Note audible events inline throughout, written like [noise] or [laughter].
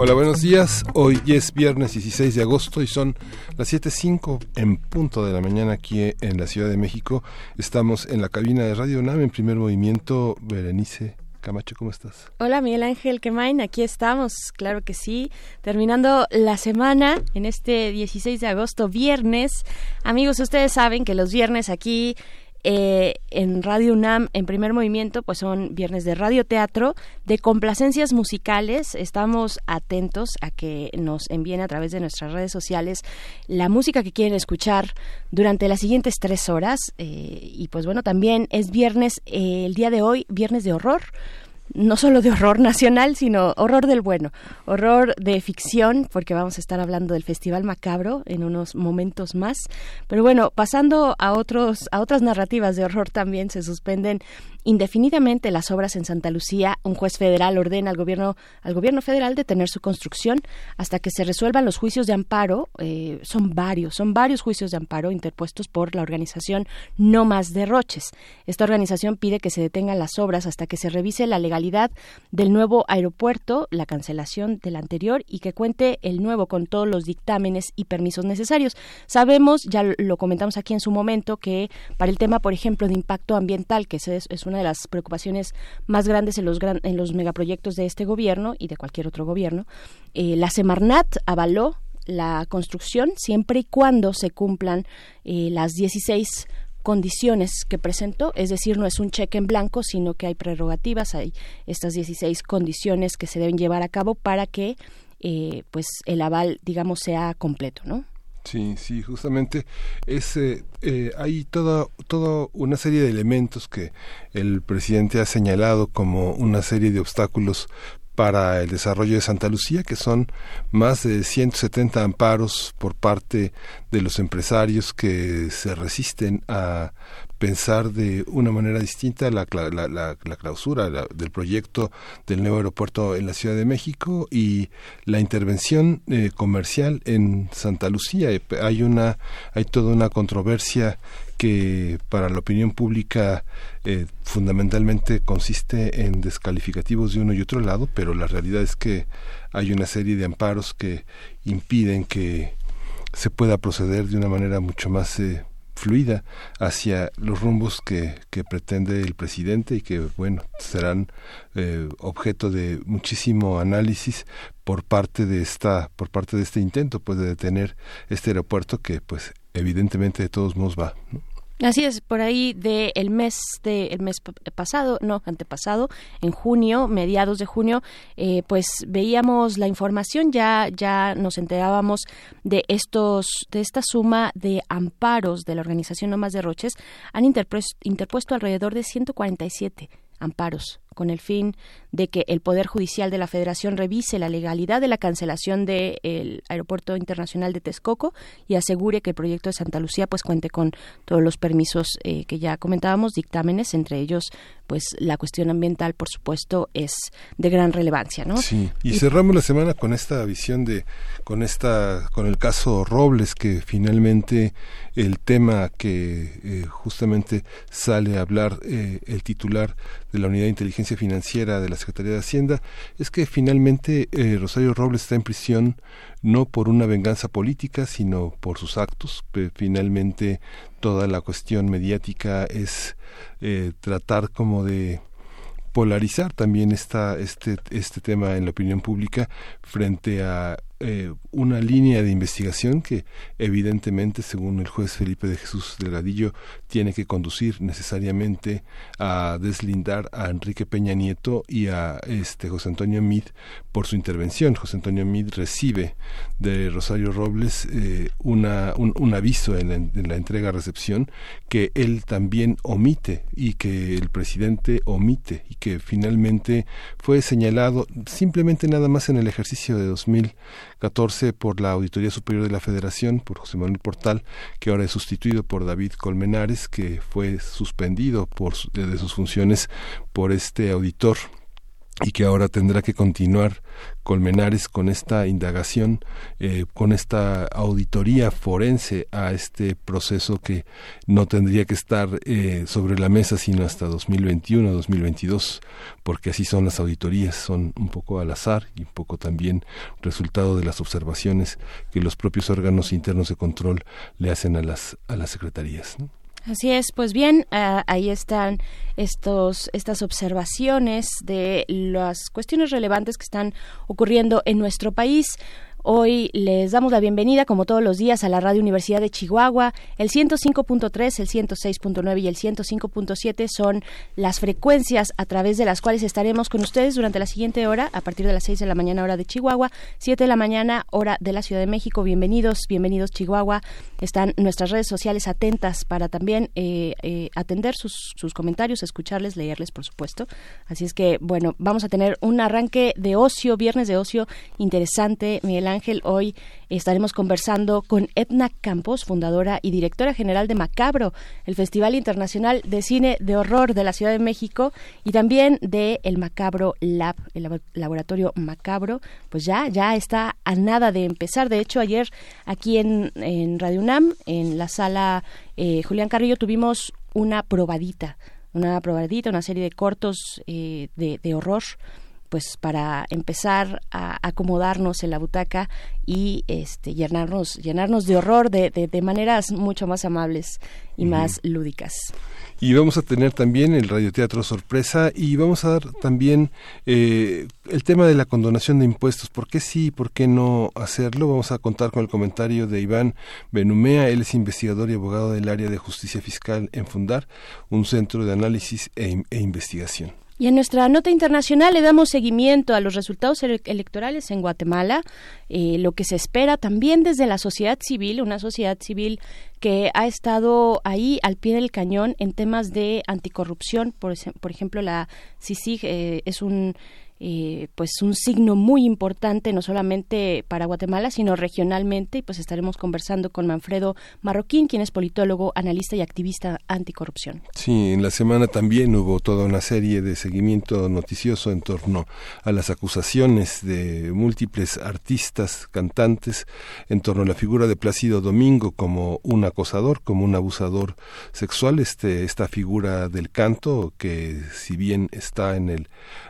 Hola, buenos días. Hoy es viernes 16 de agosto y son las 7.05 en punto de la mañana aquí en la Ciudad de México. Estamos en la cabina de Radio UNAM en primer movimiento. Berenice Camacho, ¿cómo estás? Hola, Miguel Ángel Quemain, aquí estamos, claro que sí, terminando la semana en este 16 de agosto, viernes. Amigos, ustedes saben que los viernes aquí eh, en Radio UNAM, en primer movimiento, pues son viernes de radioteatro, de complacencias musicales. Estamos atentos a que nos envíen a través de nuestras redes sociales la música que quieren escuchar durante las siguientes tres horas. Eh, y pues bueno, también es viernes, eh, el día de hoy, viernes de horror no solo de horror nacional, sino horror del bueno, horror de ficción, porque vamos a estar hablando del Festival Macabro en unos momentos más. Pero bueno, pasando a otros a otras narrativas de horror también se suspenden indefinidamente las obras en Santa Lucía. Un juez federal ordena al gobierno al gobierno federal detener su construcción hasta que se resuelvan los juicios de amparo. Eh, son varios, son varios juicios de amparo interpuestos por la organización No Más Derroches. Esta organización pide que se detengan las obras hasta que se revise la legalidad del nuevo aeropuerto, la cancelación del anterior y que cuente el nuevo con todos los dictámenes y permisos necesarios. Sabemos, ya lo comentamos aquí en su momento, que para el tema, por ejemplo, de impacto ambiental, que es, es una de las preocupaciones más grandes en los, en los megaproyectos de este gobierno y de cualquier otro gobierno. Eh, la Semarnat avaló la construcción siempre y cuando se cumplan eh, las 16 condiciones que presentó, es decir, no es un cheque en blanco, sino que hay prerrogativas, hay estas 16 condiciones que se deben llevar a cabo para que eh, pues el aval, digamos, sea completo, ¿no? Sí, sí, justamente es, eh, eh, hay toda, toda una serie de elementos que el presidente ha señalado como una serie de obstáculos para el desarrollo de Santa Lucía, que son más de 170 amparos por parte de los empresarios que se resisten a pensar de una manera distinta la, la, la, clausura del proyecto del nuevo aeropuerto en la Ciudad de México y la intervención eh, comercial en Santa Lucía. Hay una, hay toda una controversia que para la opinión pública eh, fundamentalmente consiste en descalificativos de uno y otro lado, pero la realidad es que hay una serie de amparos que impiden que se pueda proceder de una manera mucho más eh, fluida hacia los rumbos que, que, pretende el presidente y que bueno serán eh, objeto de muchísimo análisis por parte de esta por parte de este intento pues de detener este aeropuerto que pues evidentemente de todos modos va Así es, por ahí del el mes de el mes pasado, no, antepasado, en junio, mediados de junio, eh, pues veíamos la información, ya ya nos enterábamos de estos de esta suma de amparos de la organización No Más de Roches, han interpuesto, interpuesto alrededor de 147 amparos con el fin de que el Poder Judicial de la Federación revise la legalidad de la cancelación del Aeropuerto Internacional de Texcoco y asegure que el proyecto de Santa Lucía pues cuente con todos los permisos eh, que ya comentábamos, dictámenes, entre ellos pues la cuestión ambiental, por supuesto, es de gran relevancia, ¿no? Sí, y, cerramos la semana con esta visión de, con esta, con el caso Robles, que finalmente el tema que eh, justamente sale a hablar eh, el titular de la Unidad de Financiera de la Secretaría de Hacienda es que finalmente eh, Rosario Robles está en prisión no por una venganza política, sino por sus actos. finalmente toda la cuestión mediática es eh, tratar como de polarizar también esta, este, este tema en la opinión pública frente a eh, una línea de investigación que evidentemente, según el juez Felipe de Jesús Delgadillo, tiene que conducir necesariamente a deslindar a Enrique Peña Nieto y a este José Antonio Mid por su intervención. José Antonio Mid recibe de Rosario Robles eh, una, un, aviso en la, en la entrega-recepción que él también omite y que el presidente omite y que finalmente fue señalado simplemente nada más en el ejercicio de 2014 por la Auditoría Superior de la Federación, por José Manuel Portal, que ahora es sustituido por David Colmenares, que fue suspendido por, de sus funciones por este auditor y que ahora tendrá que continuar Colmenares con esta indagación, eh, con esta auditoría forense a este proceso que no tendría que estar eh, sobre la mesa sino hasta 2021, 2022, porque así son las auditorías, son un poco al azar y un poco también resultado de las observaciones que los propios órganos internos de control le hacen a las, a las secretarías. Así es, pues bien, ah, ahí están estos, estas observaciones de las cuestiones relevantes que están ocurriendo en nuestro país. Hoy les damos la bienvenida, como todos los días, a la Radio Universidad de Chihuahua. El 105.3, el 106.9 y el 105.7 son las frecuencias a través de las cuales estaremos con ustedes durante la siguiente hora, a partir de las 6 de la mañana, hora de Chihuahua, 7 de la mañana, hora de la Ciudad de México. Bienvenidos, bienvenidos, Chihuahua. Están nuestras redes sociales atentas para también eh, eh, atender sus, sus comentarios, escucharles, leerles, por supuesto. Así es que, bueno, vamos a tener un arranque de ocio, viernes de ocio interesante, Miguel Ángel. Hoy estaremos conversando con Edna Campos, fundadora y directora general de Macabro, el Festival Internacional de Cine de Horror de la Ciudad de México y también de el Macabro Lab, el laboratorio Macabro. Pues ya, ya está a nada de empezar. De hecho, ayer aquí en, Radio UNAM, en la sala eh, Julián Carrillo, tuvimos una probadita, una probadita, una serie de cortos eh, de, de horror pues para empezar a acomodarnos en la butaca y este llenarnos llenarnos de horror de, de, maneras mucho más amables y más lúdicas y vamos a tener también el radioteatro sorpresa y vamos a dar también eh, el tema de la condonación de impuestos. ¿Por qué sí y por qué no hacerlo? Vamos a contar con el comentario de Iván Benumea. Él es investigador y abogado del área de justicia fiscal en Fundar, un centro de análisis e, e investigación. Y en nuestra nota internacional le damos seguimiento a los resultados electorales en Guatemala, eh, lo que se espera también desde la sociedad civil, una sociedad civil que ha estado ahí al pie del cañón en temas de anticorrupción. Por, por ejemplo, la CICIG eh, es un eh, pues un signo muy importante no solamente para Guatemala sino regionalmente y pues estaremos conversando con Manfredo Marroquín quien es politólogo analista y activista anticorrupción. Sí en la semana también hubo toda una serie de seguimiento noticioso en torno a las acusaciones de múltiples artistas cantantes en torno a la figura de Plácido Domingo como un acosador como un abusador sexual. Este esta figura del canto que si bien está en el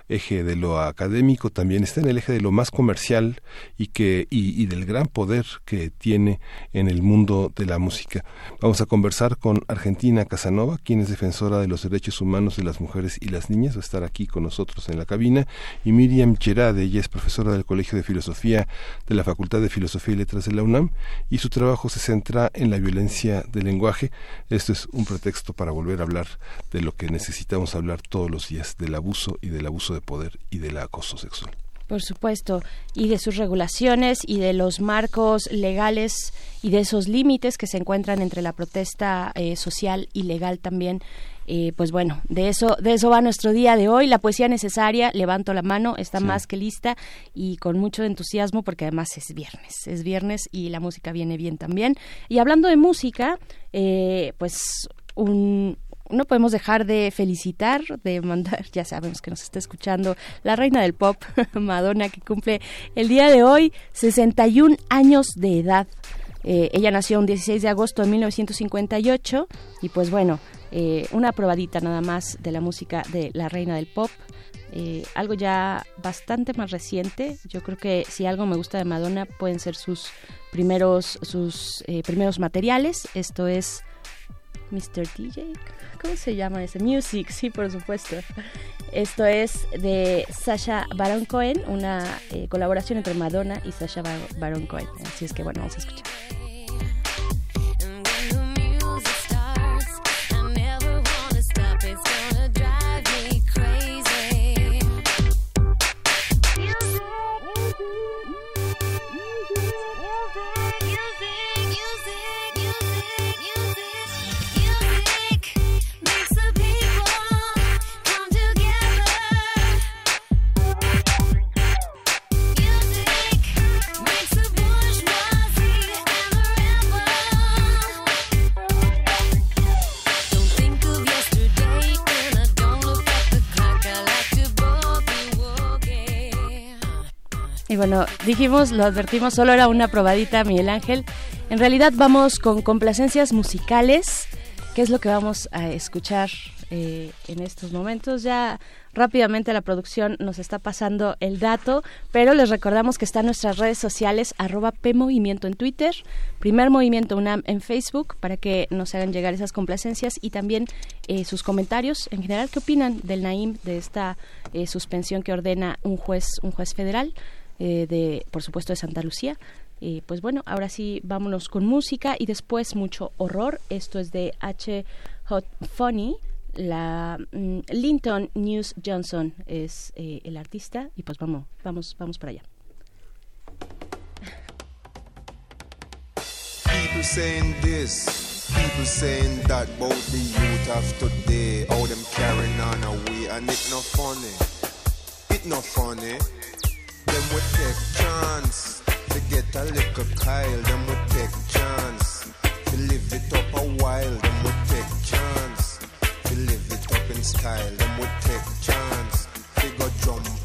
eje de lo académico, también está en el eje de lo más comercial y, que, y, del gran poder que tiene en el mundo de la música. Vamos a conversar con Argentina Casanova, quien es defensora de los derechos humanos de las mujeres y las niñas, va a estar aquí con nosotros en la cabina, y Miriam Cherade, ella es profesora del Colegio de Filosofía de la Facultad de Filosofía y Letras de la UNAM, y su trabajo se centra en la violencia del lenguaje. Esto es un pretexto para volver a hablar de lo que necesitamos hablar todos los días, del abuso y del abuso de poder y del acoso sexual. Por supuesto, y de sus regulaciones y de los marcos legales y de esos límites que se encuentran entre la protesta eh, social y legal también. Eh, pues bueno, de eso, de eso va nuestro día de hoy. La poesía necesaria, levanto la mano, está más que lista y con mucho entusiasmo porque además es viernes, es viernes y la música viene bien también. Y hablando de música, eh, pues un, no podemos dejar de felicitar, de mandar, [laughs] ya sabemos que nos está escuchando la reina del pop, [laughs] Madonna, que cumple el día de hoy 61 años de edad. Eh, ella nació un 16 de agosto de 1958 y pues bueno, eh, una probadita nada más de la música de la reina del pop. Eh, algo ya bastante más reciente. Yo creo que si algo me gusta de Madonna pueden ser sus primeros sus primeros materiales. Esto es Mr. DJ. ¿Cómo se llama ese? Music, sí, por supuesto. Esto es de Sasha Baron Cohen, una eh, colaboración entre Madonna y Sasha Baron Cohen. Así es que bueno, vamos a escuchar. Bueno, dijimos, lo advertimos, solo era una probadita, Miguel Ángel. En realidad vamos con complacencias musicales, que es lo que vamos a escuchar eh, en estos momentos. Ya rápidamente la producción nos está pasando el dato, pero les recordamos que están nuestras redes sociales, arroba PMovimiento en Twitter, Primer Movimiento UNAM en Facebook, para que nos hagan llegar esas complacencias y también eh, sus comentarios en general. ¿Qué opinan del Naim, de esta eh, suspensión que ordena un juez, un juez federal? Eh, de, por supuesto, de Santa Lucía. y pues bueno, ahora sí vámonos con música y después mucho horror. Esto es de H. Hot Funny. La mm, Linton News Johnson es eh, el artista y pues vamos, vamos, vamos para allá. People saying this, people saying that. Them would take chance to get a little Kyle. Them would take chance to live it up a while. Them would take chance to live it up in style. Them would take chance to go jump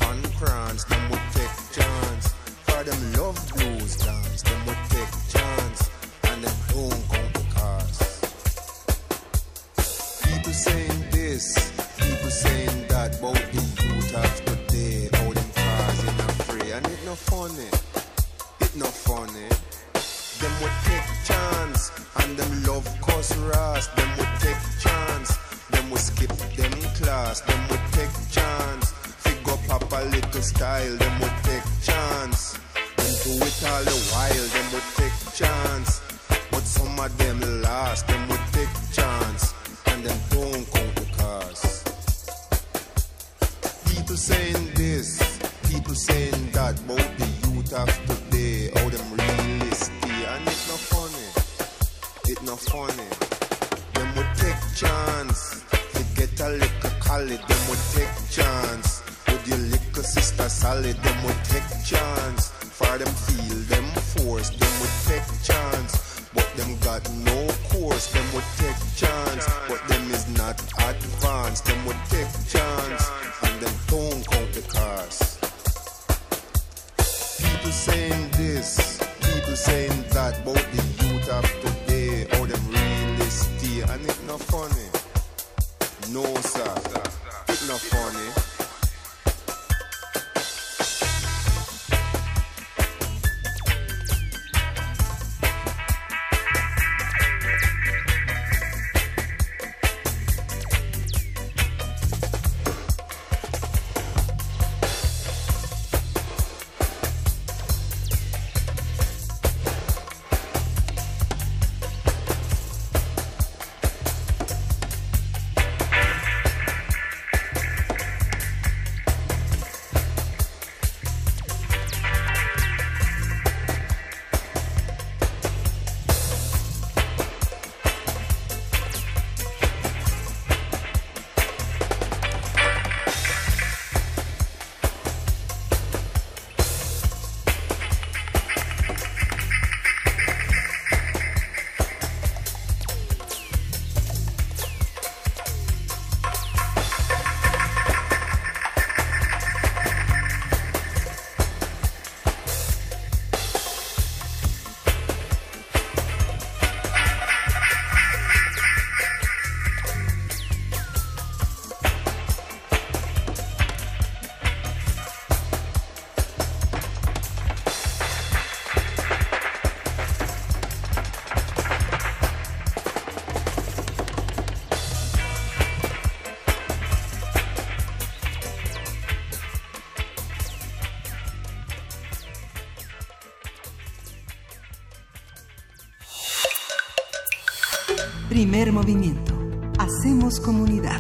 Primer movimiento. Hacemos comunidad.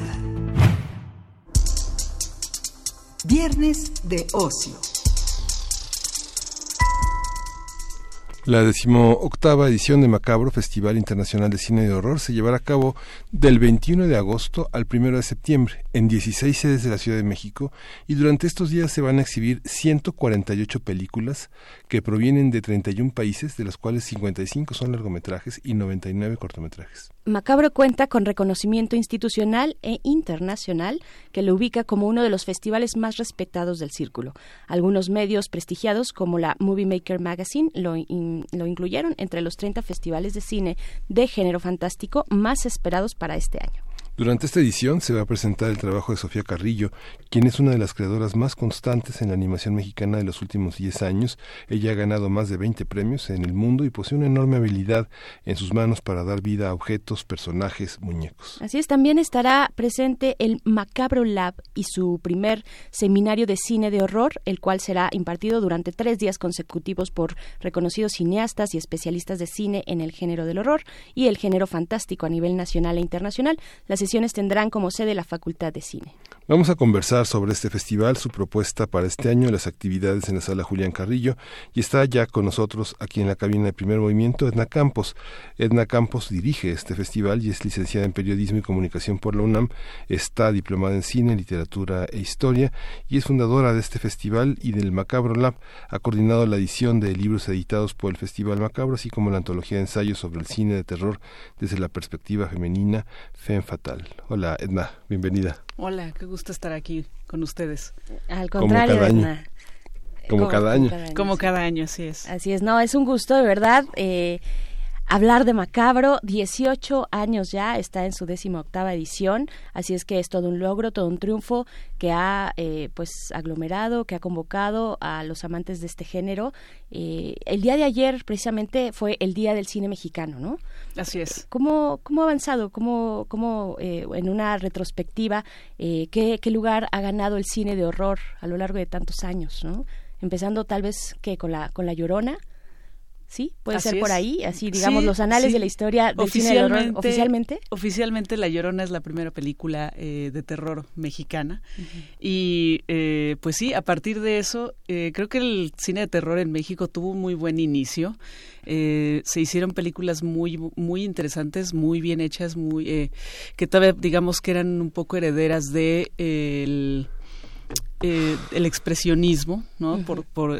Viernes de ocio. La decimoctava edición de Macabro, Festival Internacional de Cine de Horror, se llevará a cabo del 21 de agosto al 1 de septiembre en 16 sedes de la Ciudad de México y durante estos días se van a exhibir 148 películas que provienen de 31 países, de las cuales 55 son largometrajes y 99 cortometrajes. Macabro cuenta con reconocimiento institucional e internacional que lo ubica como uno de los festivales más respetados del círculo. Algunos medios prestigiados como la Movie Maker Magazine lo, lo incluyeron entre los 30 festivales de cine de género fantástico más esperados para este año. Durante esta edición se va a presentar el trabajo de Sofía Carrillo, quien es una de las creadoras más constantes en la animación mexicana de los últimos 10 años. Ella ha ganado más de 20 premios en el mundo y posee una enorme habilidad en sus manos para dar vida a objetos, personajes, muñecos. Así es, también estará presente el Macabro Lab y su primer seminario de cine de horror, el cual será impartido durante tres días consecutivos por reconocidos cineastas y especialistas de cine en el género del horror y el género fantástico a nivel nacional e internacional. Sesiones tendrán como sede la Facultad de Cine. Vamos a conversar sobre este festival, su propuesta para este año, las actividades en la sala Julián Carrillo y está ya con nosotros aquí en la cabina de primer movimiento Edna Campos. Edna Campos dirige este festival y es licenciada en periodismo y comunicación por la UNAM, está diplomada en cine, literatura e historia y es fundadora de este festival y del Macabro Lab. Ha coordinado la edición de libros editados por el Festival Macabro, así como la antología de ensayos sobre el cine de terror desde la perspectiva femenina, Femme Fatal. Hola Edna, bienvenida. Hola, qué gusto estar aquí con ustedes. Al contrario, Como cada año. Como, cada año. Como cada año, así es. Así es, no, es un gusto, de verdad. Eh, hablar de Macabro, 18 años ya, está en su décima octava edición, así es que es todo un logro, todo un triunfo que ha eh, pues aglomerado, que ha convocado a los amantes de este género. Eh, el día de ayer precisamente fue el Día del Cine Mexicano, ¿no? Así es. ¿Cómo, cómo ha avanzado? ¿Cómo, cómo eh, en una retrospectiva, ¿qué, qué lugar ha ganado el cine de horror a lo largo de tantos años, ¿no? Empezando tal vez que con la, con la Llorona, ¿Sí? Puede ser por ahí, así digamos los anales de la historia del cine de horror oficialmente. Oficialmente La Llorona es la primera película eh, de terror mexicana y eh, pues sí, a partir de eso eh, creo que el cine de terror en México tuvo un muy buen inicio. se hicieron películas muy muy interesantes, muy bien hechas, muy que todavía digamos que eran un poco herederas de el, el expresionismo, ¿no? Por por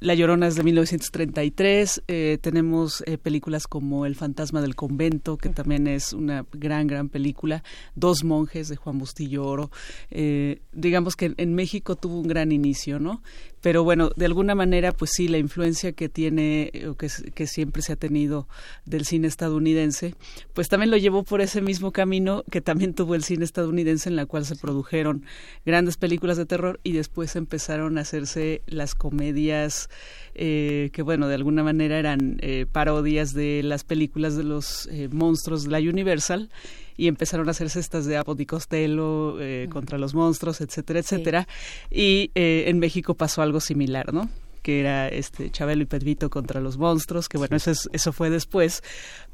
la Llorona es de 1933. Eh, tenemos eh, películas como El fantasma del convento, que también es una gran, gran película. Dos monjes de Juan Bustillo Oro. Eh, digamos que en México tuvo un gran inicio, ¿no? pero bueno, de alguna manera, pues sí, la influencia que tiene o que, que, siempre se ha tenido del cine estadounidense, pues también lo llevó por ese mismo camino que también tuvo el cine estadounidense en la cual se produjeron grandes películas de terror y después empezaron a hacerse las comedias eh, que bueno, de alguna manera eran eh, parodias de las películas de los eh, monstruos de la Universal y empezaron a hacerse estas de Abbott y Costello contra los monstruos, etcétera, etcétera. Y en México pasó algo similar, ¿no? que era este Chabelo y Pedrito contra los monstruos, que bueno, eso, eso fue después,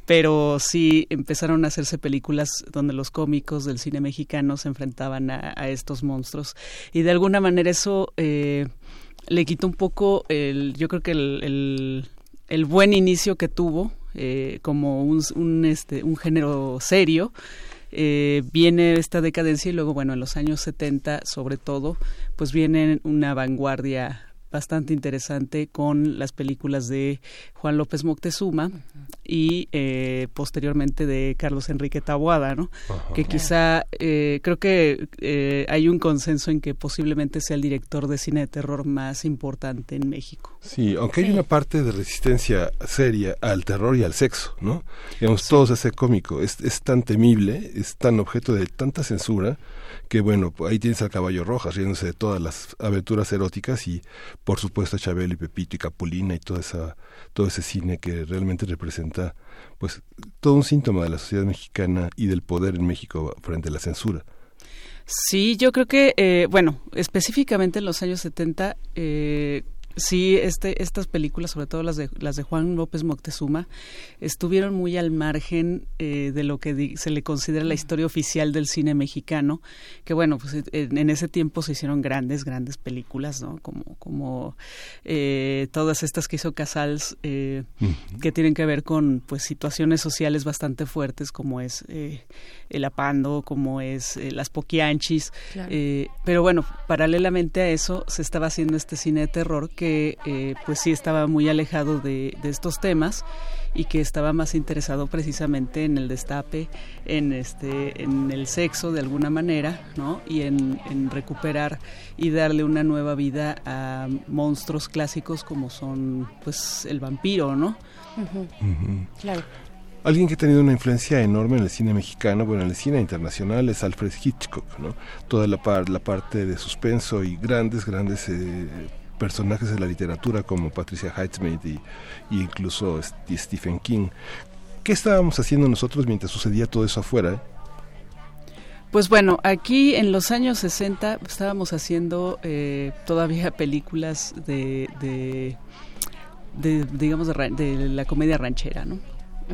pero sí empezaron a hacerse películas donde los cómicos del cine mexicano se enfrentaban a, estos monstruos y de alguna manera eso eh, le quitó un poco el, yo creo que el, el buen inicio que tuvo eh, como un, un, este, un género serio. Eh, viene esta decadencia y luego, bueno, en los años 70 sobre todo, pues viene una vanguardia bastante interesante con las películas de Juan López Moctezuma y eh, posteriormente de Carlos Enrique Taboada, ¿no? Que quizá eh, creo que eh, hay un consenso en que posiblemente sea el director de cine de terror más importante en México. Sí, aunque hay una parte de resistencia seria al terror y al sexo, ¿no? Digamos, todo ese cómico es, es tan temible, es tan objeto de tanta censura que bueno, ahí tienes al caballo rojas riéndose de todas las aventuras eróticas y por supuesto Chabelo y Pepito y Capulina y toda esa, todo ese cine que realmente representa pues todo un síntoma de la sociedad mexicana y del poder en México frente a la censura. Sí, yo creo que, eh, bueno, específicamente en los años 70, eh, Sí, este, estas películas, sobre todo las de, las de Juan López Moctezuma, estuvieron muy al margen eh, de lo que se le considera la historia oficial del cine mexicano, que bueno, pues en, ese tiempo se hicieron grandes, grandes películas, ¿no? Como, como eh, todas estas que hizo Casals, eh, que tienen que ver con pues situaciones sociales bastante fuertes, como es el apando, como es las poquianchis, pero bueno, paralelamente a eso se estaba haciendo este cine de terror que que eh, pues sí estaba muy alejado de, estos temas y que estaba más interesado precisamente en el destape, en este, en el sexo de alguna manera, ¿no? Y en, recuperar y darle una nueva vida a monstruos clásicos como son, pues, el vampiro, ¿no? Claro. Alguien que ha tenido una influencia enorme en el cine mexicano, bueno, en el cine internacional es Alfred Hitchcock, ¿no? Toda la, la parte de suspenso y grandes, grandes eh, personajes de la literatura como Patricia Highsmith y, incluso Stephen King. ¿Qué estábamos haciendo nosotros mientras sucedía todo eso afuera? Pues bueno, aquí en los años 60 estábamos haciendo eh, todavía [laughs] películas de, de, digamos, de, la comedia ranchera, ¿no?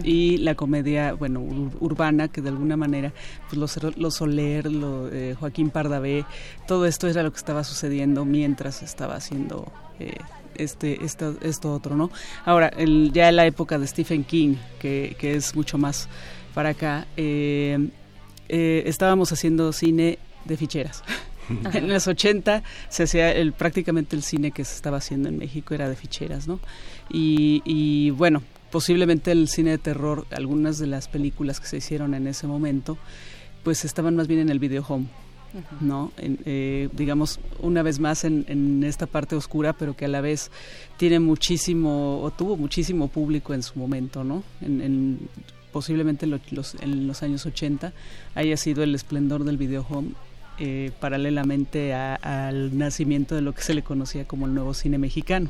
Y la comedia, bueno, urbana, que de alguna manera, pues los, los Soler, lo, eh, Joaquín Pardavé, todo esto era lo que estaba sucediendo mientras estaba haciendo eh, este, esto, esto otro, ¿no? Ahora, el, ya en la época de Stephen King, que, que es mucho más para acá, eh, estábamos haciendo cine de ficheras. en los 80 se hacía el, prácticamente el cine que se estaba haciendo en México era de ficheras, ¿no? Y, y bueno, posiblemente el cine de terror, algunas de las películas que se hicieron en ese momento, pues estaban más bien en el video home. ¿no? Eh, digamos, una vez más en, esta parte oscura, pero que a la vez tiene muchísimo, o tuvo muchísimo público en su momento, ¿no? En, posiblemente los, en los años 80 haya sido el esplendor del video home eh, paralelamente al nacimiento de lo que se le conocía como el nuevo cine mexicano.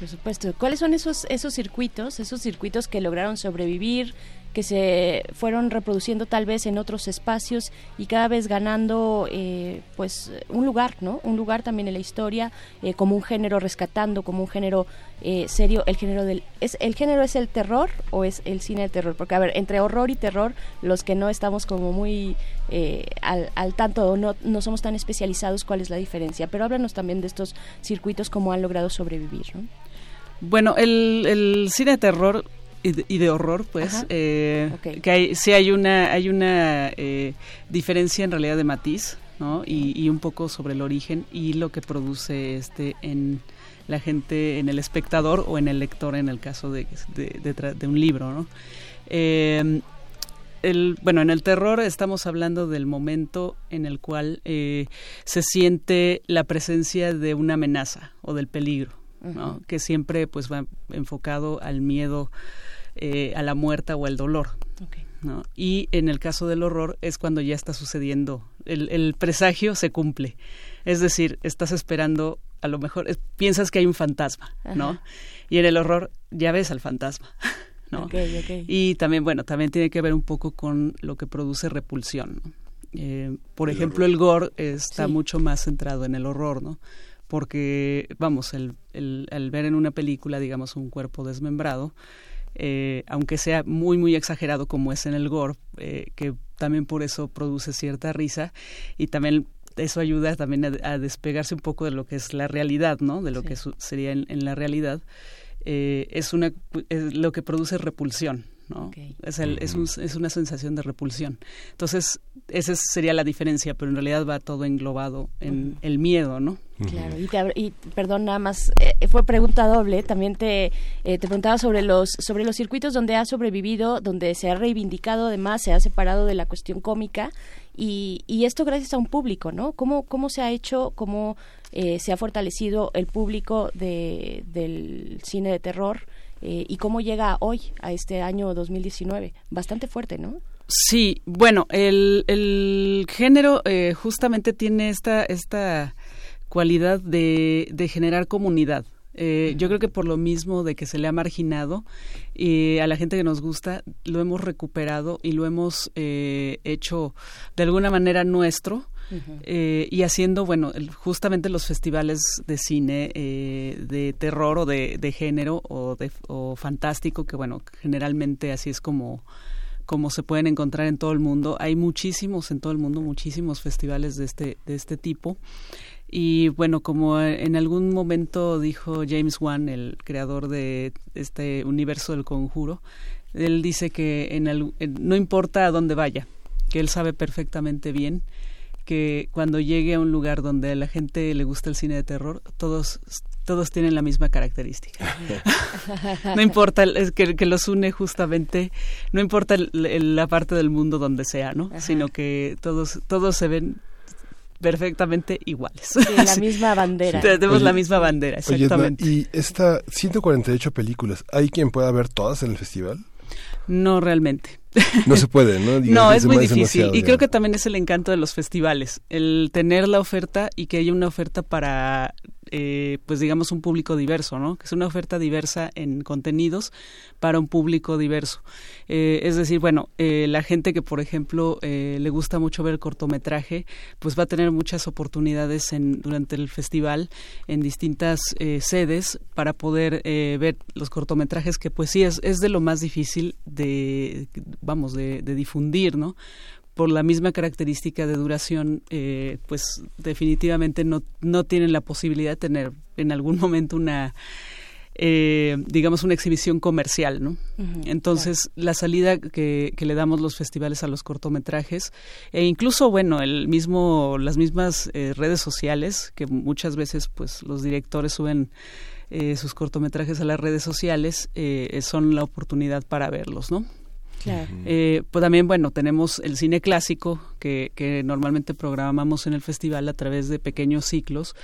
Por supuesto. ¿Cuáles son esos, esos circuitos, esos circuitos que lograron sobrevivir, que se fueron reproduciendo tal vez en otros espacios y cada vez ganando eh, pues un lugar, ¿no? Un lugar también en la historia, eh, como un género rescatando, como un género eh, serio, el género del... ¿es, ¿El género es el terror o es el cine de terror? Porque, a ver, entre horror y terror, los que no estamos como muy al, al, tanto o no, no somos tan especializados, ¿cuál es la diferencia? Pero háblanos también de estos circuitos, cómo han logrado sobrevivir, ¿no? Bueno, el, el cine de terror y de, horror, pues, eh, que hay, sí hay una, hay una eh, diferencia en realidad de matiz, ¿no? Y, un poco sobre el origen y lo que produce este en la gente, en el espectador o en el lector en el caso de, de, un libro, ¿no? Eh, el, bueno, en el terror estamos hablando del momento en el cual se siente la presencia de una amenaza o del peligro, ¿no? que siempre pues va enfocado al miedo eh, a la muerte o al dolor. ¿no? Y en el caso del horror es cuando ya está sucediendo, el, presagio se cumple. Es decir, estás esperando, a lo mejor piensas que hay un fantasma, ¿no? Y en el horror ya ves al fantasma. [laughs] ¿no? Y también, bueno, también tiene que ver un poco con lo que produce repulsión. Eh, por ejemplo, el gore está mucho más centrado en el horror, ¿no? Porque, vamos, el, el, ver en una película, digamos, un cuerpo desmembrado, eh, aunque sea muy, muy exagerado como es en el gore, eh, que también por eso produce cierta risa y también eso ayuda también a, despegarse un poco de lo que es la realidad, ¿no? De lo que sería en, la realidad. Eh, es una es lo que produce repulsión, ¿no? Es, el, es, un, es, una sensación de repulsión. Entonces, esa sería la diferencia, pero en realidad va todo englobado en el miedo, ¿no? Claro, y, perdón, nada más, eh, fue pregunta doble, también te, eh, te preguntaba sobre los, sobre los circuitos donde ha sobrevivido, donde se ha reivindicado además, se ha separado de la cuestión cómica, y, y esto gracias a un público, ¿no? ¿Cómo, cómo se ha hecho, cómo eh, se ha fortalecido el público de, del cine de terror? y cómo llega hoy, a este año 2019. Bastante fuerte, ¿no? Sí, bueno, el, el género justamente tiene esta, esta cualidad de, de generar comunidad. Eh, yo creo que por lo mismo de que se le ha marginado y a la gente que nos gusta, lo hemos recuperado y lo hemos eh, hecho de alguna manera nuestro eh, y haciendo, bueno, justamente los festivales de cine eh, de terror o de, de género o, de, o fantástico, que bueno, generalmente así es como como se pueden encontrar en todo el mundo. Hay muchísimos en todo el mundo, muchísimos festivales de este, de este tipo. Y bueno, como en algún momento dijo James Wan, el creador de este universo del conjuro, él dice que en no importa a dónde vaya, que él sabe perfectamente bien que cuando llegue a un lugar donde a la gente le gusta el cine de terror, todos todos tienen la misma característica. [laughs] no importa, es que, que, los une justamente, no importa la parte del mundo donde sea, ¿no? Sino que todos, todos se ven perfectamente iguales. Sí, la [laughs] misma bandera. Tenemos la misma bandera, exactamente. y esta 148 películas, ¿hay quien pueda ver todas en el festival? No realmente. No se puede, ¿no? [laughs] no, es muy difícil. Y creo que también es el encanto de los festivales, el tener la oferta y que haya una oferta para eh, pues digamos un público diverso, ¿no? Que es una oferta diversa en contenidos para un público diverso. Eh, es decir, bueno, eh, la gente que por ejemplo le gusta mucho ver cortometraje, pues va a tener muchas oportunidades en, durante el festival en distintas sedes para poder ver los cortometrajes que pues sí es, es de lo más difícil de, vamos, de difundir, ¿no? Por la misma característica de duración, eh, pues definitivamente no, no tienen la posibilidad de tener en algún momento una, eh, digamos, una exhibición comercial, ¿no? Entonces, la salida que, que, le damos los festivales a los cortometrajes, e incluso, bueno, el mismo, las mismas eh, redes sociales, que muchas veces, pues, los directores suben sus cortometrajes a las redes sociales, son la oportunidad para verlos, ¿no? Eh, pues también, bueno, tenemos el cine clásico que, que normalmente programamos en el festival a través de pequeños ciclos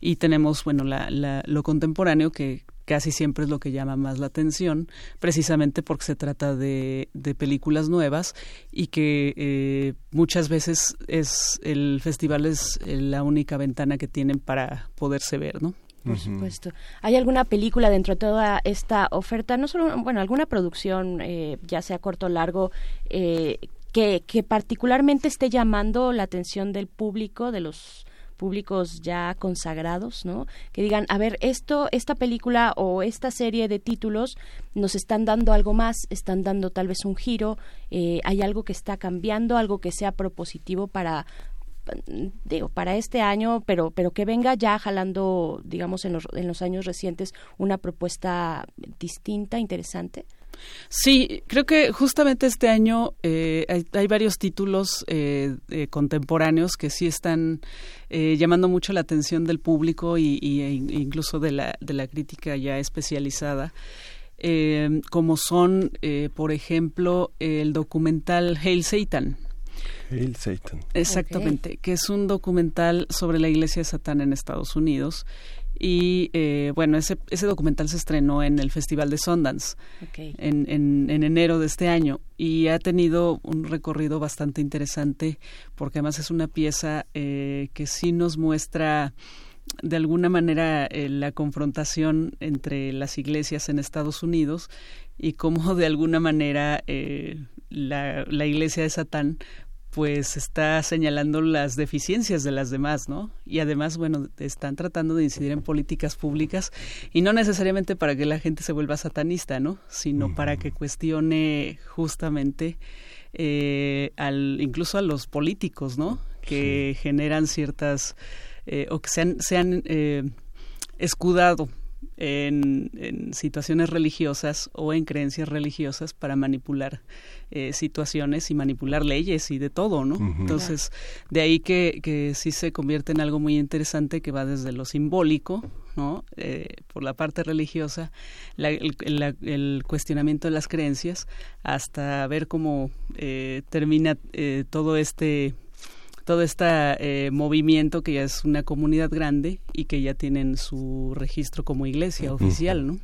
y tenemos, bueno, la, la, lo contemporáneo que casi siempre es lo que llama más la atención, precisamente porque se trata de, de películas nuevas y que eh, muchas veces es el festival es la única ventana que tienen para poderse ver, ¿no? Por supuesto. ¿Hay alguna película dentro de toda esta oferta? No solo, bueno, alguna producción, eh, ya sea corto o largo, eh, que, que particularmente esté llamando la atención del público, de los públicos ya consagrados, ¿no? Que digan, a ver, esto, esta película o esta serie de títulos nos están dando algo más, están dando tal vez un giro, eh, hay algo que está cambiando, algo que sea propositivo para digo, para este año, pero, pero que venga ya jalando, digamos, en los, en los años recientes una propuesta distinta, interesante? Sí, creo que justamente este año eh, hay, varios títulos eh, eh, contemporáneos que sí están llamando mucho la atención del público y e incluso de la, de la crítica ya especializada. como son, por ejemplo, el documental Hail Satan, Hail Satan. Exactamente, que es un documental sobre la iglesia de Satán en Estados Unidos. Y eh, bueno, ese, ese documental se estrenó en el Festival de Sundance en, en, en, enero de este año y ha tenido un recorrido bastante interesante porque además es una pieza eh, que sí nos muestra de alguna manera eh, la confrontación entre las iglesias en Estados Unidos y cómo de alguna manera la, la iglesia de Satán pues está señalando las deficiencias de las demás, ¿no? Y además, bueno, están tratando de incidir en políticas públicas y no necesariamente para que la gente se vuelva satanista, ¿no? Sino para que cuestione justamente eh, al, incluso a los políticos, ¿no? Que generan ciertas eh, o que se han, se han eh, escudado en, en, situaciones religiosas o en creencias religiosas para manipular eh, situaciones y manipular leyes y de todo, ¿no? Entonces, de ahí que, que sí se convierte en algo muy interesante que va desde lo simbólico, ¿no? Eh, por la parte religiosa, la, el, el, cuestionamiento de las creencias, hasta ver cómo eh, termina eh, todo este todo este eh, movimiento que ya es una comunidad grande y que ya tienen su registro como iglesia oficial, ¿no?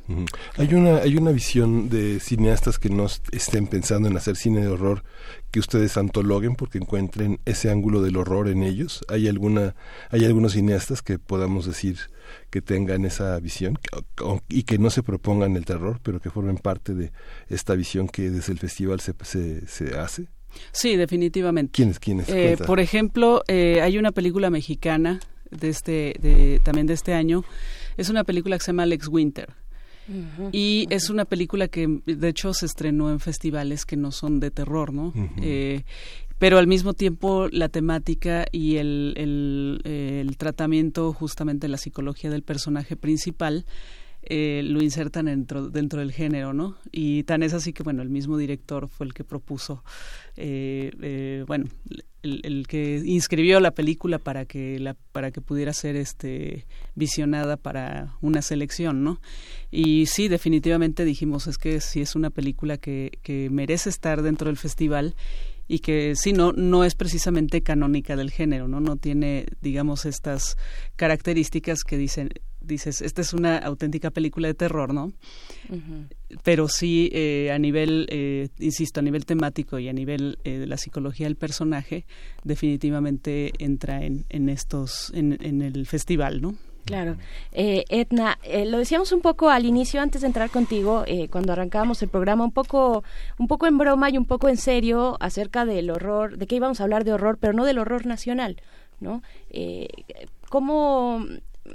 Hay una hay una visión de cineastas que no estén pensando en hacer cine de horror que ustedes antologuen porque encuentren ese ángulo del horror en ellos. Hay alguna hay algunos cineastas que podamos decir que tengan esa visión y que no se propongan el terror, pero que formen parte de esta visión que desde el festival se, se, se hace. Sí, definitivamente. ¿Quiénes? ¿Quiénes? Eh, por ejemplo, eh, hay una película mexicana de este, de, también de este año. Es una película que se llama Alex Winter. y es una película que de hecho se estrenó en festivales que no son de terror, ¿no? eh, pero al mismo tiempo la temática y el, el, el tratamiento justamente de la psicología del personaje principal eh, lo insertan dentro, dentro del género, ¿no? Y tan es así que, bueno, el mismo director fue el que propuso, eh, eh, bueno, el, que inscribió la película para que la para que pudiera ser este visionada para una selección no y sí definitivamente dijimos es que sí es una película que, que merece estar dentro del festival y que sí no no es precisamente canónica del género no no tiene digamos estas características que dicen dices, esta es una auténtica película de terror, ¿no? Pero sí, eh, a nivel, eh, insisto, a nivel temático y a nivel eh, de la psicología del personaje, definitivamente entra en, en estos, en, en el festival, ¿no? Claro. Eh, Edna, lo decíamos un poco al inicio, antes de entrar contigo, cuando arrancábamos el programa, un poco, un poco en broma y un poco en serio acerca del horror, de que íbamos a hablar de horror, pero no del horror nacional, ¿no? ¿Cómo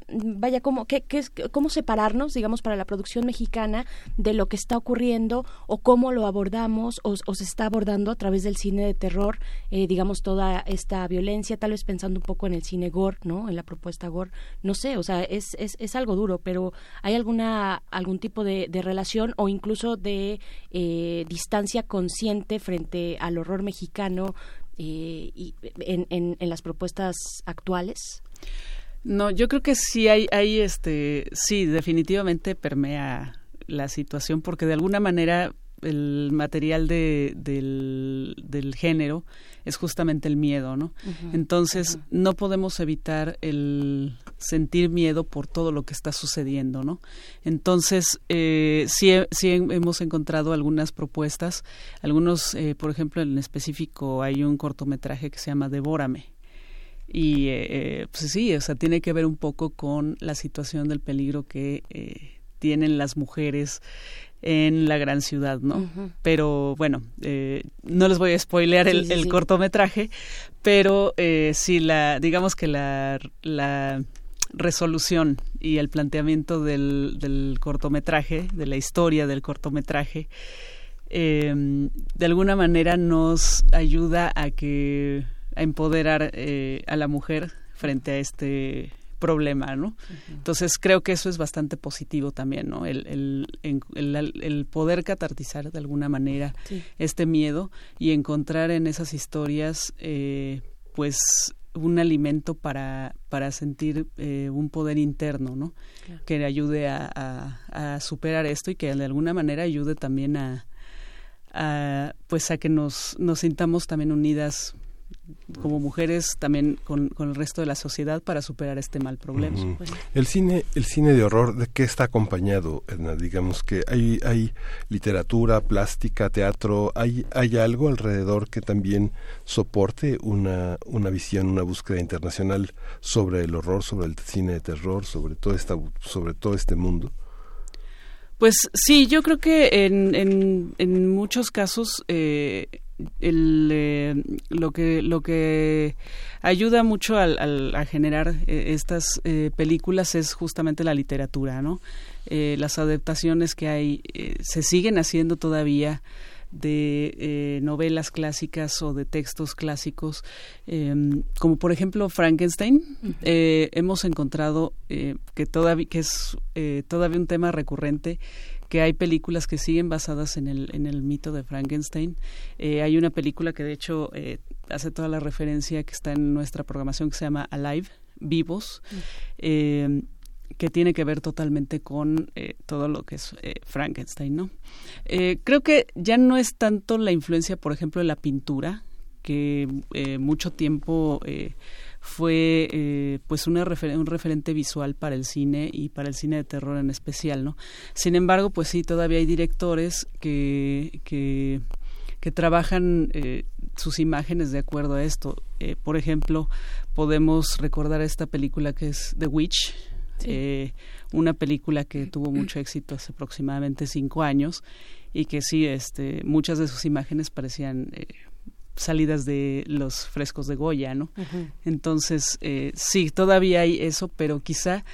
vaya, ¿cómo, qué, cómo separarnos, digamos, para la producción mexicana de lo que está ocurriendo o cómo lo abordamos o, se está abordando a través del cine de terror, eh, digamos, toda esta violencia, tal vez pensando un poco en el cine gore, ¿no? En la propuesta gore, no sé, o sea, es, es, es algo duro, pero ¿hay alguna, algún tipo de, de relación o incluso de eh, distancia consciente frente al horror mexicano eh, y en, en las propuestas actuales? No, yo creo que sí hay, hay este, sí, definitivamente permea la situación porque de alguna manera el material de, del, del género es justamente el miedo, ¿no? Entonces no podemos evitar el sentir miedo por todo lo que está sucediendo, ¿no? Entonces eh, sí, sí hemos encontrado algunas propuestas, algunos, eh, por ejemplo, en específico hay un cortometraje que se llama Devórame y eh, eh, pues sí, o sea, tiene que ver un poco con la situación del peligro que eh, tienen las mujeres en la gran ciudad, ¿no? Pero bueno, eh, no les voy a spoilear el, cortometraje, pero eh, sí, la, digamos que la, la resolución y el planteamiento del, del cortometraje, de la historia del cortometraje, de alguna manera nos ayuda a que a empoderar eh, a la mujer frente a este problema, ¿no? Entonces creo que eso es bastante positivo también, ¿no? El, el, el, poder catartizar de alguna manera este miedo y encontrar en esas historias, eh, pues, un alimento para, para sentir eh, un poder interno, ¿no? Que le ayude a, a, superar esto y que de alguna manera ayude también a, a pues, a que nos, nos sintamos también unidas como mujeres también con, el resto de la sociedad para superar este mal problema. El cine, el cine de horror, ¿de qué está acompañado, Edna? Digamos que hay, hay literatura, plástica, teatro, hay, hay algo alrededor que también soporte una, una visión, una búsqueda internacional sobre el horror, sobre el cine de terror, sobre todo esta, sobre todo este mundo. Pues sí, yo creo que en, en, en muchos casos eh, el, eh, lo que lo que ayuda mucho al, a generar eh, estas eh, películas es justamente la literatura no las adaptaciones que hay se siguen haciendo todavía de novelas clásicas o de textos clásicos em, como por ejemplo Frankenstein hemos encontrado que todavía que es todavía un tema recurrente que hay películas que siguen basadas en el, en el mito de Frankenstein. Eh, hay una película que de hecho eh, hace toda la referencia que está en nuestra programación que se llama Alive, Vivos. Eh, que tiene que ver totalmente con todo lo que es Frankenstein, ¿no? creo que ya no es tanto la influencia, por ejemplo, de la pintura, que mucho tiempo fue eh, pues una un referente visual para el cine y para el cine de terror en especial, ¿no? Sin embargo, pues sí, todavía hay directores que, que, trabajan eh, sus imágenes de acuerdo a esto. Eh, por ejemplo, podemos recordar esta película que es The Witch, una película que tuvo mucho éxito hace aproximadamente cinco años y que sí, este, muchas de sus imágenes parecían salidas de los frescos de Goya, ¿no? Entonces, eh, sí, todavía hay eso, pero quizá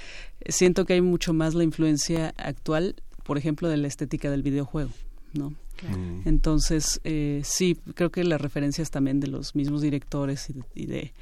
siento que hay mucho más la influencia actual, por ejemplo, de la estética del videojuego, ¿no? Mm. Entonces, eh, sí, creo que las referencias también de los mismos directores y de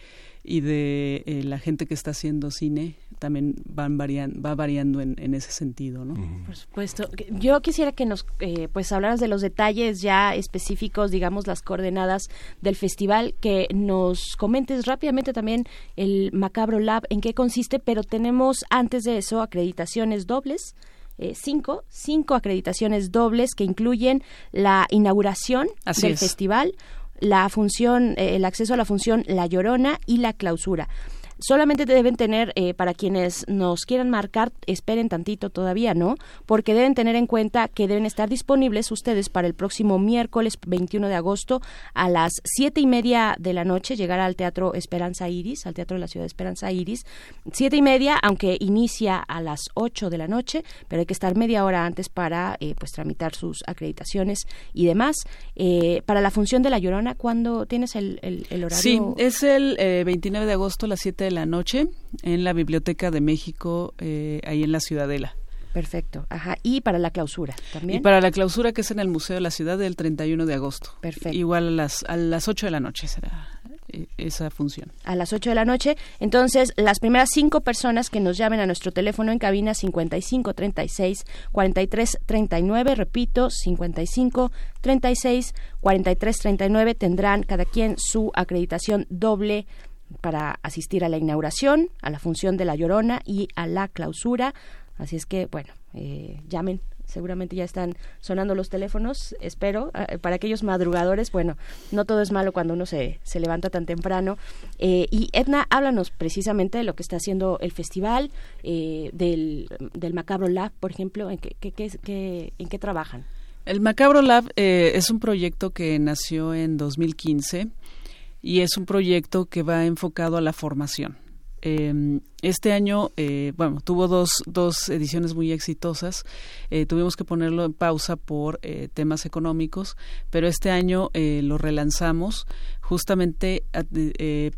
y de eh, la gente que está haciendo cine también van varian, va variando en, en ese sentido, ¿no? Por supuesto. Yo quisiera que nos eh, pues hablaras de los detalles ya específicos, digamos las coordenadas del festival, que nos comentes rápidamente también el Macabro Lab en qué consiste, pero tenemos antes de eso acreditaciones dobles. Eh, cinco, cinco acreditaciones dobles que incluyen la inauguración del festival, la función, eh, el acceso a la función La Llorona y la clausura solamente deben tener, eh, para quienes nos quieran marcar, esperen tantito todavía, ¿no? Porque deben tener en cuenta que deben estar disponibles ustedes para el próximo miércoles 21 de agosto a las siete y media de la noche, llegar al Teatro Esperanza Iris, al Teatro de la Ciudad de Esperanza Iris. Siete y media, aunque inicia a las ocho de la noche, pero hay que estar media hora antes para, eh, pues, tramitar sus acreditaciones y demás. Eh, para la función de La Llorona, ¿cuándo tienes el, el, horario? Sí, es el 29 de agosto a las siete de la noche en la Biblioteca de México, eh, ahí en la Ciudadela. Perfecto, ajá. Y para la clausura también. Y para la clausura que es en el Museo de la Ciudad del 31 de agosto. Perfecto. Igual a las, a las 8 de la noche será eh, esa función. A las 8 de la noche. Entonces, las primeras cinco personas que nos llamen a nuestro teléfono en cabina 55 36 43 39, repito, 55 36 43 39, tendrán cada quien su acreditación doble para asistir a la inauguración, a la función de la Llorona y a la clausura. Así es que, bueno, eh, llamen. Seguramente ya están sonando los teléfonos, espero. Eh, para aquellos madrugadores, bueno, no todo es malo cuando uno se, se levanta tan temprano. Eh, y Edna, háblanos precisamente de lo que está haciendo el festival, del, del Macabro Lab, por ejemplo, en qué, qué, en qué trabajan. El Macabro Lab es un proyecto que nació en 2015 y es un proyecto que va enfocado a la formación. Em, este año, eh, bueno, tuvo dos, dos ediciones muy exitosas. Eh, tuvimos que ponerlo en pausa por eh, temas económicos, pero este año lo relanzamos justamente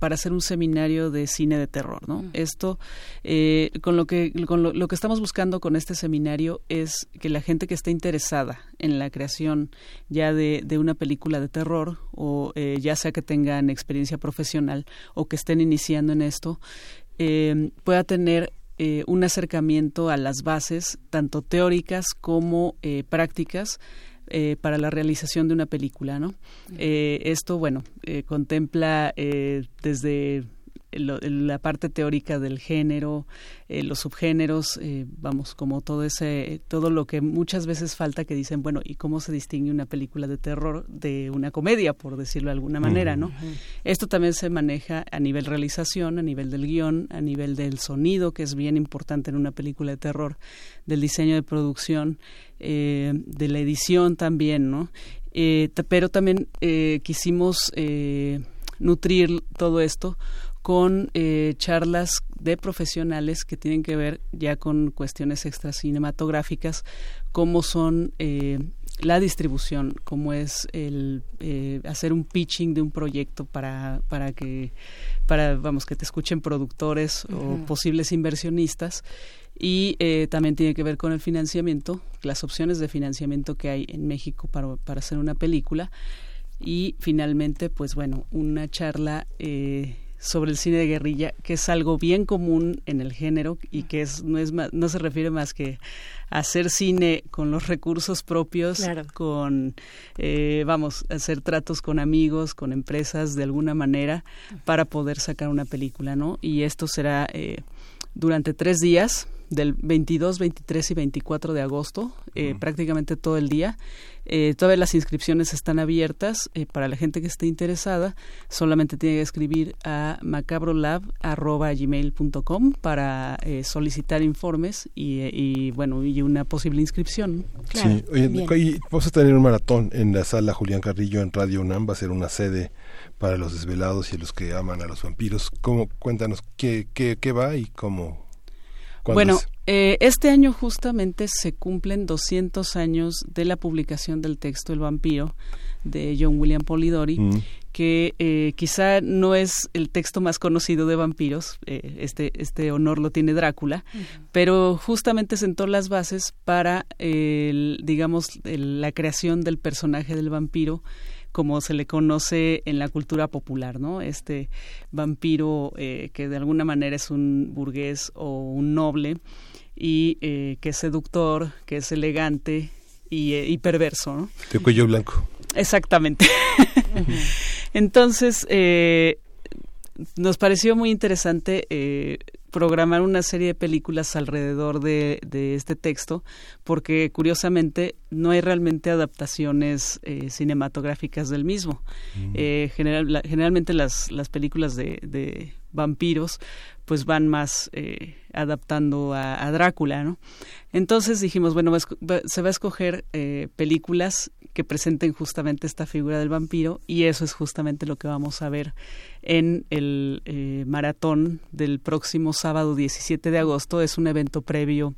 para hacer un seminario de cine de terror, ¿no? Esto, con lo que con lo, que estamos buscando con este seminario es que la gente que esté interesada en la creación ya de, de una película de terror o ya sea que tengan experiencia profesional o que estén iniciando en esto eh, pueda tener eh, un acercamiento a las bases, tanto teóricas como eh, prácticas, eh, para la realización de una película, ¿no? esto, bueno, contempla desde la parte teórica del género, eh, los subgéneros, eh, vamos, como todo ese, todo lo que muchas veces falta que dicen, bueno, ¿y cómo se distingue una película de terror de una comedia, por decirlo de alguna manera, no? Esto también se maneja a nivel realización, a nivel del guion, a nivel del sonido, que es bien importante en una película de terror, del diseño de producción, eh, de la edición también, ¿no? pero también quisimos nutrir todo esto con eh, charlas de profesionales que tienen que ver ya con cuestiones extracinematográficas, como son eh, la distribución, como es el eh, hacer un pitching de un proyecto para, para que para vamos que te escuchen productores o posibles inversionistas. Y también tiene que ver con el financiamiento, las opciones de financiamiento que hay en México para, para hacer una película. Y finalmente pues bueno una charla eh, sobre el cine de guerrilla, que es algo bien común en el género y que es, no, es no se refiere más que a hacer cine con los recursos propios, con, eh, vamos, hacer tratos con amigos, con empresas de alguna manera para poder sacar una película, ¿no? Y esto será eh, durante tres días del 22, 23 y 24 de agosto, eh, prácticamente todo el día. Eh, todas las inscripciones están abiertas eh, para la gente que esté interesada. Solamente tiene que escribir a macabrolab.gmail.com para solicitar informes y, bueno, y una posible inscripción. sí, vamos a tener un maratón en la sala Julián Carrillo en Radio UNAM. Va a ser una sede para los desvelados y los que aman a los vampiros. ¿Cómo, cuéntanos qué, qué, qué va y cómo bueno, eh, este año justamente se cumplen 200 años de la publicación del texto El vampiro de John William Polidori, mm. que eh, quizá no es el texto más conocido de vampiros, eh, este, este honor lo tiene Drácula, pero justamente sentó las bases para, digamos, la creación del personaje del vampiro como se le conoce en la cultura popular, ¿no? Este vampiro eh, que de alguna manera es un burgués o un noble y que es seductor, que es elegante y, perverso, ¿no? De cuello blanco. Exactamente. [laughs] Entonces, eh, nos pareció muy interesante eh, programar una serie de películas alrededor de, este texto, porque curiosamente no hay realmente adaptaciones eh, cinematográficas del mismo. Mm. generalmente las, las películas de, vampiros pues van más adaptando a, a, Drácula, ¿no? Entonces dijimos, bueno, se va a escoger películas que presenten justamente esta figura del vampiro y eso es justamente lo que vamos a ver en el eh, maratón del próximo sábado 17 de agosto. Es un evento previo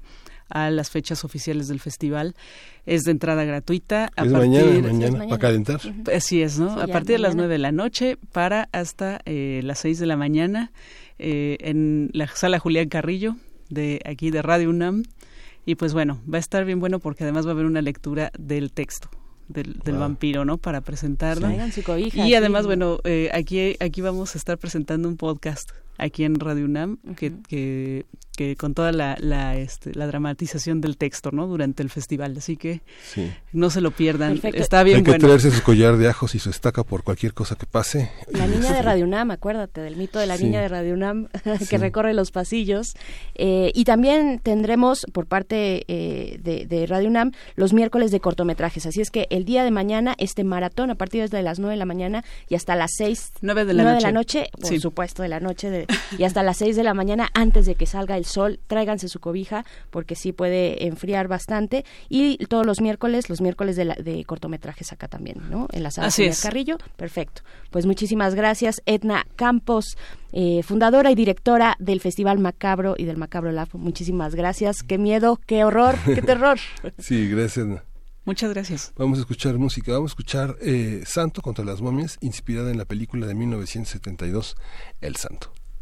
a las fechas oficiales del festival. Es de entrada gratuita. A es mañana, mañana, para calentar. Así es, ¿no? a partir de las 9 de la noche para hasta eh, las 6 de la mañana eh, en la sala Julián Carrillo de aquí de Radio UNAM. Y pues bueno, va a estar bien bueno porque además va a haber una lectura del texto del, del vampiro, ¿no? Para presentarlo. y además, bueno, eh, aquí, aquí vamos a estar presentando un podcast aquí en Radio UNAM que, que, que, con toda la, la, este, la, dramatización del texto, ¿no? Durante el festival. Así que no se lo pierdan. Está bien Hay que traerse su collar de ajos y su estaca por cualquier cosa que pase. La niña de Radio UNAM, acuérdate del mito de la niña de Radio UNAM [laughs] que recorre los pasillos. Eh, y también tendremos por parte eh, de, de, Radio UNAM los miércoles de cortometrajes. Así es que el día de mañana, este maratón, a partir de las 9 de la mañana y hasta las 6 9 de la, noche. De la noche, por supuesto, de la noche de, y hasta las 6 de la mañana antes de que salga el sol, tráiganse su cobija porque sí puede enfriar bastante y todos los miércoles, los miércoles de, de cortometrajes acá también, ¿no? En la sala de Carrillo. Perfecto. Pues muchísimas gracias, Edna Campos, eh, fundadora y directora del Festival Macabro y del Macabro Lab. Muchísimas gracias. Qué miedo, qué horror, qué terror. [laughs] sí, gracias. Muchas gracias. Vamos a escuchar música. Vamos a escuchar eh, Santo contra las momias, inspirada en la película de 1972, El Santo.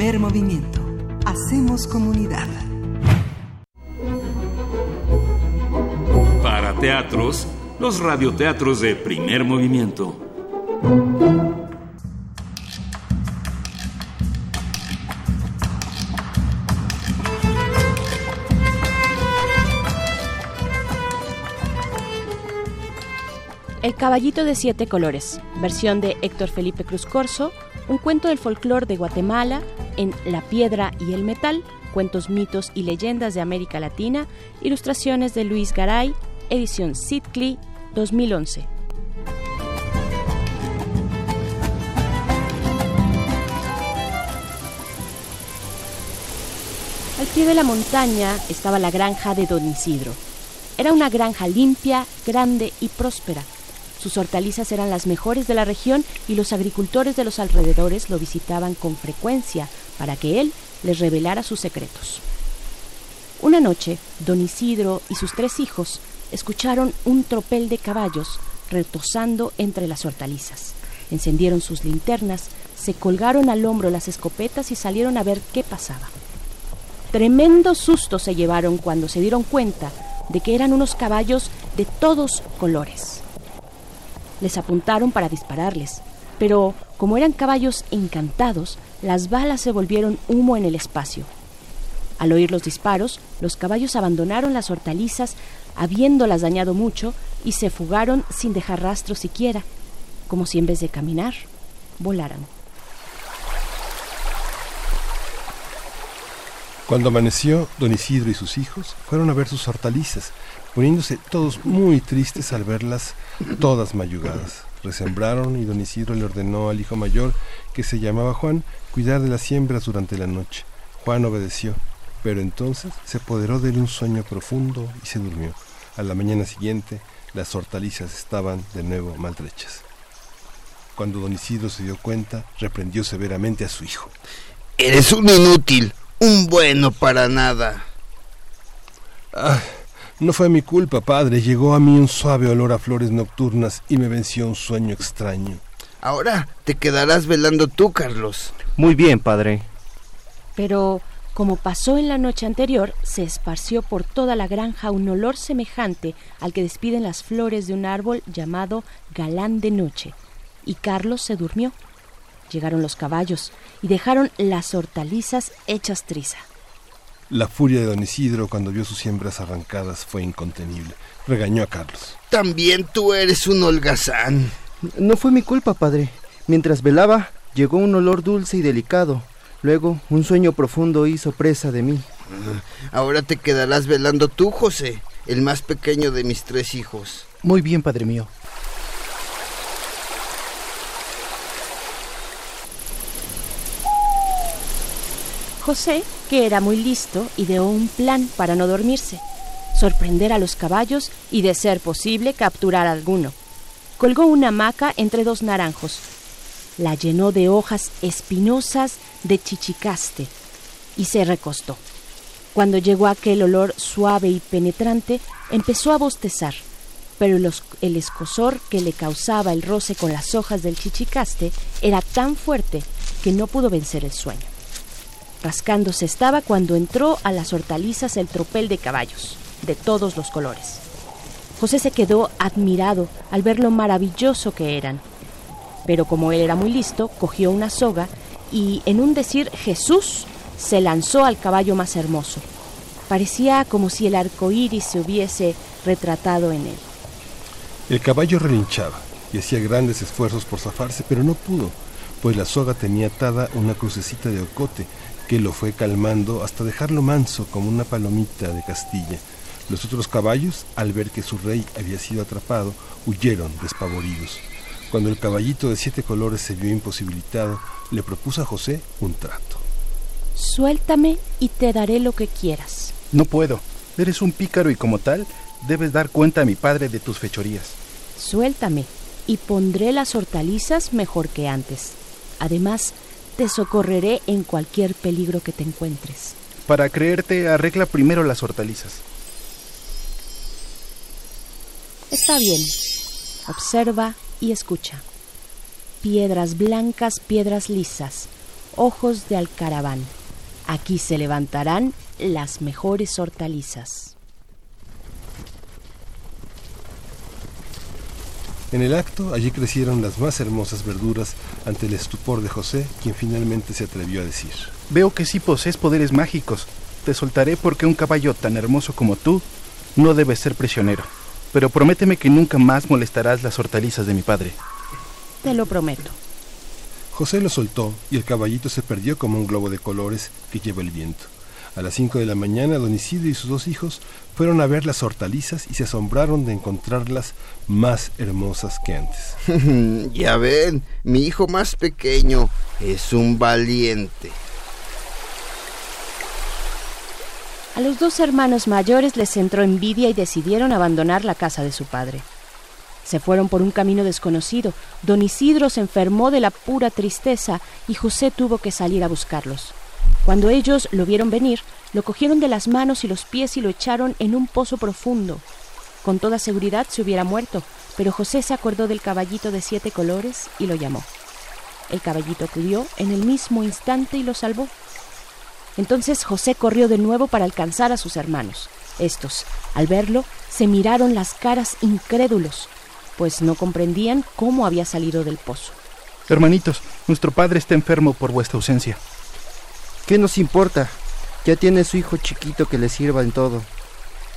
Primer movimiento. Hacemos comunidad. Para teatros, los radioteatros de primer movimiento. El caballito de siete colores, versión de Héctor Felipe Cruz Corso, un cuento del folclore de Guatemala en La piedra y el metal, cuentos, mitos y leyendas de América Latina, ilustraciones de Luis Garay, edición Sidcli 2011. Al pie de la montaña estaba la granja de Don Isidro. Era una granja limpia, grande y próspera sus hortalizas eran las mejores de la región y los agricultores de los alrededores lo visitaban con frecuencia para que él les revelara sus secretos. Una noche, don Isidro y sus tres hijos escucharon un tropel de caballos retosando entre las hortalizas. Encendieron sus linternas, se colgaron al hombro las escopetas y salieron a ver qué pasaba. Tremendo susto se llevaron cuando se dieron cuenta de que eran unos caballos de todos colores les apuntaron para dispararles, pero como eran caballos encantados, las balas se volvieron humo en el espacio. Al oír los disparos, los caballos abandonaron las hortalizas, habiéndolas dañado mucho, y se fugaron sin dejar rastro siquiera, como si en vez de caminar, volaran. Cuando amaneció, don Isidro y sus hijos fueron a ver sus hortalizas, poniéndose todos muy tristes al verlas todas mayugadas. Resembraron y don Isidro le ordenó al hijo mayor, que se llamaba Juan, cuidar de las siembras durante la noche. Juan obedeció, pero entonces se apoderó de él un sueño profundo y se durmió. A la mañana siguiente, las hortalizas estaban de nuevo maltrechas. Cuando don Isidro se dio cuenta, reprendió severamente a su hijo. Eres un inútil, un bueno para nada. Ah, no fue mi culpa, padre. Llegó a mí un suave olor a flores nocturnas y me venció un sueño extraño. Ahora te quedarás velando tú, Carlos. Muy bien, padre. Pero, como pasó en la noche anterior, se esparció por toda la granja un olor semejante al que despiden las flores de un árbol llamado galán de noche, y Carlos se durmió. Llegaron los caballos y dejaron las hortalizas hechas triza. La furia de don Isidro cuando vio sus siembras arrancadas fue incontenible. Regañó a Carlos. También tú eres un holgazán. No fue mi culpa, padre. Mientras velaba, llegó un olor dulce y delicado. Luego, un sueño profundo hizo presa de mí. Ah, ahora te quedarás velando tú, José, el más pequeño de mis tres hijos. Muy bien, padre mío. José, que era muy listo, ideó un plan para no dormirse, sorprender a los caballos y, de ser posible, capturar a alguno. Colgó una hamaca entre dos naranjos, la llenó de hojas espinosas de chichicaste y se recostó. Cuando llegó aquel olor suave y penetrante, empezó a bostezar, pero el escosor que le causaba el roce con las hojas del chichicaste era tan fuerte que no pudo vencer el sueño. Rascándose estaba cuando entró a las hortalizas el tropel de caballos, de todos los colores. José se quedó admirado al ver lo maravilloso que eran. Pero como él era muy listo, cogió una soga y, en un decir Jesús, se lanzó al caballo más hermoso. Parecía como si el arco iris se hubiese retratado en él. El caballo relinchaba y hacía grandes esfuerzos por zafarse, pero no pudo, pues la soga tenía atada una crucecita de ocote que lo fue calmando hasta dejarlo manso como una palomita de Castilla. Los otros caballos, al ver que su rey había sido atrapado, huyeron despavoridos. Cuando el caballito de siete colores se vio imposibilitado, le propuso a José un trato. Suéltame y te daré lo que quieras. No puedo. Eres un pícaro y como tal, debes dar cuenta a mi padre de tus fechorías. Suéltame y pondré las hortalizas mejor que antes. Además, te socorreré en cualquier peligro que te encuentres. Para creerte, arregla primero las hortalizas. Está bien. Observa y escucha. Piedras blancas, piedras lisas, ojos de alcaraván. Aquí se levantarán las mejores hortalizas. En el acto, allí crecieron las más hermosas verduras ante el estupor de José, quien finalmente se atrevió a decir. Veo que sí posees poderes mágicos. Te soltaré porque un caballo tan hermoso como tú no debe ser prisionero. Pero prométeme que nunca más molestarás las hortalizas de mi padre. Te lo prometo. José lo soltó y el caballito se perdió como un globo de colores que lleva el viento. A las cinco de la mañana, don Isidro y sus dos hijos fueron a ver las hortalizas y se asombraron de encontrarlas más hermosas que antes. [laughs] ya ven, mi hijo más pequeño es un valiente. A los dos hermanos mayores les entró envidia y decidieron abandonar la casa de su padre. Se fueron por un camino desconocido. Don Isidro se enfermó de la pura tristeza y José tuvo que salir a buscarlos. Cuando ellos lo vieron venir, lo cogieron de las manos y los pies y lo echaron en un pozo profundo. Con toda seguridad se hubiera muerto, pero José se acordó del caballito de siete colores y lo llamó. El caballito acudió en el mismo instante y lo salvó. Entonces José corrió de nuevo para alcanzar a sus hermanos. Estos, al verlo, se miraron las caras incrédulos, pues no comprendían cómo había salido del pozo. Hermanitos, nuestro padre está enfermo por vuestra ausencia. ¿Qué nos importa? Ya tiene su hijo chiquito que le sirva en todo.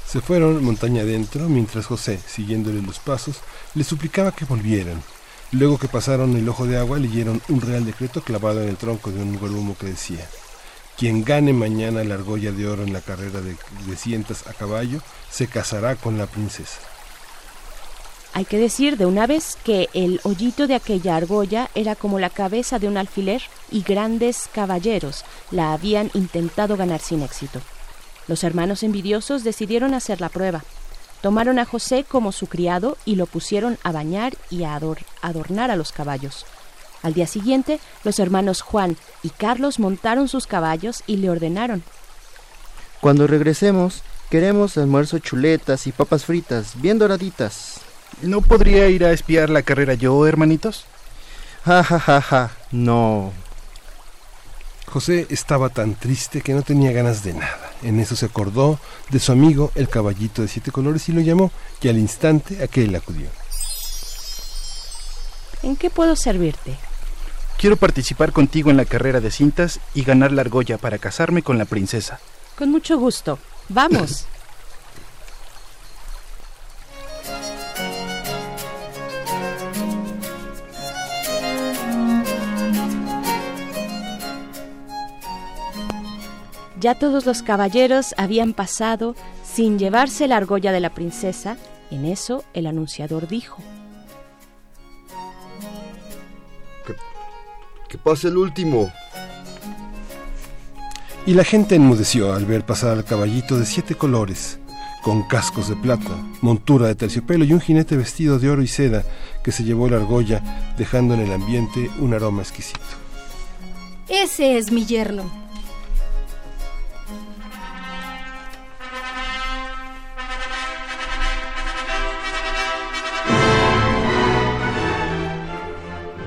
Se fueron montaña adentro mientras José, siguiéndole los pasos, le suplicaba que volvieran. Luego que pasaron el ojo de agua, leyeron un real decreto clavado en el tronco de un grumo que decía: Quien gane mañana la argolla de oro en la carrera de, de cientas a caballo, se casará con la princesa. Hay que decir de una vez que el hoyito de aquella argolla era como la cabeza de un alfiler y grandes caballeros la habían intentado ganar sin éxito. Los hermanos envidiosos decidieron hacer la prueba. Tomaron a José como su criado y lo pusieron a bañar y a adornar a los caballos. Al día siguiente, los hermanos Juan y Carlos montaron sus caballos y le ordenaron. Cuando regresemos, queremos almuerzo chuletas y papas fritas, bien doraditas. ¿No podría ir a espiar la carrera yo, hermanitos? Ja, ja, ja, ja. No. José estaba tan triste que no tenía ganas de nada. En eso se acordó de su amigo el caballito de siete colores y lo llamó, y al instante aquel acudió. ¿En qué puedo servirte? Quiero participar contigo en la carrera de cintas y ganar la argolla para casarme con la princesa. Con mucho gusto. Vamos. [clears throat] Ya todos los caballeros habían pasado sin llevarse la argolla de la princesa. En eso el anunciador dijo. Que pase el último. Y la gente enmudeció al ver pasar al caballito de siete colores, con cascos de plata, montura de terciopelo y un jinete vestido de oro y seda que se llevó la argolla, dejando en el ambiente un aroma exquisito. Ese es mi yerno.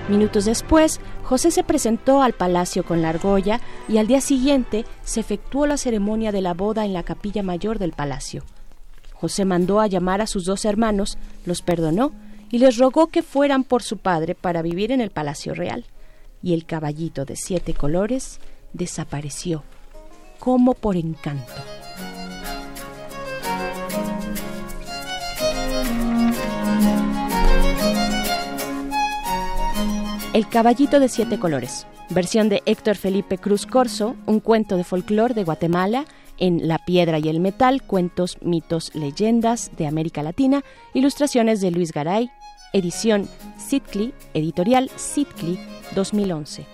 Minutos después, José se presentó al palacio con la argolla y al día siguiente se efectuó la ceremonia de la boda en la capilla mayor del palacio. José mandó a llamar a sus dos hermanos, los perdonó y les rogó que fueran por su padre para vivir en el palacio real. Y el caballito de siete colores desapareció, como por encanto. El caballito de siete colores, versión de Héctor Felipe Cruz Corso, un cuento de folclore de Guatemala, en La piedra y el metal, cuentos, mitos, leyendas de América Latina, ilustraciones de Luis Garay, edición Sitcli, editorial Sitcli 2011.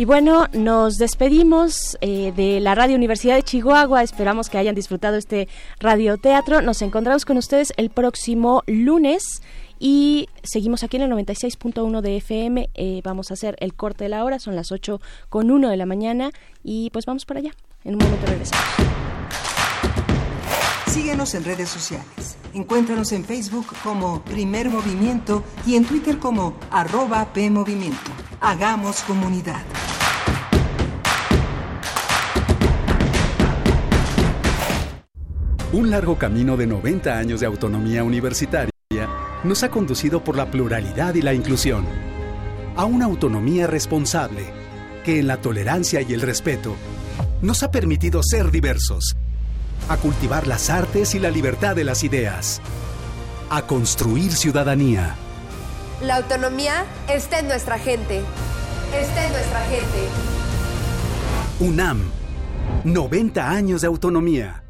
Y bueno, nos despedimos eh, de la Radio Universidad de Chihuahua. Esperamos que hayan disfrutado este radioteatro. Nos encontramos con ustedes el próximo lunes. Y seguimos aquí en el 96.1 de FM. Eh, vamos a hacer el corte de la hora, son las 8 con 1 de la mañana. Y pues vamos para allá. En un momento regresamos. Síguenos en redes sociales. Encuéntranos en Facebook como Primer Movimiento y en Twitter como arroba PMovimiento. Hagamos comunidad. Un largo camino de 90 años de autonomía universitaria nos ha conducido por la pluralidad y la inclusión a una autonomía responsable que en la tolerancia y el respeto nos ha permitido ser diversos, a cultivar las artes y la libertad de las ideas, a construir ciudadanía. La autonomía está en nuestra gente. Está en nuestra gente. UNAM, 90 años de autonomía.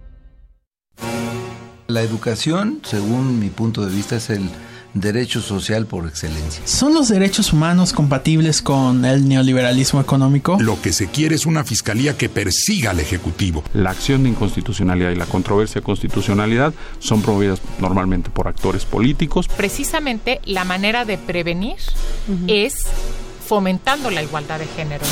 La educación, según mi punto de vista, es el derecho social por excelencia. ¿Son los derechos humanos compatibles con el neoliberalismo económico? Lo que se quiere es una fiscalía que persiga al Ejecutivo. La acción de inconstitucionalidad y la controversia de constitucionalidad son promovidas normalmente por actores políticos. Precisamente la manera de prevenir es fomentando la igualdad de género.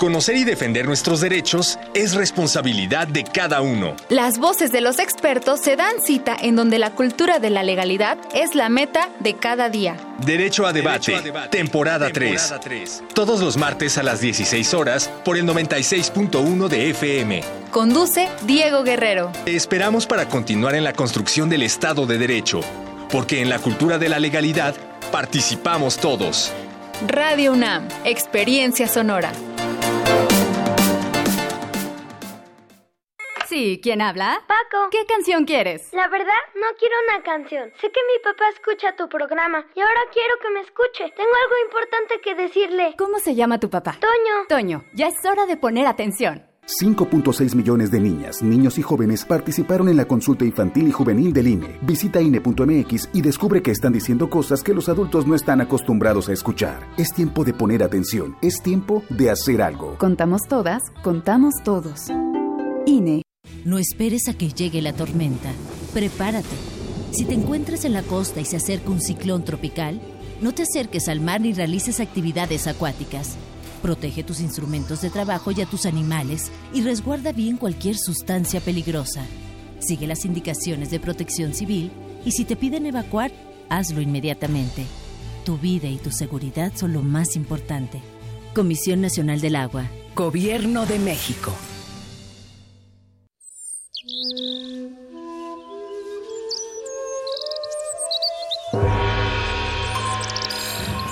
Conocer y defender nuestros derechos es responsabilidad de cada uno. Las voces de los expertos se dan cita en donde la cultura de la legalidad es la meta de cada día. Derecho a debate, temporada, 3. Todos los martes a las 16 horas por el 96.1 de FM. Conduce Diego Guerrero. Te esperamos para continuar en la construcción del Estado de Derecho, porque en la cultura de la legalidad participamos todos. Radio UNAM, Experiencia Sonora. Sí, ¿quién habla? Paco. ¿Qué canción quieres? La verdad, no quiero una canción. Sé que mi papá escucha tu programa y ahora quiero que me escuche. Tengo algo importante que decirle. ¿Cómo se llama tu papá? Toño. Toño, ya es hora de poner atención. 5.6 millones de niñas, niños y jóvenes participaron en la consulta infantil y juvenil del INE. Visita INE.mx y descubre que están diciendo cosas que los adultos no están acostumbrados a escuchar. Es tiempo de poner atención. Es tiempo de hacer algo. Contamos todas, contamos todos. INE. No esperes a que llegue la tormenta. Prepárate. Si te encuentras en la costa y se acerca un ciclón tropical, no te acerques al mar ni realices actividades acuáticas. Protege tus instrumentos de trabajo y a tus animales y resguarda bien cualquier sustancia peligrosa. Sigue las indicaciones de protección civil y si te piden evacuar, hazlo inmediatamente. Tu vida y tu seguridad son lo más importante. Comisión Nacional del Agua. Gobierno de México.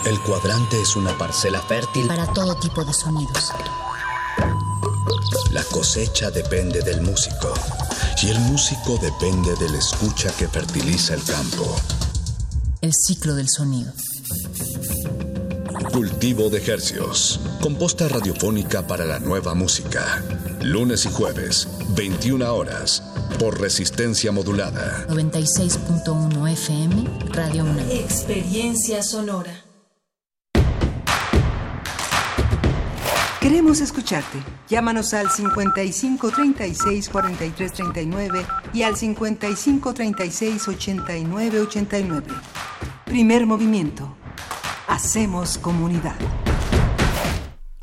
El cuadrante es una parcela fértil para todo tipo de sonidos. La cosecha depende del músico y el músico depende del escucha que fertiliza el campo. El ciclo del sonido. Cultivo de hercios. Composta radiofónica para la nueva música. Lunes y jueves, 21 horas, por resistencia modulada. 96.1 FM, Radio 1. Experiencia sonora. Queremos escucharte. Llámanos al 55 36 43 39 y al 55 36 89 89. Primer movimiento. Hacemos comunidad.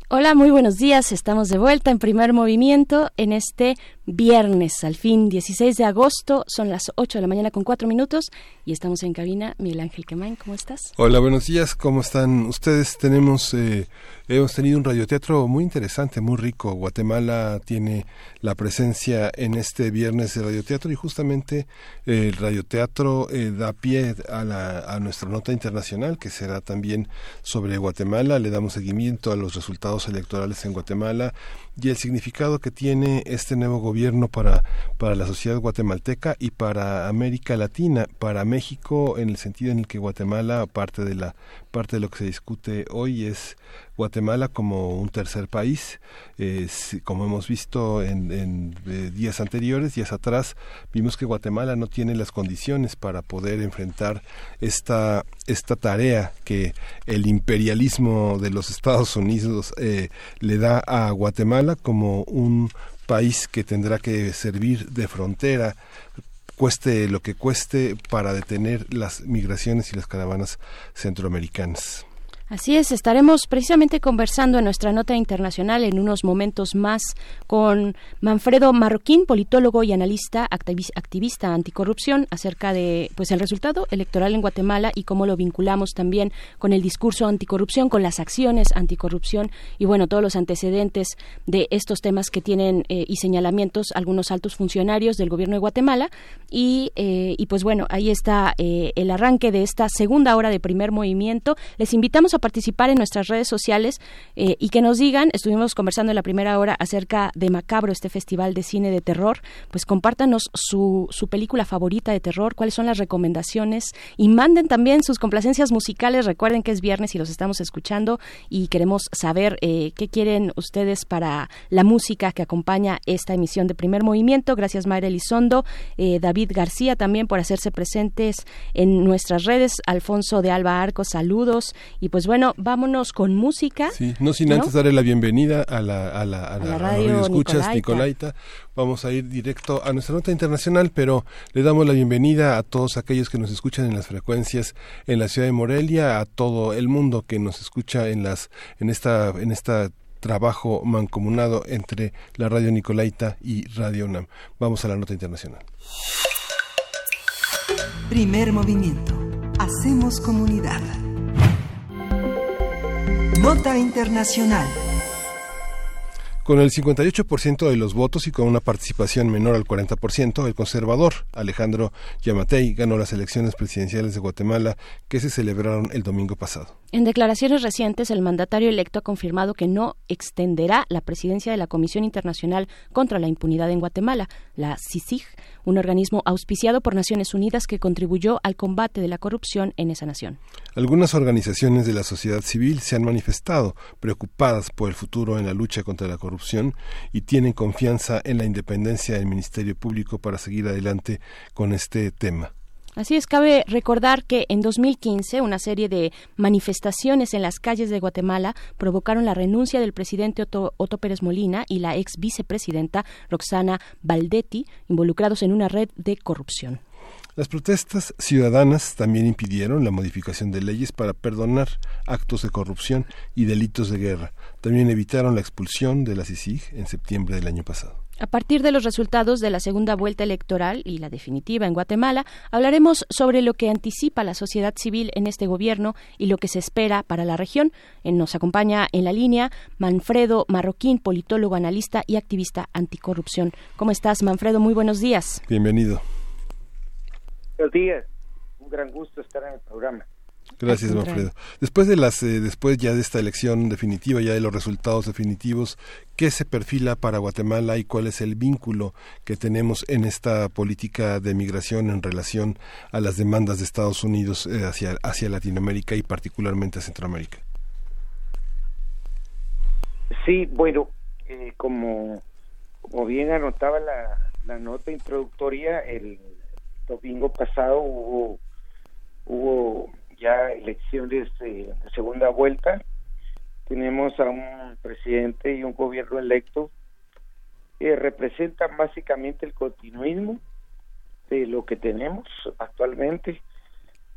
Hola, muy buenos días. Estamos de vuelta en primer movimiento en este viernes, al fin 16 de agosto. Son las 8 de la mañana con 4 minutos y estamos en cabina. Miguel Ángel Quemain, ¿cómo estás? Hola, buenos días. ¿Cómo están ustedes? Tenemos, eh, hemos tenido un radioteatro muy interesante, muy rico. Guatemala tiene la presencia en este viernes de radioteatro y justamente eh, el radioteatro eh, da pie a, la, a nuestra nota internacional que será también sobre Guatemala. Le damos seguimiento a los resultados electorales en Guatemala y el significado que tiene este nuevo gobierno gobierno para, para la sociedad guatemalteca y para América Latina, para México en el sentido en el que Guatemala, parte de la parte de lo que se discute hoy es Guatemala como un tercer país, eh, como hemos visto en, eh, días anteriores, días atrás, vimos que Guatemala no tiene las condiciones para poder enfrentar esta, esta tarea que el imperialismo de los Estados Unidos eh, le da a Guatemala como un país que tendrá que servir de frontera cueste lo que cueste para detener las migraciones y las caravanas centroamericanas. Así es, estaremos precisamente conversando en nuestra nota internacional en unos momentos más con Manfredo Marroquín, politólogo y analista activista anticorrupción, acerca de pues el resultado electoral en Guatemala y cómo lo vinculamos también con el discurso anticorrupción, con las acciones anticorrupción y bueno, todos los antecedentes de estos temas que tienen eh, y señalamientos algunos altos funcionarios del gobierno de Guatemala y, eh, y pues bueno, ahí está eh, el arranque de esta segunda hora de primer movimiento. Les invitamos a participar en nuestras redes sociales eh, y que nos digan, estuvimos conversando en la primera hora acerca de Macabro, este festival de cine de terror, pues compártanos su, su película favorita de terror, cuáles son las recomendaciones y manden también sus complacencias musicales. Recuerden que es viernes y los estamos escuchando y queremos saber eh, qué quieren ustedes para la música que acompaña esta emisión de primer movimiento. Gracias Mayra Elizondo, eh, David García también por hacerse presentes en nuestras redes, Alfonso de Alba Arco, saludos y pues bueno, vámonos con música. Sí, no sin antes darle la bienvenida a la, a la, a la, radio, Escuchas Nicolaita. Vamos a ir directo a nuestra nota internacional, pero le damos la bienvenida a todos aquellos que nos escuchan en las frecuencias en la ciudad de Morelia, a todo el mundo que nos escucha en las en esta en esta trabajo mancomunado entre la radio Nicolaita y Radio UNAM. Vamos a la nota internacional. Primer movimiento. Hacemos comunidad. Nota Internacional. Con el 58% de los votos y con una participación menor al 40%, el conservador Alejandro Yamatei ganó las elecciones presidenciales de Guatemala que se celebraron el domingo pasado. En declaraciones recientes, el mandatario electo ha confirmado que no extenderá la presidencia de la Comisión Internacional contra la Impunidad en Guatemala, la CICIG, un organismo auspiciado por Naciones Unidas que contribuyó al combate de la corrupción en esa nación. Algunas organizaciones de la sociedad civil se han manifestado preocupadas por el futuro en la lucha contra la corrupción y tienen confianza en la independencia del Ministerio Público para seguir adelante con este tema. Así es, cabe recordar que en 2015 una serie de manifestaciones en las calles de Guatemala provocaron la renuncia del presidente Otto, Pérez Molina y la ex vicepresidenta Roxana Valdetti, involucrados en una red de corrupción. Las protestas ciudadanas también impidieron la modificación de leyes para perdonar actos de corrupción y delitos de guerra. También evitaron la expulsión de la CICIG en septiembre del año pasado. A partir de los resultados de la segunda vuelta electoral y la definitiva en Guatemala, hablaremos sobre lo que anticipa la sociedad civil en este gobierno y lo que se espera para la región. Eh, nos acompaña en la línea Manfredo Marroquín, politólogo, analista y activista anticorrupción. ¿Cómo estás, Manfredo? Muy buenos días. Bienvenido. Buenos días. Un gran gusto estar en el programa. Gracias, Manfredo. Después de las, eh, después ya de esta elección definitiva, ya de los resultados definitivos, ¿qué se perfila para Guatemala y cuál es el vínculo que tenemos en esta política de migración en relación a las demandas de Estados Unidos eh, hacia, hacia Latinoamérica y particularmente a Centroamérica? Sí, bueno, eh, como, como bien anotaba la, la nota introductoria, el domingo pasado hubo hubo ya elecciones de, segunda vuelta. Tenemos a un presidente y un gobierno electo que representan básicamente el continuismo de lo que tenemos actualmente,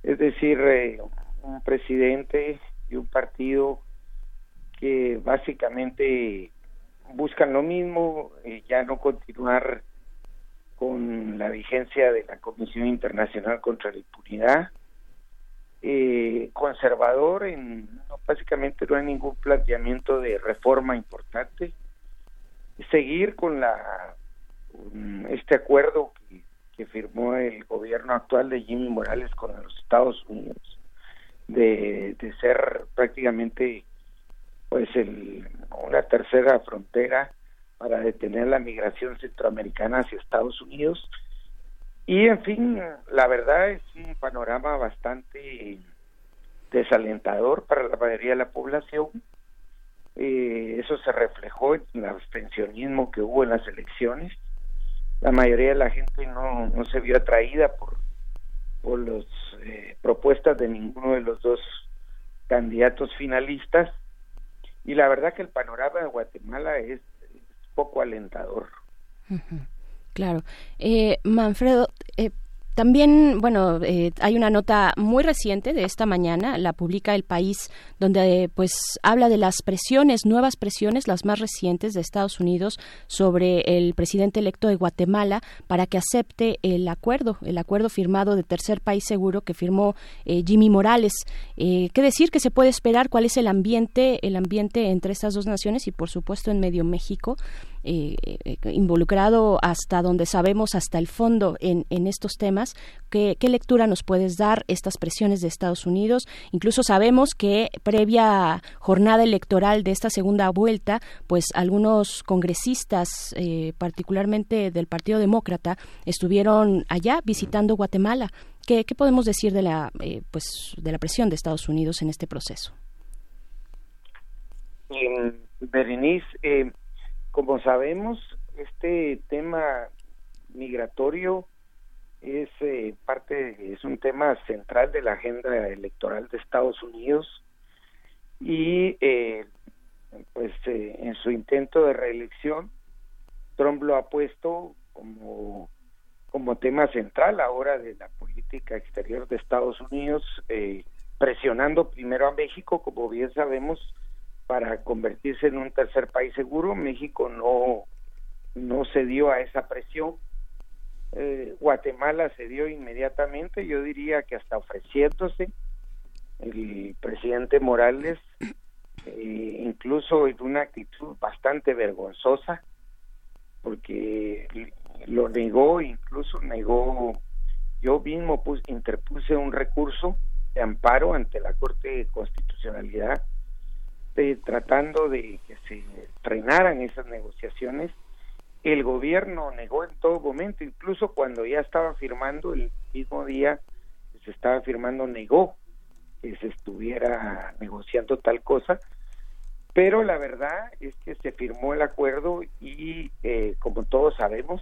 es decir, eh, un presidente y un partido que básicamente buscan lo mismo, eh, ya no continuar con la vigencia de la Comisión Internacional contra la Impunidad, eh, conservador, en, básicamente no hay ningún planteamiento de reforma importante. Seguir con la este acuerdo que, firmó el gobierno actual de Jimmy Morales con los Estados Unidos, de, de ser prácticamente pues el, una tercera frontera para detener la migración centroamericana hacia Estados Unidos. Y en fin, la verdad es un panorama bastante desalentador para la mayoría de la población. Eh, eso se reflejó en el abstencionismo que hubo en las elecciones. La mayoría de la gente no, no se vio atraída por, por las eh, propuestas de ninguno de los dos candidatos finalistas. Y la verdad que el panorama de Guatemala es, poco alentador. Claro. Eh, Manfredo, eh, también, bueno, eh, hay una nota muy reciente de esta mañana, la publica El País, donde pues habla de las presiones, nuevas presiones, las más recientes de Estados Unidos sobre el presidente electo de Guatemala para que acepte el acuerdo, el acuerdo firmado de tercer país seguro que firmó eh, Jimmy Morales. Eh, ¿Qué decir? ¿Qué se puede esperar? ¿Cuál es el ambiente, el ambiente entre estas dos naciones y por supuesto en medio México? Eh, eh, involucrado hasta donde sabemos, hasta el fondo en, en estos temas. ¿Qué, ¿Qué, lectura nos puedes dar estas presiones de Estados Unidos? Incluso sabemos que previa jornada electoral de esta segunda vuelta, pues algunos congresistas, eh, particularmente del Partido Demócrata, estuvieron allá visitando Guatemala. ¿Qué, qué podemos decir de la, eh, pues, de la presión de Estados Unidos en este proceso? Berenice, eh, como sabemos, este tema migratorio es eh, parte, es un tema central de la agenda electoral de Estados Unidos y eh, pues eh, en su intento de reelección Trump lo ha puesto como como tema central ahora de la política exterior de Estados Unidos, presionando primero a México, como bien sabemos, para convertirse en un tercer país seguro. México no, no cedió a esa presión. Eh, Guatemala cedió inmediatamente, yo diría que hasta ofreciéndose. El presidente Morales, eh, incluso en una actitud bastante vergonzosa, porque lo negó, incluso negó, yo mismo interpuse un recurso de amparo ante la Corte de Constitucionalidad tratando de que se frenaran esas negociaciones. El gobierno negó en todo momento, incluso cuando ya estaba firmando, el mismo día que se estaba firmando, negó que se estuviera negociando tal cosa. Pero la verdad es que se firmó el acuerdo y, eh, como todos sabemos,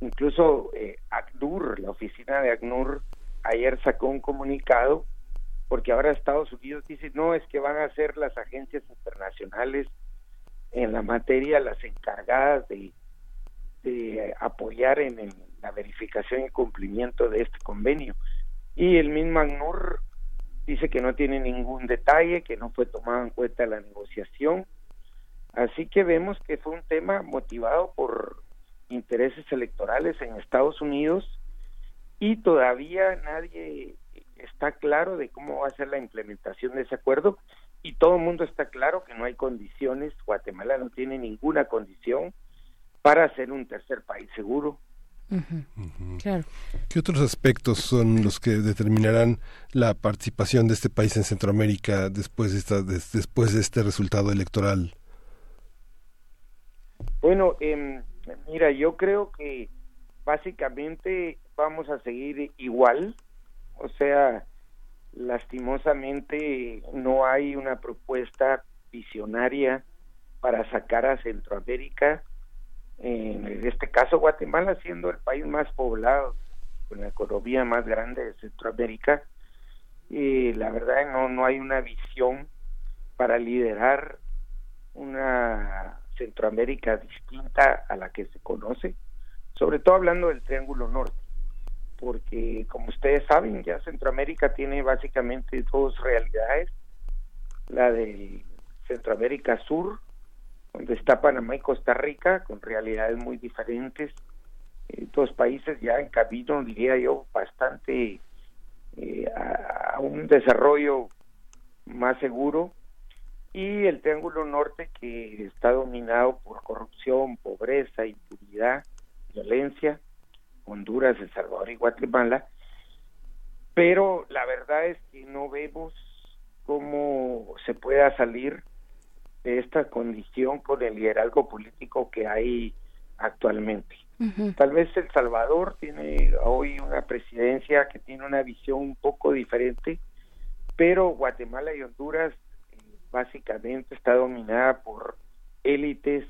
incluso eh, ACNUR, la oficina de ACNUR, ayer sacó un comunicado porque ahora Estados Unidos dice, no, es que van a ser las agencias internacionales en la materia las encargadas de, apoyar en la verificación y cumplimiento de este convenio. Y el mismo ACNUR dice que no tiene ningún detalle, que no fue tomado en cuenta la negociación. Así que vemos que fue un tema motivado por intereses electorales en Estados Unidos y todavía nadie está claro de cómo va a ser la implementación de ese acuerdo y todo el mundo está claro que no hay condiciones, Guatemala no tiene ninguna condición para ser un tercer país seguro. ¿Qué otros aspectos son los que determinarán la participación de este país en Centroamérica después de, esta, después de este resultado electoral? Bueno, eh, mira, yo creo que básicamente vamos a seguir igual, o sea, lastimosamente no hay una propuesta visionaria para sacar a Centroamérica, en este caso Guatemala siendo el país más poblado, con la economía más grande de Centroamérica, y la verdad no, no hay una visión para liderar una Centroamérica distinta a la que se conoce, sobre todo hablando del Triángulo Norte porque como ustedes saben, ya Centroamérica tiene básicamente dos realidades, la de Centroamérica Sur, donde está Panamá y Costa Rica, con realidades muy diferentes, eh, dos países ya en camino, diría yo, bastante eh, a, un desarrollo más seguro, y el Triángulo Norte que está dominado por corrupción, pobreza, impunidad, violencia, Honduras, El Salvador y Guatemala, pero la verdad es que no vemos cómo se pueda salir de esta condición con el liderazgo político que hay actualmente. Tal vez El Salvador tiene hoy una presidencia que tiene una visión un poco diferente, pero Guatemala y Honduras eh, básicamente está dominada por élites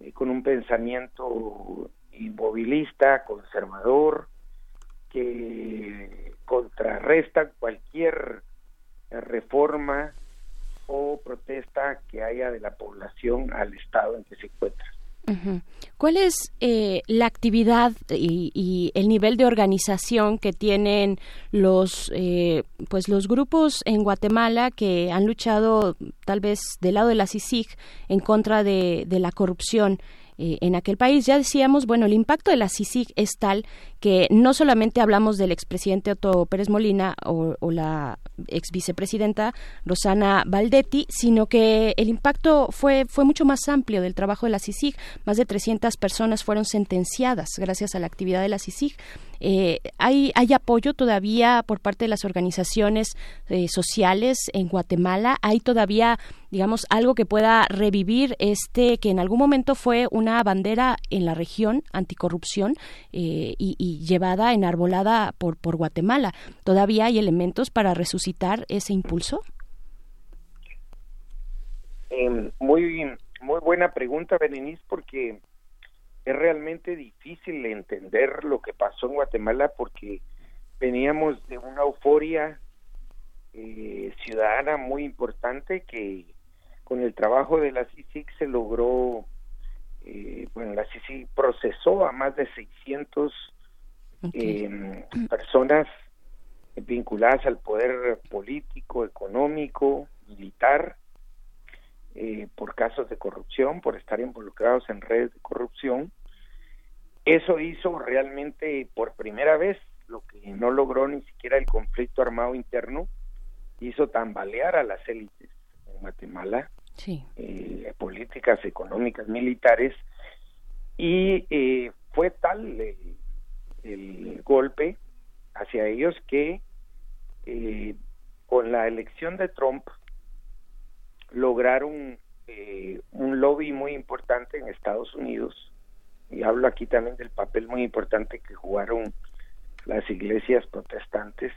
eh, con un pensamiento inmovilista, conservador, que contrarrestan cualquier reforma o protesta que haya de la población al estado en que se encuentra. ¿Cuál es eh, la actividad y, el nivel de organización que tienen los eh, pues los grupos en Guatemala que han luchado tal vez del lado de la CICIG en contra de, de la corrupción? Eh, en aquel país. Ya decíamos, bueno, el impacto de la CICIG es tal que no solamente hablamos del expresidente Otto Pérez Molina o, la ex vicepresidenta Rosana Valdetti, sino que el impacto fue, fue mucho más amplio del trabajo de la CICIG. Más de 300 personas fueron sentenciadas gracias a la actividad de la CICIG. Eh, ¿hay, ¿Hay apoyo todavía por parte de las organizaciones eh, sociales en Guatemala? ¿Hay todavía, digamos, algo que pueda revivir este que en algún momento fue una bandera en la región anticorrupción eh, y, llevada, enarbolada por, por Guatemala? ¿Todavía hay elementos para resucitar ese impulso? Em, muy, muy buena pregunta, Berenice, porque es realmente difícil entender lo que pasó en Guatemala porque veníamos de una euforia eh, ciudadana muy importante que con el trabajo de la CICIC se logró, eh, bueno, la CICIC procesó a más de 600 em, personas vinculadas al poder político, económico, militar, eh, por casos de corrupción, por estar involucrados en redes de corrupción. Eso hizo realmente por primera vez lo que no logró ni siquiera el conflicto armado interno, hizo tambalear a las élites en Guatemala, eh, políticas económicas, militares, y eh, fue tal el, golpe hacia ellos que con la elección de Trump lograron eh, un lobby muy importante en Estados Unidos y hablo aquí también del papel muy importante que jugaron las iglesias protestantes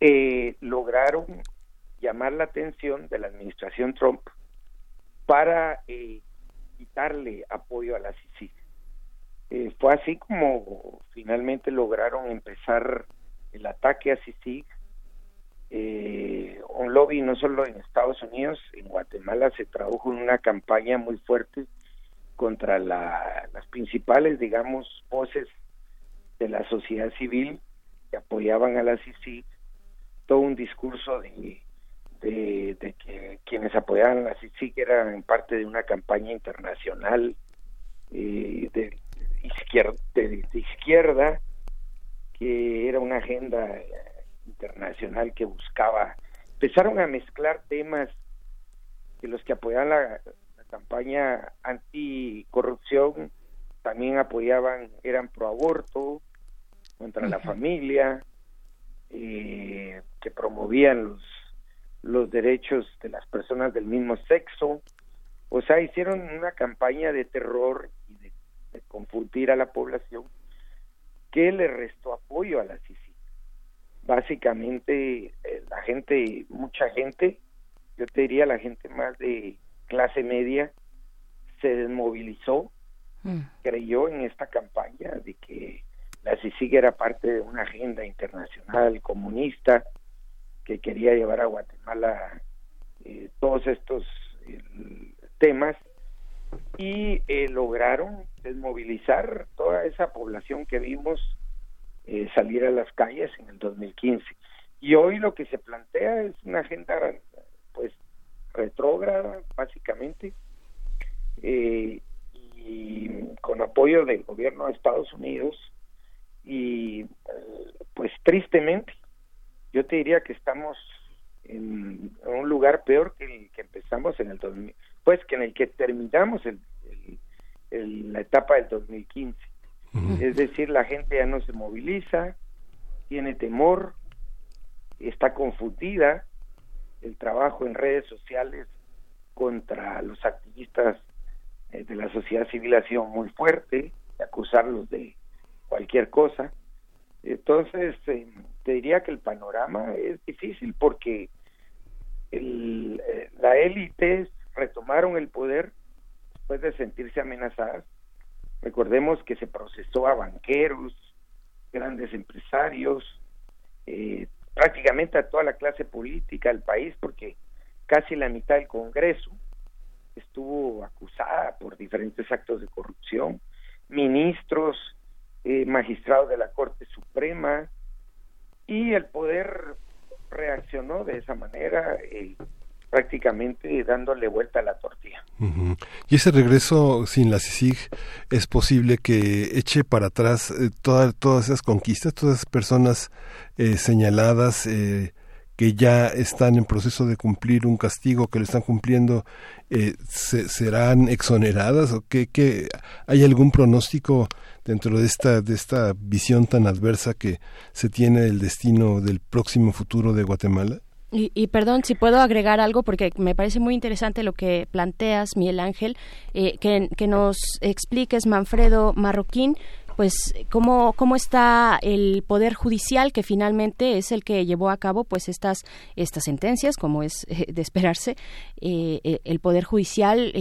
eh, lograron llamar la atención de la administración Trump para eh, quitarle apoyo a la CICIG. fue así como finalmente lograron empezar el ataque a CICIG eh, un lobby no solo en Estados Unidos, en Guatemala se tradujo en una campaña muy fuerte contra las principales, digamos, voces de la sociedad civil que apoyaban a la CICIG, todo un discurso de, de, que quienes apoyaban a la CICIG eran parte de una campaña internacional eh, de, izquierda, que era una agenda internacional que buscaba, empezaron a mezclar temas que los que apoyaban la, campaña anticorrupción también apoyaban, eran pro aborto, contra la familia, eh, que promovían los, los derechos de las personas del mismo sexo. O sea, hicieron una campaña de terror y de, de confundir a la población que le restó apoyo a la CICI básicamente eh, la gente, mucha gente, yo te diría la gente más de clase media, se desmovilizó, mm. creyó en esta campaña de que la CICIG era parte de una agenda internacional comunista que quería llevar a Guatemala eh, todos estos eh, temas y lograron desmovilizar toda esa población que vimos eh, salir a las calles en el 2015. Y hoy lo que se plantea es una agenda pues retrógrada básicamente eh, y con apoyo del gobierno de Estados Unidos y pues tristemente yo te diría que estamos en, un lugar peor que el que empezamos en el 2000, pues que en el que terminamos el, la etapa del 2015 es decir, la gente ya no se moviliza, tiene temor, está confundida, el trabajo en redes sociales contra los activistas eh, de la sociedad civil ha sido muy fuerte, acusarlos de cualquier cosa. Entonces, eh, te diría que el panorama es difícil porque el, eh, la élite retomaron el poder después de sentirse amenazadas. Recordemos que se procesó a banqueros, grandes empresarios, eh, prácticamente a toda la clase política del país, porque casi la mitad del Congreso estuvo acusada por diferentes actos de corrupción, ministros, eh, magistrados de la Corte Suprema, y el poder reaccionó de esa manera, eh, prácticamente dándole vuelta a la tortilla. Y ese regreso sin la CICIG es posible que eche para atrás eh, todas esas conquistas, todas esas personas eh, señaladas eh, que ya están en proceso de cumplir un castigo, que lo están cumpliendo, se, serán exoneradas o que, que hay algún pronóstico dentro de esta de esta visión tan adversa que se tiene del destino del próximo futuro de Guatemala. Y, perdón, si puedo agregar algo, porque me parece muy interesante lo que planteas, Miguel Ángel, eh, que, que nos expliques, Manfredo Marroquín, pues cómo, cómo está el poder judicial que finalmente es el que llevó a cabo pues estas estas sentencias como es eh, de esperarse eh, eh, el poder judicial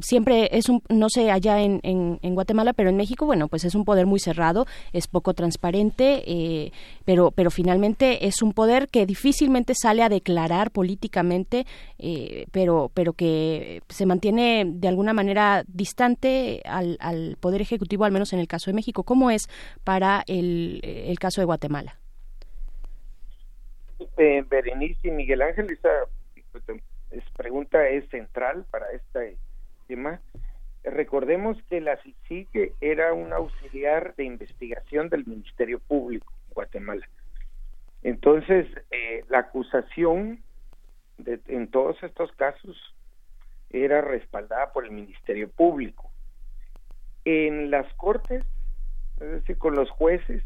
siempre es un no sé allá en, en, Guatemala pero en México bueno pues es un poder muy cerrado es poco transparente pero pero finalmente es un poder que difícilmente sale a declarar políticamente pero pero que se mantiene de alguna manera distante al, al poder ejecutivo al menos en el caso de México ¿Cómo es para el, el caso de Guatemala? Eh, Berenice y Miguel Ángel, esa pues, pregunta es central para este tema. Recordemos que la CICIG era un auxiliar de investigación del Ministerio Público en Guatemala. Entonces, eh, la acusación de, en todos estos casos era respaldada por el Ministerio Público. En las Cortes es decir, con los jueces,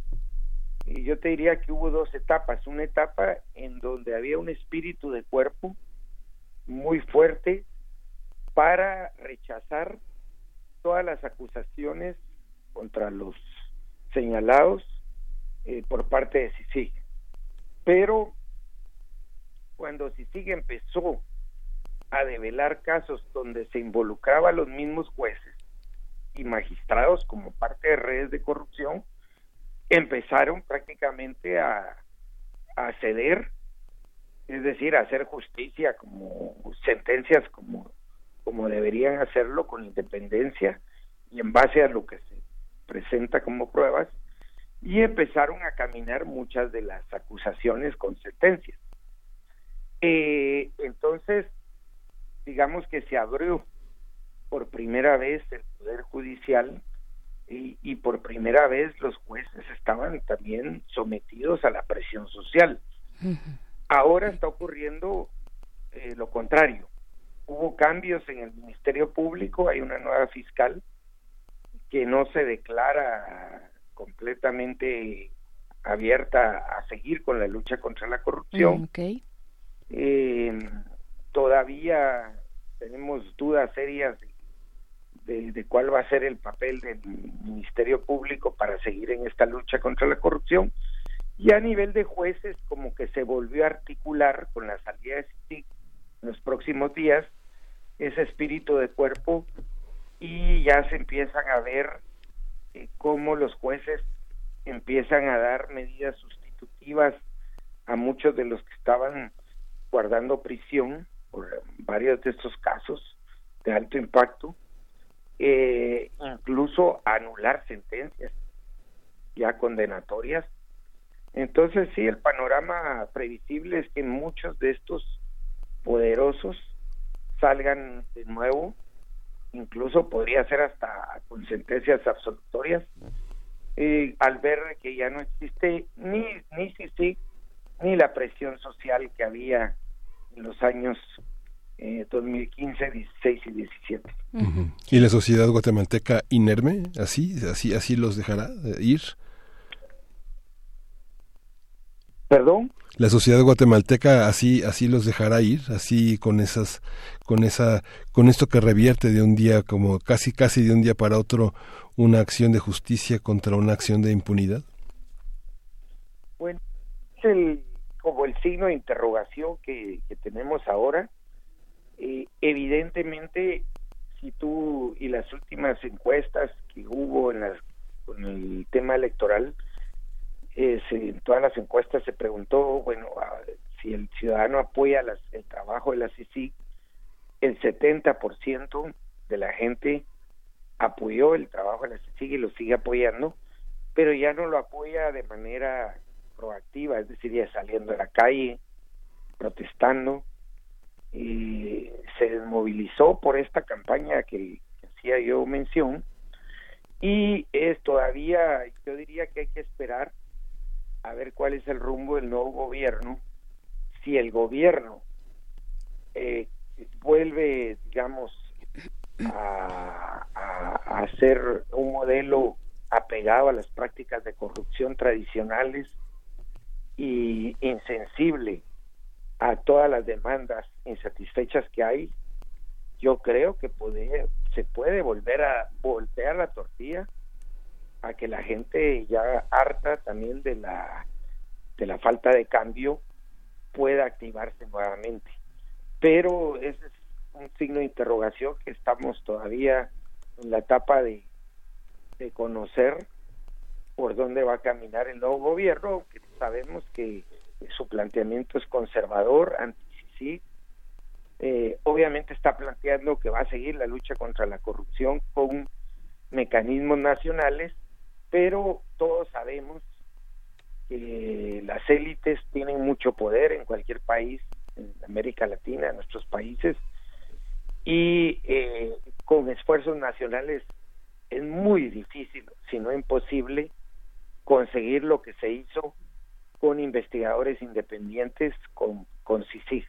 y yo te diría que hubo dos etapas, una etapa en donde había un espíritu de cuerpo muy fuerte para rechazar todas las acusaciones contra los señalados eh, por parte de CICIG. Pero cuando CICIG empezó a develar casos donde se involucraba a los mismos jueces, y magistrados como parte de redes de corrupción empezaron prácticamente a, a ceder, es decir, a hacer justicia como sentencias como, como deberían hacerlo con independencia y en base a lo que se presenta como pruebas y empezaron a caminar muchas de las acusaciones con sentencias. Eh, entonces, digamos que se abrió por primera vez el Poder Judicial y, por primera vez los jueces estaban también sometidos a la presión social. Ahora está ocurriendo eh, lo contrario. Hubo cambios en el Ministerio Público, hay una nueva fiscal que no se declara completamente abierta a seguir con la lucha contra la corrupción. Eh, todavía tenemos dudas serias de, cuál va a ser el papel del Ministerio Público para seguir en esta lucha contra la corrupción. Y a nivel de jueces, como que se volvió a articular con la salida de CITIC en los próximos días ese espíritu de cuerpo y ya se empiezan a ver eh, cómo los jueces empiezan a dar medidas sustitutivas a muchos de los que estaban guardando prisión por varios de estos casos de alto impacto eh, incluso anular sentencias ya condenatorias. Entonces sí, el panorama previsible es que muchos de estos poderosos salgan de nuevo, incluso podría ser hasta con sentencias absolutorias, eh, al ver que ya no existe ni ni sí, ni la presión social que había en los años 2015, 16 y 17. ¿Y la sociedad guatemalteca inerme? ¿Así? ¿Así, así los dejará ir? Perdón. La sociedad guatemalteca así así los dejará ir, así con esas con esa con esto que revierte de un día como casi casi de un día para otro una acción de justicia contra una acción de impunidad. Bueno, es el como el signo de interrogación que, tenemos ahora. Eh, evidentemente, si tú y las últimas encuestas que hubo en las, con el tema electoral, en todas las encuestas se preguntó, bueno, si el ciudadano apoya el trabajo de la CICIG, el 70% de la gente apoyó el trabajo de la CICIG y lo sigue apoyando, pero ya no lo apoya de manera proactiva, es decir, ya saliendo a la calle, protestando, y se desmovilizó por esta campaña que, hacía yo mención, y es todavía, yo diría que hay que esperar a ver cuál es el rumbo del nuevo gobierno. Si el gobierno eh, vuelve, digamos, a, a, hacer un modelo apegado a las prácticas de corrupción tradicionales y insensible a todas las demandas insatisfechas que hay, yo creo que se puede volver a voltear la tortilla a que la gente ya harta también de la de la falta de cambio pueda activarse nuevamente. Pero ese es un signo de interrogación que estamos todavía en la etapa de, de conocer por dónde va a caminar el nuevo gobierno, que sabemos que su planteamiento es conservador, anti eh, obviamente está planteando que va a seguir la lucha contra la corrupción con mecanismos nacionales pero todos sabemos que las élites tienen mucho poder en cualquier país, en América Latina, en nuestros países, y eh, con esfuerzos nacionales es muy difícil, si no imposible, conseguir lo que se hizo con investigadores independientes, con, con CICIG.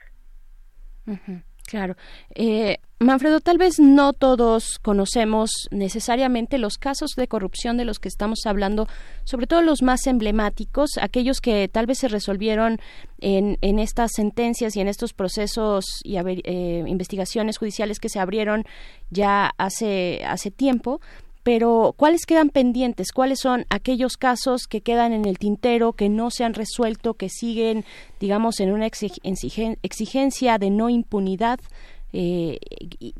Claro. Eh, Manfredo, tal vez no todos conocemos necesariamente los casos de corrupción de los que estamos hablando, sobre todo los más emblemáticos, aquellos que tal vez se resolvieron en, en estas sentencias y en estos procesos y eh, investigaciones judiciales que se abrieron ya hace, hace tiempo pero ¿cuáles quedan pendientes? ¿Cuáles son aquellos casos que quedan en el tintero, que no se han resuelto, que siguen, digamos, en una exigencia de no impunidad? Eh,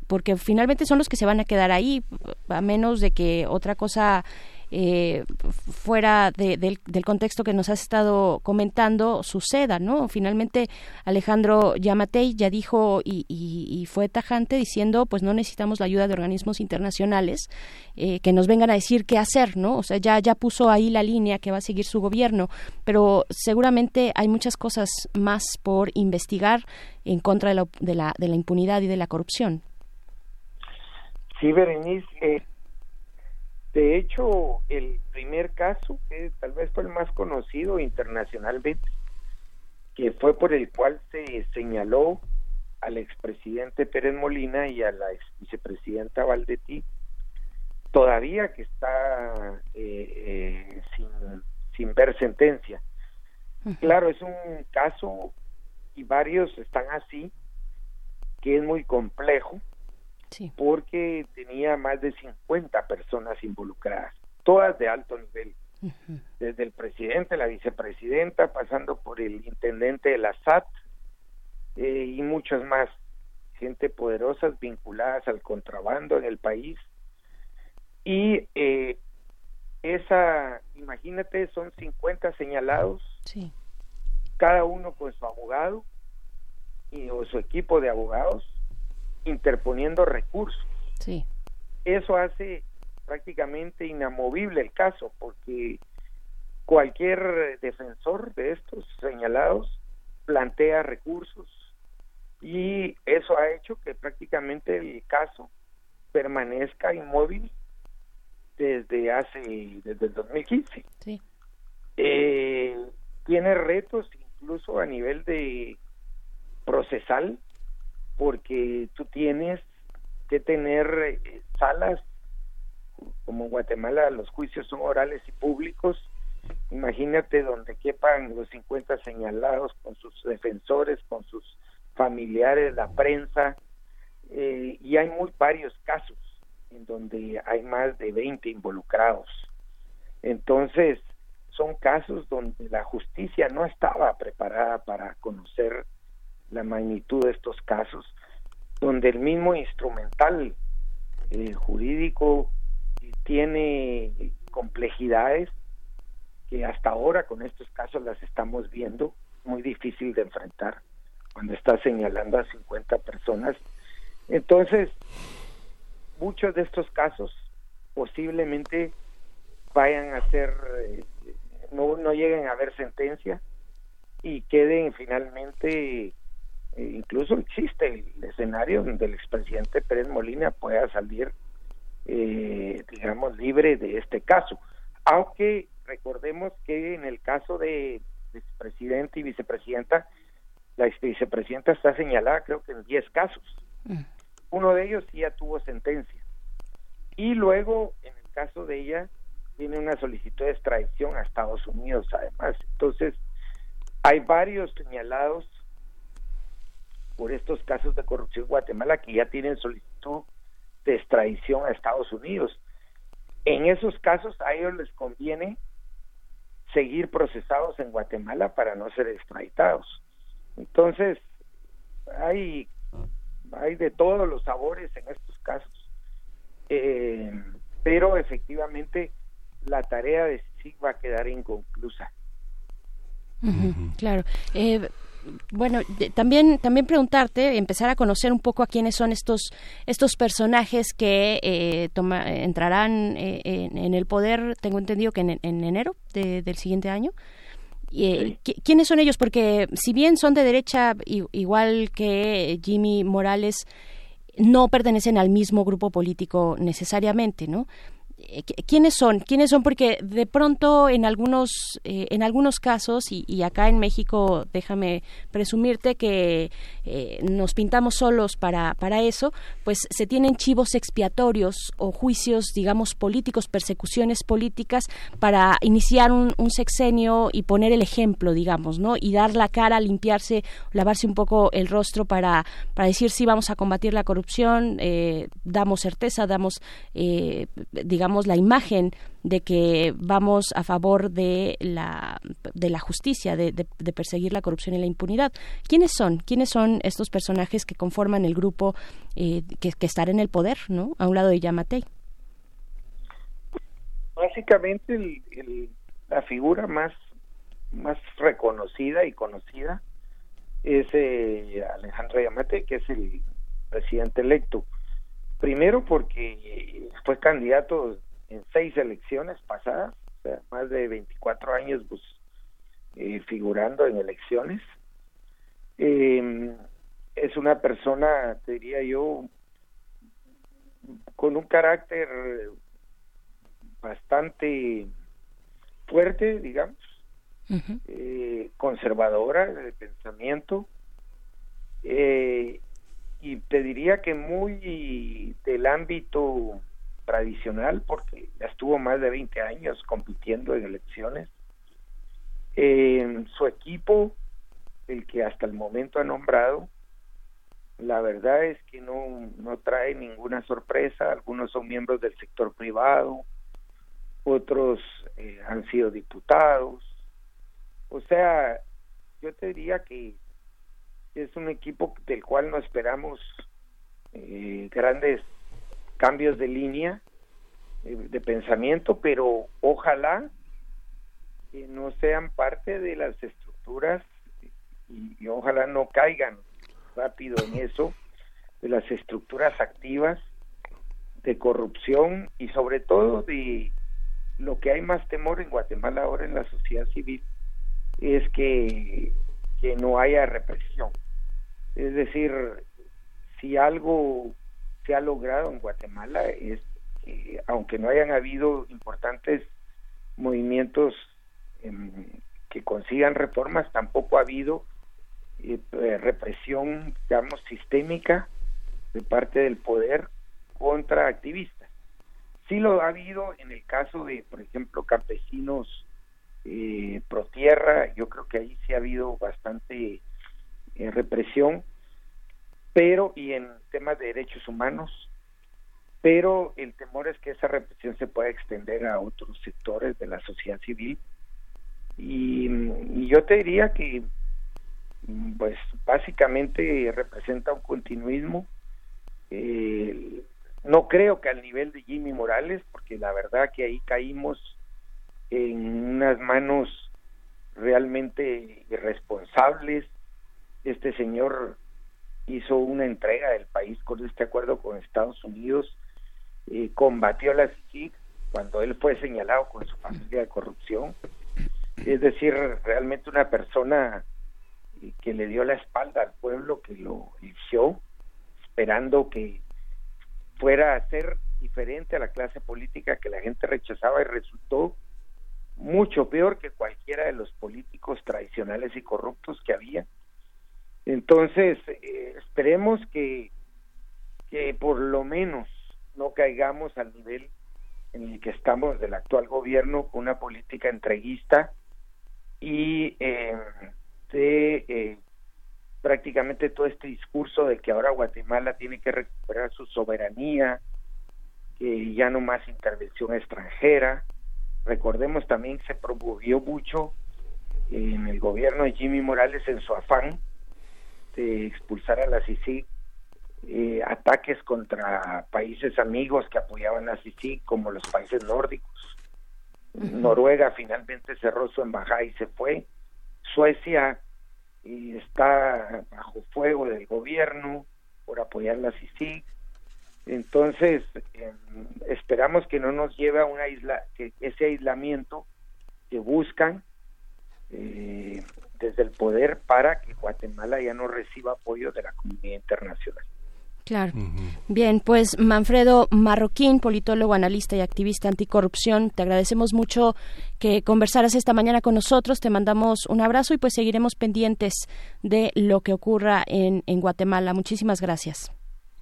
porque finalmente son los que se van a quedar ahí, a menos de que otra cosa eh, fuera del, contexto que nos has estado comentando suceda, ¿no? Finalmente Alejandro Yamatei ya dijo y, fue tajante diciendo, pues no necesitamos la ayuda de organismos internacionales eh, que nos vengan a decir qué hacer, ¿no? O sea, ya, ya puso ahí la línea que va a seguir su gobierno, pero seguramente hay muchas cosas más por investigar en contra de la, de la, de la impunidad y de la corrupción. Sí, Berenice, eh, de hecho, el primer caso, que tal vez fue el más conocido internacionalmente, que fue por el cual se señaló al expresidente Pérez Molina y a la ex vicepresidenta Valdetti, todavía que está eh, eh, sin, sin ver sentencia. Claro, es un caso y varios están así, que es muy complejo, porque tenía más de 50 personas involucradas, todas de alto nivel, desde el presidente, la vicepresidenta, pasando por el intendente de la SAT eh, y muchas más, gente poderosas vinculadas al contrabando en el país. Y eh, esa, imagínate, son 50 señalados, cada uno con su abogado y, o su equipo de abogados, interponiendo recursos. Sí. Eso hace prácticamente inamovible el caso, porque cualquier defensor de estos señalados plantea recursos y eso ha hecho que prácticamente el caso permanezca inmóvil desde hace desde el 2015 sí. Eh, tiene retos incluso a nivel de procesal porque tú tienes que tener eh, salas, como en Guatemala los juicios son orales y públicos, imagínate donde quepan los 50 señalados con sus defensores, con sus familiares, la prensa, eh, y hay muy varios casos en donde hay más de 20 involucrados. Entonces, son casos donde la justicia no estaba preparada para conocer la magnitud de estos casos, donde el mismo instrumental jurídico tiene complejidades que hasta ahora con estos casos las estamos viendo, muy difícil de enfrentar cuando está señalando a 50 personas. Entonces, muchos de estos casos posiblemente vayan a ser, eh, no, no lleguen a haber sentencia y queden finalmente, eh, incluso existe el escenario donde el expresidente Pérez Molina pueda salir, eh, digamos, libre de este caso. Aunque recordemos que en el caso de presidente y vicepresidenta, la vicepresidenta está señalada creo que en 10 casos. Mm. Uno de ellos sí ya tuvo sentencia. Y luego, en el caso de ella, tiene una solicitud de extradición a Estados Unidos, además. Entonces, hay varios señalados por estos casos de corrupción en Guatemala que ya tienen solicitud de extradición a Estados Unidos. En esos casos a ellos les conviene seguir procesados en Guatemala para no ser extraditados. Entonces, hay hay de todos los sabores en estos casos, eh, pero efectivamente la tarea de sí va a quedar inconclusa. claro. Eh, bueno, también también preguntarte, empezar a conocer un poco a quiénes son estos estos personajes que eh, entrarán en, el poder. Tengo entendido que en, enero del siguiente año. Eh, ¿Quiénes son ellos? Porque si bien son de derecha, igual que Jimmy Morales, no pertenecen al mismo grupo político necesariamente, ¿no? Eh, quiénes son quiénes son porque de pronto en algunos eh, en algunos casos y, acá en México déjame presumirte que eh, nos pintamos solos para para eso pues se tienen chivos expiatorios o juicios digamos políticos persecuciones políticas para iniciar un, sexenio y poner el ejemplo digamos no y dar la cara limpiarse lavarse un poco el rostro para para decir sí vamos a combatir la corrupción damos certeza damos digamos la imagen de que vamos a favor de la, de la justicia, de, perseguir la corrupción y la impunidad. ¿Quiénes son? ¿Quiénes son estos personajes que conforman el grupo eh, que, que estará en el poder, ¿no? A un lado de Yamatei. Básicamente la figura más, más reconocida y conocida es eh, Alejandro Yamatei, que es el presidente electo. Primero porque fue candidato en seis elecciones pasadas, o sea, más de 24 años pues, eh, figurando en elecciones. Eh, es una persona, te diría yo, con un carácter bastante fuerte, digamos, eh, conservadora de pensamiento, eh, y te diría que muy del ámbito tradicional porque estuvo más de 20 años compitiendo en elecciones. Eh, su equipo, el que hasta el momento ha nombrado, la verdad es que no, no trae ninguna sorpresa. Algunos son miembros del sector privado, otros eh, han sido diputados. O sea, yo te diría que es un equipo del cual no esperamos eh, grandes cambios de línea eh, de pensamiento, pero ojalá que no sean parte de las estructuras y, ojalá no caigan rápido en eso de las estructuras activas de corrupción y sobre todo de lo que hay más temor en Guatemala ahora en la sociedad civil es que, que no haya represión. Es decir, si algo se ha logrado en Guatemala es que, aunque no hayan habido importantes movimientos em, que consigan reformas, tampoco ha habido eh, eh, represión, digamos, sistémica de parte del poder contra activistas. Sí lo ha habido en el caso de, por ejemplo, campesinos eh, pro tierra, yo creo que ahí sí ha habido bastante eh, represión, pero y en temas de derechos humanos, pero el temor es que esa represión se pueda extender a otros sectores de la sociedad civil. Y, yo te diría que pues básicamente representa un continuismo eh, no creo que al nivel de Jimmy Morales porque la verdad que ahí caímos en unas manos realmente irresponsables este señor hizo una entrega del país con este acuerdo con Estados Unidos eh, combatió la CICIG cuando él fue señalado con su familia de corrupción es decir, realmente una persona que le dio la espalda al pueblo que lo eligió, esperando que fuera a ser diferente a la clase política que la gente rechazaba y resultó mucho peor que cualquiera de los políticos tradicionales y corruptos que había. Entonces, eh, esperemos que, que por lo menos no caigamos al nivel en el que estamos del actual gobierno con una política entreguista y eh, de eh, prácticamente todo este discurso de que ahora Guatemala tiene que recuperar su soberanía, que ya no más intervención extranjera. Recordemos también que se promovió mucho en el gobierno de Jimmy Morales en su afán de expulsar a la CICIG eh, ataques contra países amigos que apoyaban a CICIG como los países nórdicos Noruega finalmente cerró su embajada y se fue. Suecia está bajo fuego del gobierno por apoyar la CICIG. Entonces, em, esperamos que no nos lleve a una isla, que ese aislamiento que buscan eh, desde el poder para que Guatemala ya no reciba apoyo de la comunidad internacional. Claro. Bien, pues Manfredo Marroquín, politólogo, analista y activista anticorrupción, te agradecemos mucho que conversaras esta mañana con nosotros, te mandamos un abrazo y pues seguiremos pendientes de lo que ocurra en, en Guatemala. Muchísimas gracias.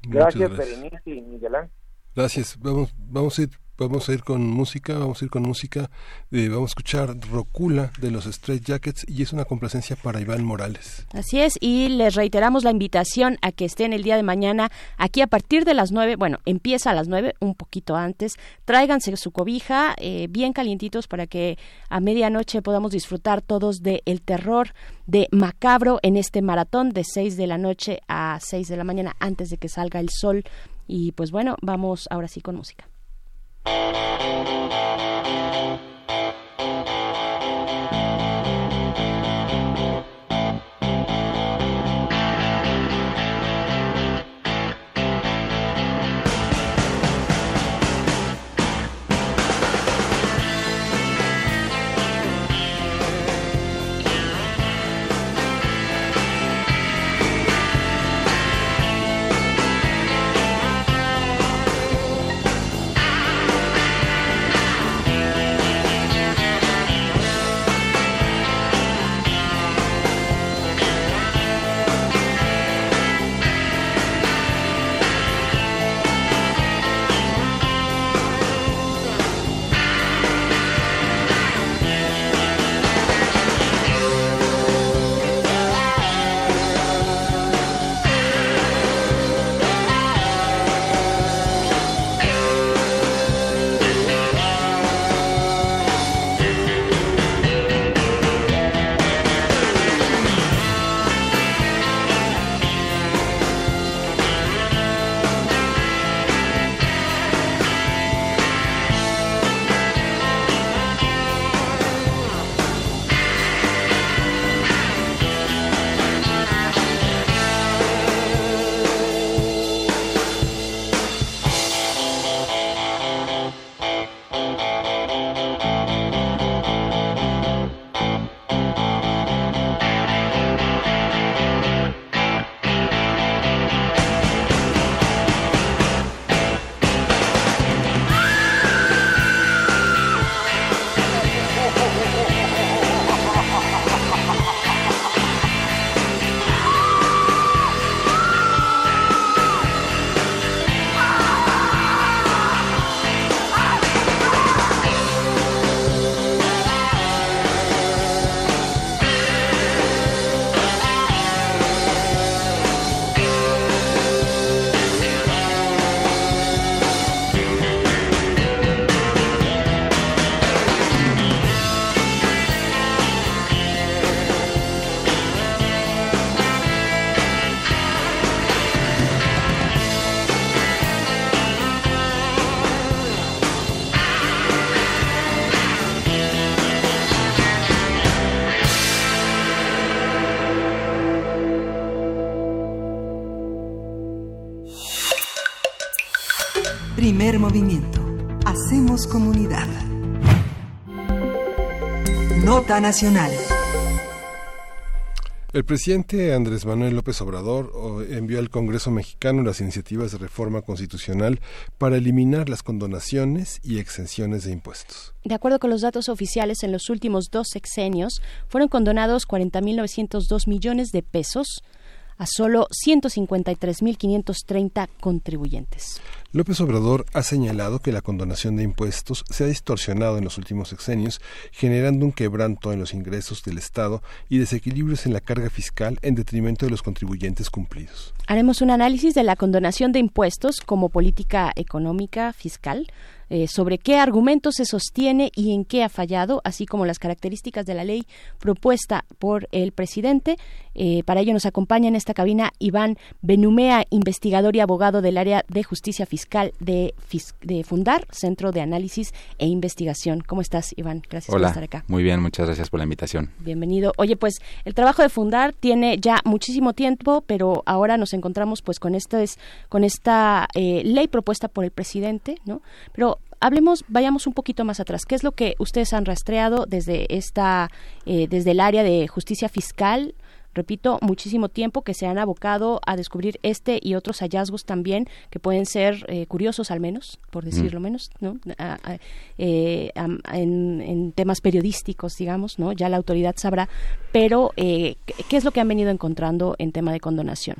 Gracias, Berenice y Miguel Gracias. Vamos, vamos a ir vamos a ir con música, vamos a ir con música, eh, vamos a escuchar Rocula de los Straight Jackets y es una complacencia para Iván Morales. Así es, y les reiteramos la invitación a que estén el día de mañana aquí a partir de las nueve, bueno, empieza a las nueve, un poquito antes, tráiganse su cobija eh, bien calientitos para que a medianoche podamos disfrutar todos de el terror de Macabro en este maratón de seis de la noche a seis de la mañana antes de que salga el sol. Y pues bueno, vamos ahora sí con música. Música movimiento. Hacemos comunidad. Nota Nacional. El presidente Andrés Manuel López Obrador envió al Congreso mexicano las iniciativas de reforma constitucional para eliminar las condonaciones y exenciones de impuestos. De acuerdo con los datos oficiales, en los últimos dos sexenios fueron condonados 40.902 millones de pesos a solo 153.530 contribuyentes. López Obrador ha señalado que la condonación de impuestos se ha distorsionado en los últimos sexenios, generando un quebranto en los ingresos del Estado y desequilibrios en la carga fiscal en detrimento de los contribuyentes cumplidos. Haremos un análisis de la condonación de impuestos como política económica fiscal eh, sobre qué argumentos se sostiene y en qué ha fallado, así como las características de la ley propuesta por el presidente. Eh, para ello nos acompaña en esta cabina Iván Benumea, investigador y abogado del área de justicia fiscal de, de Fundar, Centro de Análisis e Investigación. ¿Cómo estás, Iván? Gracias por estar acá. Muy bien, muchas gracias por la invitación. Bienvenido. Oye, pues el trabajo de Fundar tiene ya muchísimo tiempo, pero ahora nos encontramos pues con esta, con esta eh, ley propuesta por el presidente, ¿no? Pero hablemos, vayamos un poquito más atrás. ¿Qué es lo que ustedes han rastreado desde esta, eh, desde el área de justicia fiscal? Repito, muchísimo tiempo que se han abocado a descubrir este y otros hallazgos también que pueden ser eh, curiosos al menos, por decirlo menos, ¿no? Eh, en, temas periodísticos, digamos, ¿no? Ya la autoridad sabrá, pero ¿qué es lo que han venido encontrando en tema de condonación?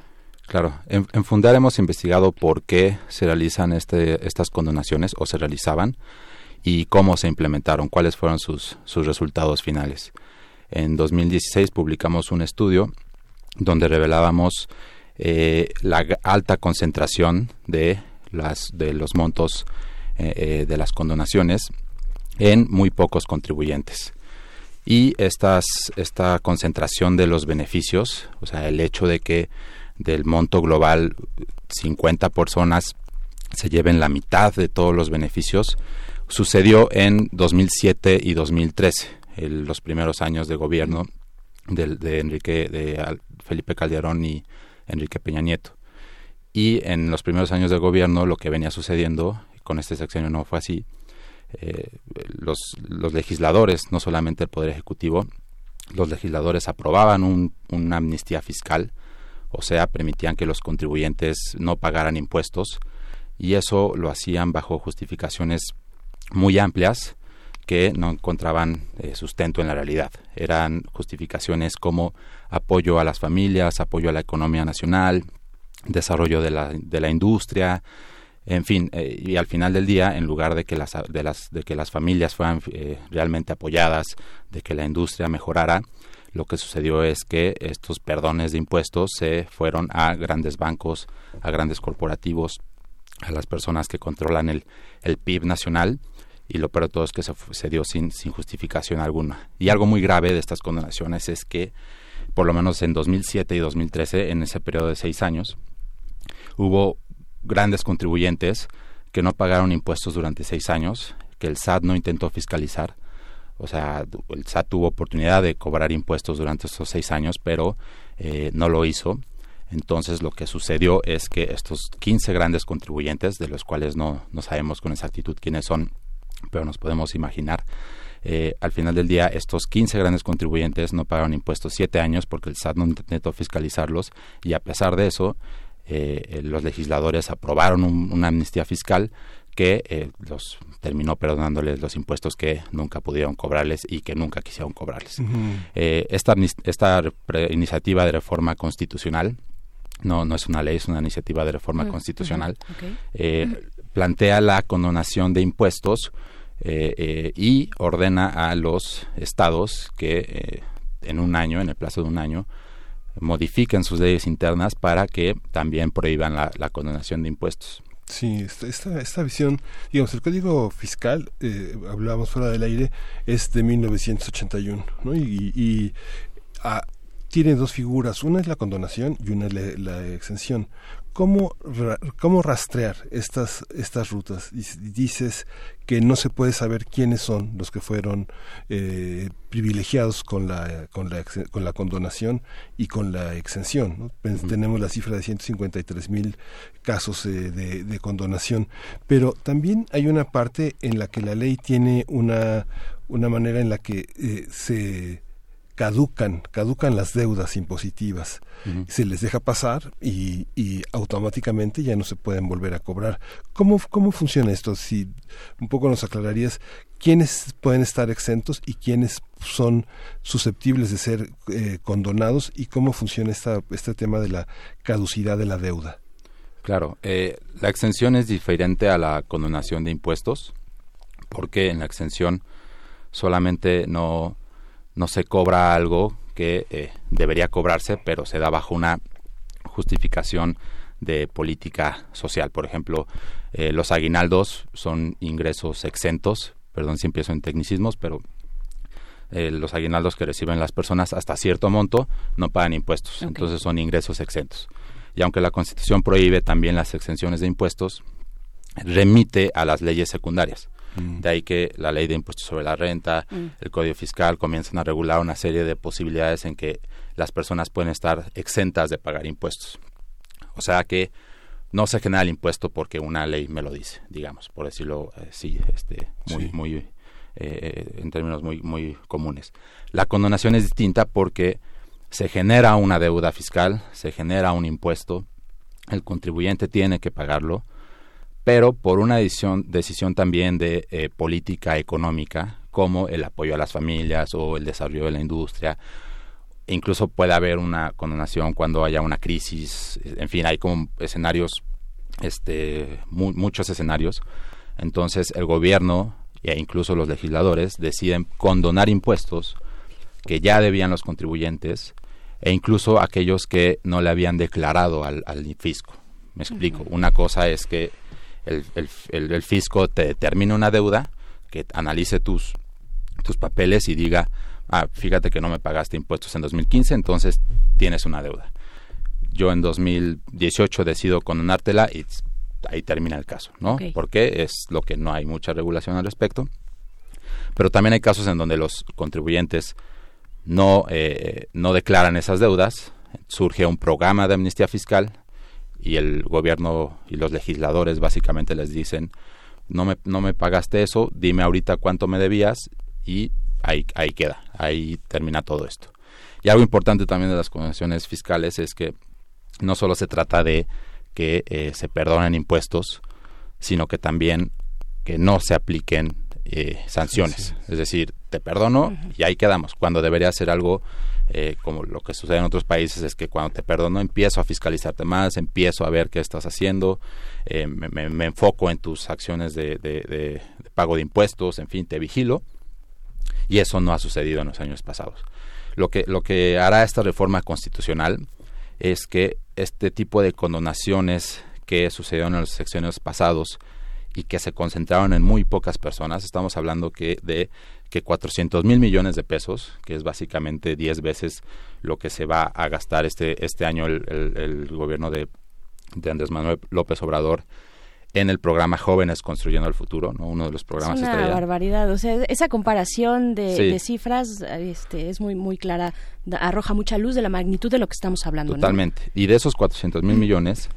Claro, en, Fundar hemos investigado por qué se realizan este, estas condonaciones o se realizaban y cómo se implementaron, cuáles fueron sus, sus resultados finales. En 2016 publicamos un estudio donde revelábamos eh, la alta concentración de, las, de los montos eh, eh, de las condonaciones en muy pocos contribuyentes. Y estas, esta concentración de los beneficios, o sea, el hecho de que del monto global 50 personas se lleven la mitad de todos los beneficios, sucedió en 2007 y 2013, los primeros años de gobierno de, Enrique, de Felipe Calderón y Enrique Peña Nieto. Y en los primeros años de gobierno lo que venía sucediendo, con este sexenio no fue así, eh, los, los, legisladores, no solamente el Poder Ejecutivo, los legisladores aprobaban una amnistía fiscal o sea, permitían que los contribuyentes no pagaran impuestos y eso lo hacían bajo justificaciones muy amplias que no encontraban eh, sustento en la realidad. Eran justificaciones como apoyo a las familias, apoyo a la economía nacional, desarrollo de la, de la industria, en fin, eh, y al final del día, en lugar de que las, de las, de que las familias fueran eh, realmente apoyadas, de que la industria mejorara, lo que sucedió es que estos perdones de impuestos se fueron a grandes bancos, a grandes corporativos, a las personas que controlan el, el PIB nacional y lo peor de todo es que se, dio sin, sin justificación alguna. Y algo muy grave de estas condenaciones es que, por lo menos en 2007 y 2013, en ese periodo de seis años, hubo grandes contribuyentes que no pagaron impuestos durante seis años, que el SAT no intentó fiscalizar, o sea, el SAT tuvo oportunidad de cobrar impuestos durante estos seis años, pero eh, no lo hizo. Entonces lo que sucedió es que estos 15 grandes contribuyentes, de los cuales no, no sabemos con exactitud quiénes son, pero nos podemos imaginar, eh, al final del día estos 15 grandes contribuyentes no pagaron impuestos siete años porque el SAT no intentó fiscalizarlos y a pesar de eso eh, los legisladores aprobaron una amnistía fiscal que eh, los terminó perdonándoles los impuestos que nunca pudieron cobrarles y que nunca quisieron cobrarles. Eh, esta, esta iniciativa de reforma constitucional, no, no es una ley, es una iniciativa de reforma constitucional, eh, plantea la condonación de impuestos y ordena a los estados que en un año, en el plazo de un año, modifiquen sus leyes internas para que también prohíban la condonación de impuestos. Sí, esta, esta, visión, digamos, el Código Fiscal, eh, hablábamos fuera del aire, es de 1981, ¿no? Y, y tiene dos figuras, una es la condonación y una es la, la exención. ¿Cómo, ra- ¿Cómo rastrear estas, estas rutas? Dic- Dices que no se puede saber quiénes son los que fueron eh, privilegiados con la, con, la, con la condonación y con la exención. Tenemos la cifra de 153 mil casos eh, de, de condonación, pero también hay una parte en la que la ley tiene una, una manera en la que eh, se caducan, caducan las deudas impositivas, se les deja pasar y, y automáticamente ya no se pueden volver a cobrar. ¿Cómo, ¿Cómo funciona esto? Si un poco nos aclararías quiénes pueden estar exentos y quiénes son susceptibles de ser eh, condonados y cómo funciona esta, este tema de la caducidad de la deuda. Claro, eh, la exención es diferente a la condonación de impuestos, porque en la exención solamente no, no se cobra algo que eh, debería cobrarse, pero se da bajo una justificación de política social. Por ejemplo, eh, los aguinaldos son ingresos exentos, perdón si empiezo en tecnicismos, pero eh, los aguinaldos que reciben las personas hasta cierto monto no pagan impuestos, entonces son ingresos exentos. Y aunque la Constitución prohíbe también las exenciones de impuestos, remite a las leyes secundarias. De ahí que la ley de impuestos sobre la renta, Mm. el Código Fiscal comienzan a regular una serie de posibilidades en que las personas pueden estar exentas de pagar impuestos. O sea que no se genera el impuesto porque una ley me lo dice, digamos, por decirlo así, este, muy, Sí. muy, eh, en términos muy, muy comunes. La condonación es distinta porque se genera una deuda fiscal, se genera un impuesto, el contribuyente tiene que pagarlo, pero por una decisión, decisión también de eh, política económica, como el apoyo a las familias o el desarrollo de la industria. Incluso puede haber una condonación cuando haya una crisis, en fin, hay como escenarios, este, mu- muchos escenarios. Entonces el gobierno e incluso los legisladores deciden condonar impuestos que ya debían los contribuyentes e incluso aquellos que no le habían declarado al, al fisco. Me explico. Una cosa es que el, el- el- el fisco te determine una deuda, que analice tus, tus papeles y diga, ah, fíjate que no me pagaste impuestos en 2015, entonces tienes una deuda. Yo en 2018 decido condonártela y ahí termina el caso, ¿no? Porque es lo que no hay mucha regulación al respecto. Pero también hay casos en donde los contribuyentes no, eh, no declaran esas deudas, surge un programa de amnistía fiscal y el gobierno y los legisladores básicamente les dicen, no me, no me pagaste eso, dime ahorita cuánto me debías y ahí, ahí queda, ahí termina todo esto. Y algo importante también de las convenciones fiscales es que no solo se trata de que eh, se perdonen impuestos, sino que también que no se apliquen eh, sanciones. Es decir, te perdono y ahí quedamos. Cuando debería ser algo eh, como lo que sucede en otros países es que cuando te perdono empiezo a fiscalizarte más, empiezo a ver qué estás haciendo, eh, me, me- me enfoco en tus acciones de, de- de- de pago de impuestos, en fin, te vigilo. Y eso no ha sucedido en los años pasados. Lo que, lo que hará esta reforma constitucional es que este tipo de condonaciones que sucedieron en los secciones pasados y que se concentraron en muy pocas personas, estamos hablando que de que 400 mil millones de pesos, que es básicamente 10 veces lo que se va a gastar este, este año el, el- el gobierno de, de Andrés Manuel López Obrador en el programa Jóvenes Construyendo el Futuro, ¿no? uno de los programas es una estrella. barbaridad. O sea, esa comparación de, Sí. de cifras este, es muy, muy clara, arroja mucha luz de la magnitud de lo que estamos hablando. ¿no? Totalmente. Y de esos 400 mil millones,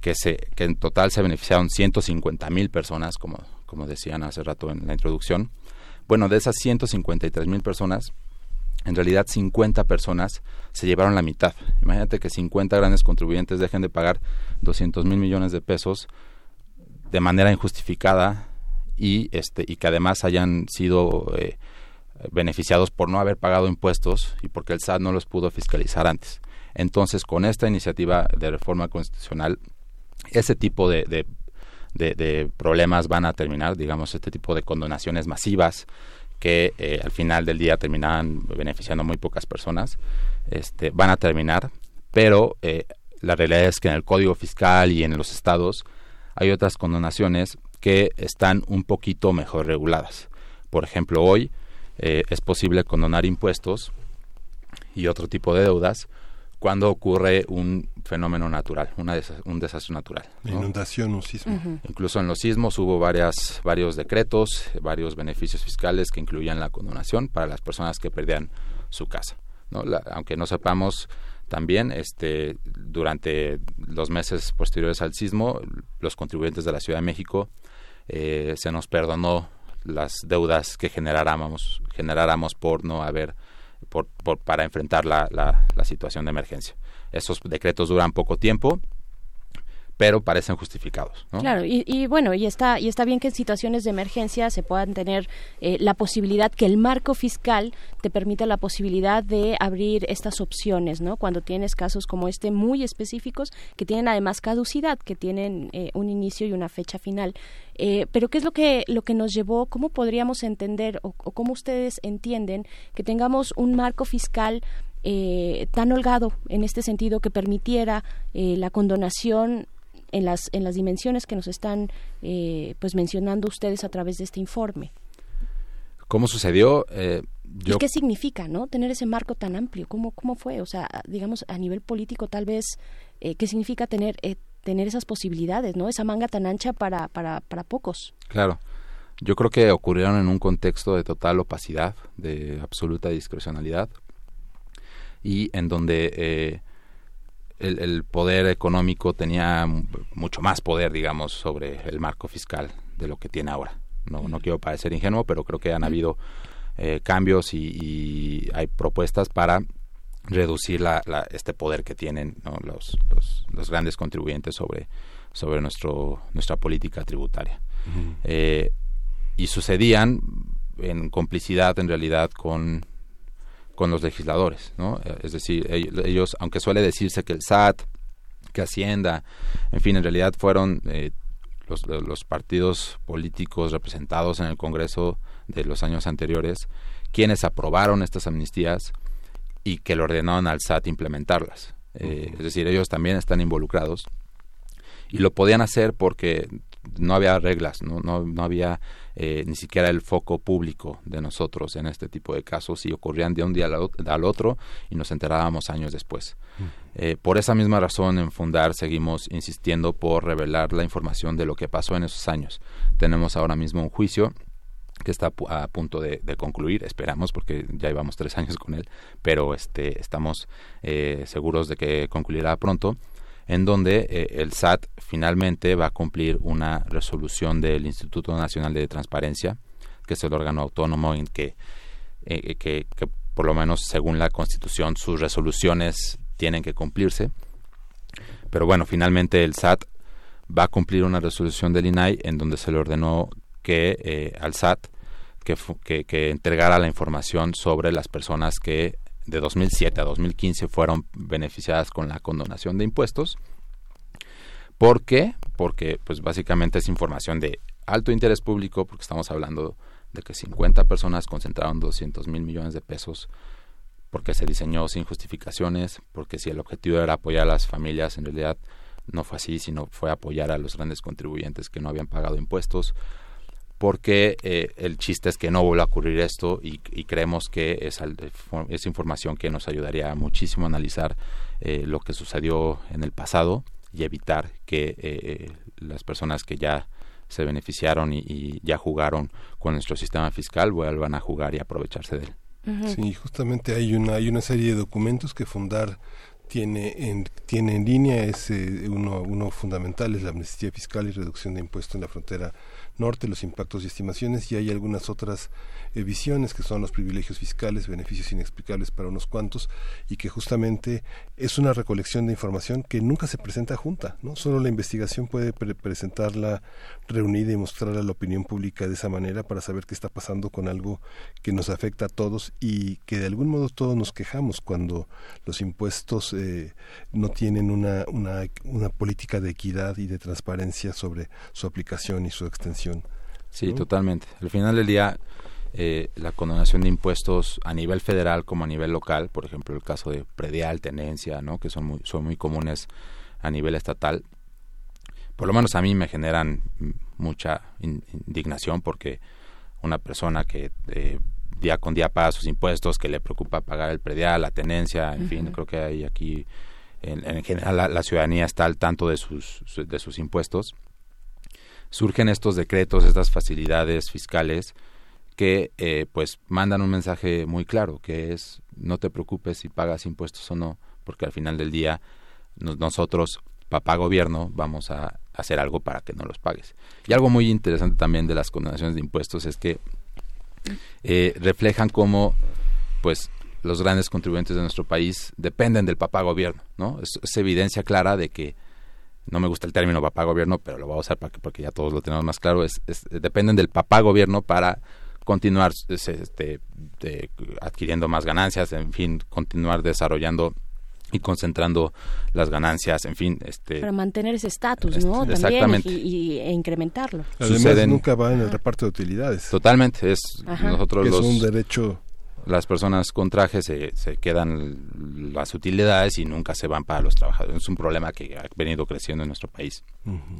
que, se, que en total se beneficiaron 150 mil personas, como, como decían hace rato en la introducción, bueno, de esas 153 mil personas, en realidad 50 personas se llevaron la mitad. Imagínate que 50 grandes contribuyentes dejen de pagar 200 mil millones de pesos de manera injustificada y este y que además hayan sido eh, beneficiados por no haber pagado impuestos y porque el SAT no los pudo fiscalizar antes. Entonces, con esta iniciativa de reforma constitucional, ese tipo de, de, de- problemas van a terminar, digamos, este tipo de condonaciones masivas que eh, al final del día terminaban beneficiando muy pocas personas, este, van a terminar, pero eh, la realidad es que en el Código Fiscal y en los estados hay otras condonaciones que están un poquito mejor reguladas. Por ejemplo, hoy eh, es posible condonar impuestos y otro tipo de deudas cuando ocurre un fenómeno natural, una un desastre natural. Inundación, un sismo. Incluso en los sismos hubo varias, varios decretos, varios beneficios fiscales que incluían la condonación para las personas que perdían su casa. ¿no? aunque no sepamos también, este, durante los meses posteriores al sismo, los contribuyentes de la Ciudad de México eh, se nos perdonó las deudas que generáramos, generáramos por no haber por, por, para enfrentar la, la, la situación de emergencia. Esos decretos duran poco tiempo, pero parecen justificados. Claro, y, bueno, y está, y está bien que en situaciones de emergencia se puedan tener eh, la posibilidad, que el marco fiscal te permita la posibilidad de abrir estas opciones, ¿no? Cuando tienes casos como este muy específicos, que tienen además caducidad, que tienen eh, un inicio y una fecha final. Eh, pero ¿qué es lo que, lo que nos llevó? ¿Cómo podríamos entender o, o cómo ustedes entienden que tengamos un marco fiscal tan holgado en este sentido que permitiera la condonación en las, en las dimensiones que nos están eh, pues mencionando ustedes a través de este informe. ¿Cómo sucedió? Eh, ¿Y qué significa, no? Tener ese marco tan amplio. ¿Cómo, cómo fue? O sea, digamos, a nivel político, tal vez, eh, ¿qué significa tener, eh, tener esas posibilidades, no? Esa manga tan ancha para, para, para pocos. Claro. Yo creo que ocurrieron en un contexto de total opacidad, de absoluta discrecionalidad, y en donde el, poder económico tenía mucho más poder, digamos, sobre el marco fiscal de lo que tiene ahora. No, no quiero parecer ingenuo, pero creo que han habido eh, cambios y, hay propuestas para reducir la, este poder que tienen los, los, grandes contribuyentes sobre, sobre nuestro, nuestra política tributaria. Eh, y sucedían en complicidad en realidad con con los legisladores, ¿no? Eh, es decir, ellos, aunque suele decirse que el SAT, que Hacienda, en fin, en realidad fueron eh, los, los, partidos políticos representados en el Congreso de los años anteriores quienes aprobaron estas amnistías y que le ordenaron al SAT implementarlas. Eh, es decir, ellos también están involucrados y lo podían hacer porque no había reglas, no, no, no había eh, ni siquiera el foco público de nosotros en este tipo de casos y ocurrían de un día al, otro y nos enterábamos años después. Mm. Eh, por esa misma razón en Fundar seguimos insistiendo por revelar la información de lo que pasó en esos años. Tenemos ahora mismo un juicio que está a punto de, concluir, esperamos, porque ya llevamos tres [laughs] años con él, pero este, estamos eh, seguros de que concluirá pronto en donde eh, el SAT finalmente va a cumplir una resolución del Instituto Nacional de Transparencia, que es el órgano autónomo en que, eh, que, por lo menos según la Constitución sus resoluciones tienen que cumplirse. Pero bueno, finalmente el SAT va a cumplir una resolución del INAI en donde se le ordenó que eh, al SAT que, que, que, entregara la información sobre las personas que de 2007 a 2015 fueron beneficiadas con la condonación de impuestos. ¿Por qué? Porque pues básicamente es información de alto interés público, porque estamos hablando de que 50 personas concentraron 200 mil millones de pesos porque se diseñó sin justificaciones, porque si el objetivo era apoyar a las familias, en realidad no fue así, sino fue apoyar a los grandes contribuyentes que no habían pagado impuestos porque eh, el chiste es que no vuelva a ocurrir esto y, creemos que es, es, información que nos ayudaría muchísimo a analizar eh, lo que sucedió en el pasado y evitar que eh, las personas que ya se beneficiaron y, ya jugaron con nuestro sistema fiscal vuelvan a jugar y aprovecharse de él. Sí, justamente hay una, hay una serie de documentos que fundar tiene en, tiene en línea, es uno, uno fundamental, es la amnistía fiscal y reducción de impuestos en la frontera norte, los impactos y estimaciones, y hay algunas otras eh, visiones que son los privilegios fiscales, beneficios inexplicables para unos cuantos, y que justamente es una recolección de información que nunca se presenta junta, ¿no? Solo la investigación puede presentarla reunida y mostrarla a la opinión pública de esa manera para saber qué está pasando con algo que nos afecta a todos y que de algún modo todos nos quejamos cuando los impuestos eh, no tienen una, una, una política de equidad y de transparencia sobre su aplicación y su extensión. Sí, totalmente. Al final del día, eh, la condonación de impuestos a nivel federal como a nivel local, por ejemplo, el caso de predial, tenencia, ¿no? que son muy, son muy comunes a nivel estatal, por lo menos a mí me generan mucha indignación porque una persona que eh, día con día paga sus impuestos, que le preocupa pagar el predial, la tenencia, en fin, creo que hay aquí en, general la, ciudadanía está al tanto de sus, de sus impuestos. Surgen estos decretos, estas facilidades fiscales que eh, pues mandan un mensaje muy claro, que es no te preocupes si pagas impuestos o no, porque al final del día nosotros, papá gobierno, vamos a hacer algo para que no los pagues. Y algo muy interesante también de las condenaciones de impuestos es que eh, reflejan cómo pues los grandes contribuyentes de nuestro país dependen del papá gobierno, ¿no? Es, evidencia clara de que no me gusta el término papá gobierno, pero lo voy a usar para porque ya todos lo tenemos más claro, es, dependen del papá gobierno para continuar este, adquiriendo más ganancias, en fin, continuar desarrollando y concentrando las ganancias, en fin, este para mantener ese estatus, ¿no? También y, e incrementarlo. Además nunca va en el reparto de utilidades. Totalmente, es nosotros es los un derecho las personas con traje se, se quedan las utilidades y nunca se van para los trabajadores. Es un problema que ha venido creciendo en nuestro país.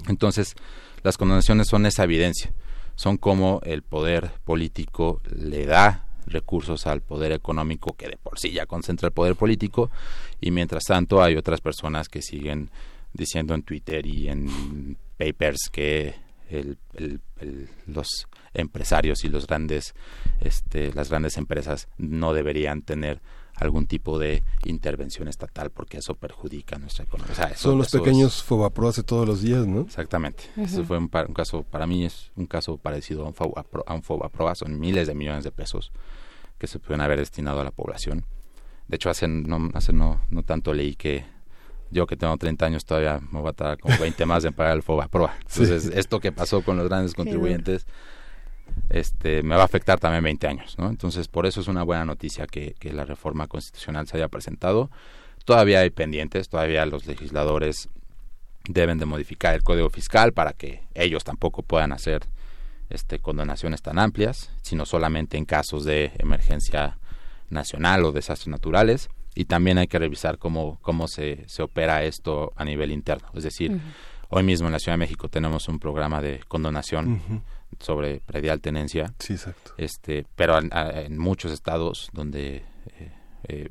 Entonces, las condonaciones son esa evidencia. Son como el poder político le da recursos al poder económico que de por sí ya concentra el poder político y mientras tanto hay otras personas que siguen diciendo en Twitter y en papers que el, los empresarios y los grandes, este, las grandes empresas no deberían tener algún tipo de intervención estatal porque eso perjudica nuestra economía. Son los pequeños Fobaproas de todos los días, ¿no? Exactamente. Eso fue un, caso, para mí es un caso parecido a un, Fobapro, a un son miles de millones de pesos que se pueden haber destinado a la población. De hecho, hace no, hace no, no tanto leí que yo que tengo 30 años todavía me voy a tardar como 20 más en pagar el Fobaproa. [laughs] Entonces, esto que pasó con los grandes contribuyentes este, me va a afectar también 20 años. ¿no? Entonces, por eso es una buena noticia que, que la reforma constitucional se haya presentado. Todavía hay pendientes, todavía los legisladores deben de modificar el código fiscal para que ellos tampoco puedan hacer este, condonaciones tan amplias, sino solamente en casos de emergencia nacional o desastres naturales. Y también hay que revisar cómo, cómo se, se opera esto a nivel interno. Es decir, hoy mismo en la Ciudad de México tenemos un programa de condonación sobre predial tenencia. Sí, exacto. Este, pero en, muchos estados donde eh, eh,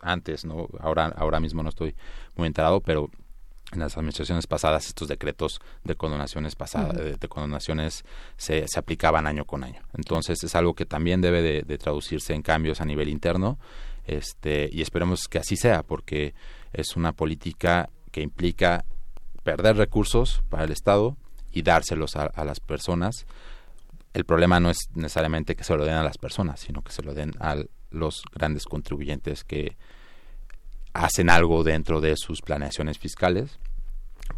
antes, no, ahora, ahora mismo no estoy muy enterado, pero en las administraciones pasadas estos decretos de condonaciones pasadas, de, condonaciones se, se, aplicaban año con año. Entonces es algo que también debe de, traducirse en cambios a nivel interno, este, y esperemos que así sea, porque es una política que implica perder recursos para el Estado, y dárselos a, las personas. El problema no es necesariamente que se lo den a las personas, sino que se lo den a los grandes contribuyentes que hacen algo dentro de sus planeaciones fiscales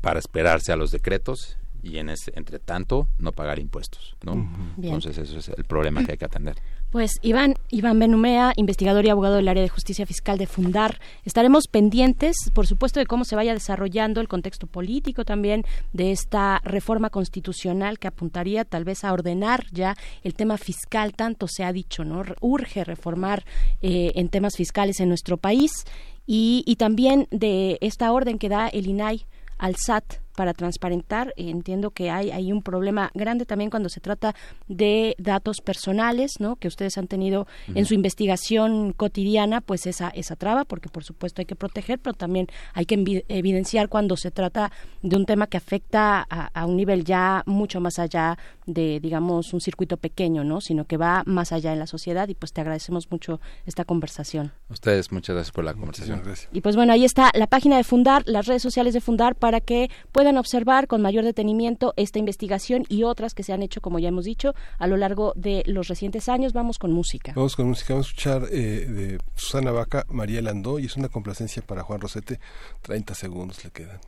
para esperarse a los decretos y en ese entre tanto no pagar impuestos, ¿no? Entonces ese es el problema que hay que atender. Pues Iván, Iván Benumea, investigador y abogado del área de justicia fiscal de Fundar, estaremos pendientes, por supuesto, de cómo se vaya desarrollando el contexto político también de esta reforma constitucional que apuntaría tal vez a ordenar ya el tema fiscal, tanto se ha dicho, ¿no? Urge reformar eh, en temas fiscales en nuestro país. Y, y también de esta orden que da el INAI al SAT para transparentar. Entiendo que hay, hay un problema grande también cuando se trata de datos personales, ¿no? Que ustedes han tenido en su investigación cotidiana, pues esa, esa traba, porque por supuesto hay que proteger, pero también hay que evidenciar cuando se trata de un tema que afecta a, un nivel ya mucho más allá de, digamos, un circuito pequeño, ¿no? Sino que va más allá en la sociedad y pues te agradecemos mucho esta conversación. Ustedes, muchas gracias por la conversación. Y pues bueno, ahí está la página de Fundar, las redes sociales de Fundar para que puedan observar con mayor detenimiento esta investigación y otras que se han hecho, como ya hemos dicho, a lo largo de los recientes años. Vamos con música. Vamos con música. Vamos a escuchar eh, de Susana Vaca, María Landó, y es una complacencia para Juan Rosete. 30 segundos le quedan.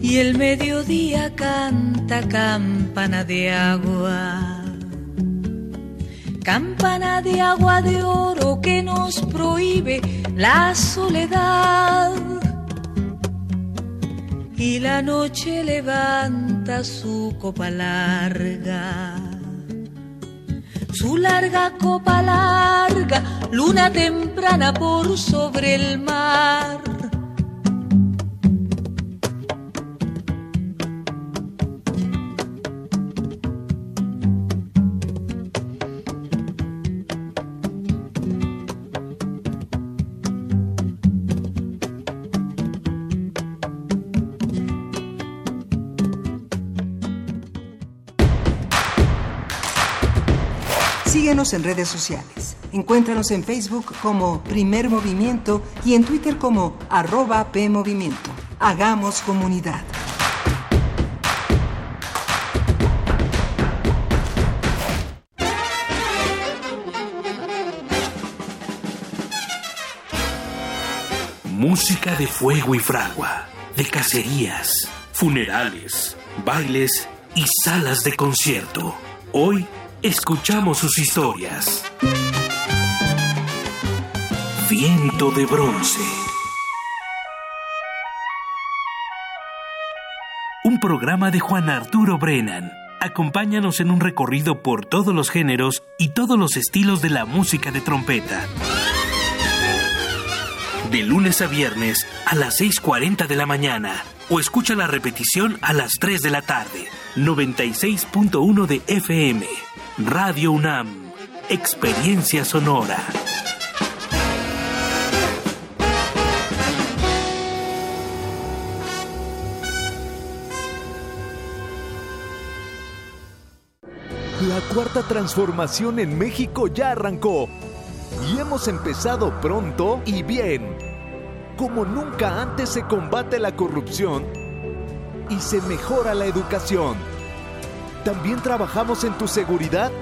Y el mediodía canta campana de agua. Campana de agua de oro que nos prohíbe la soledad. Y la noche levanta su copa larga su larga copa larga, luna temprana por sobre el mar. En redes sociales. Encuéntranos en Facebook como Primer Movimiento y en Twitter como arroba PMovimiento. Hagamos comunidad. Música de fuego y fragua, de cacerías, funerales, bailes y salas de concierto. Hoy escuchamos sus historias. Viento de bronce. Un programa de Juan Arturo Brennan. Acompáñanos en un recorrido por todos los géneros y todos los estilos de la música de trompeta. De lunes a viernes a las 6.40 de la mañana o escucha la repetición a las 3 de la tarde. 96.1 de FM. Radio UNAM. Experiencia sonora. La cuarta transformación en México ya arrancó y hemos empezado pronto y bien. Como nunca antes se combate la corrupción y se mejora la educación. También trabajamos en tu seguridad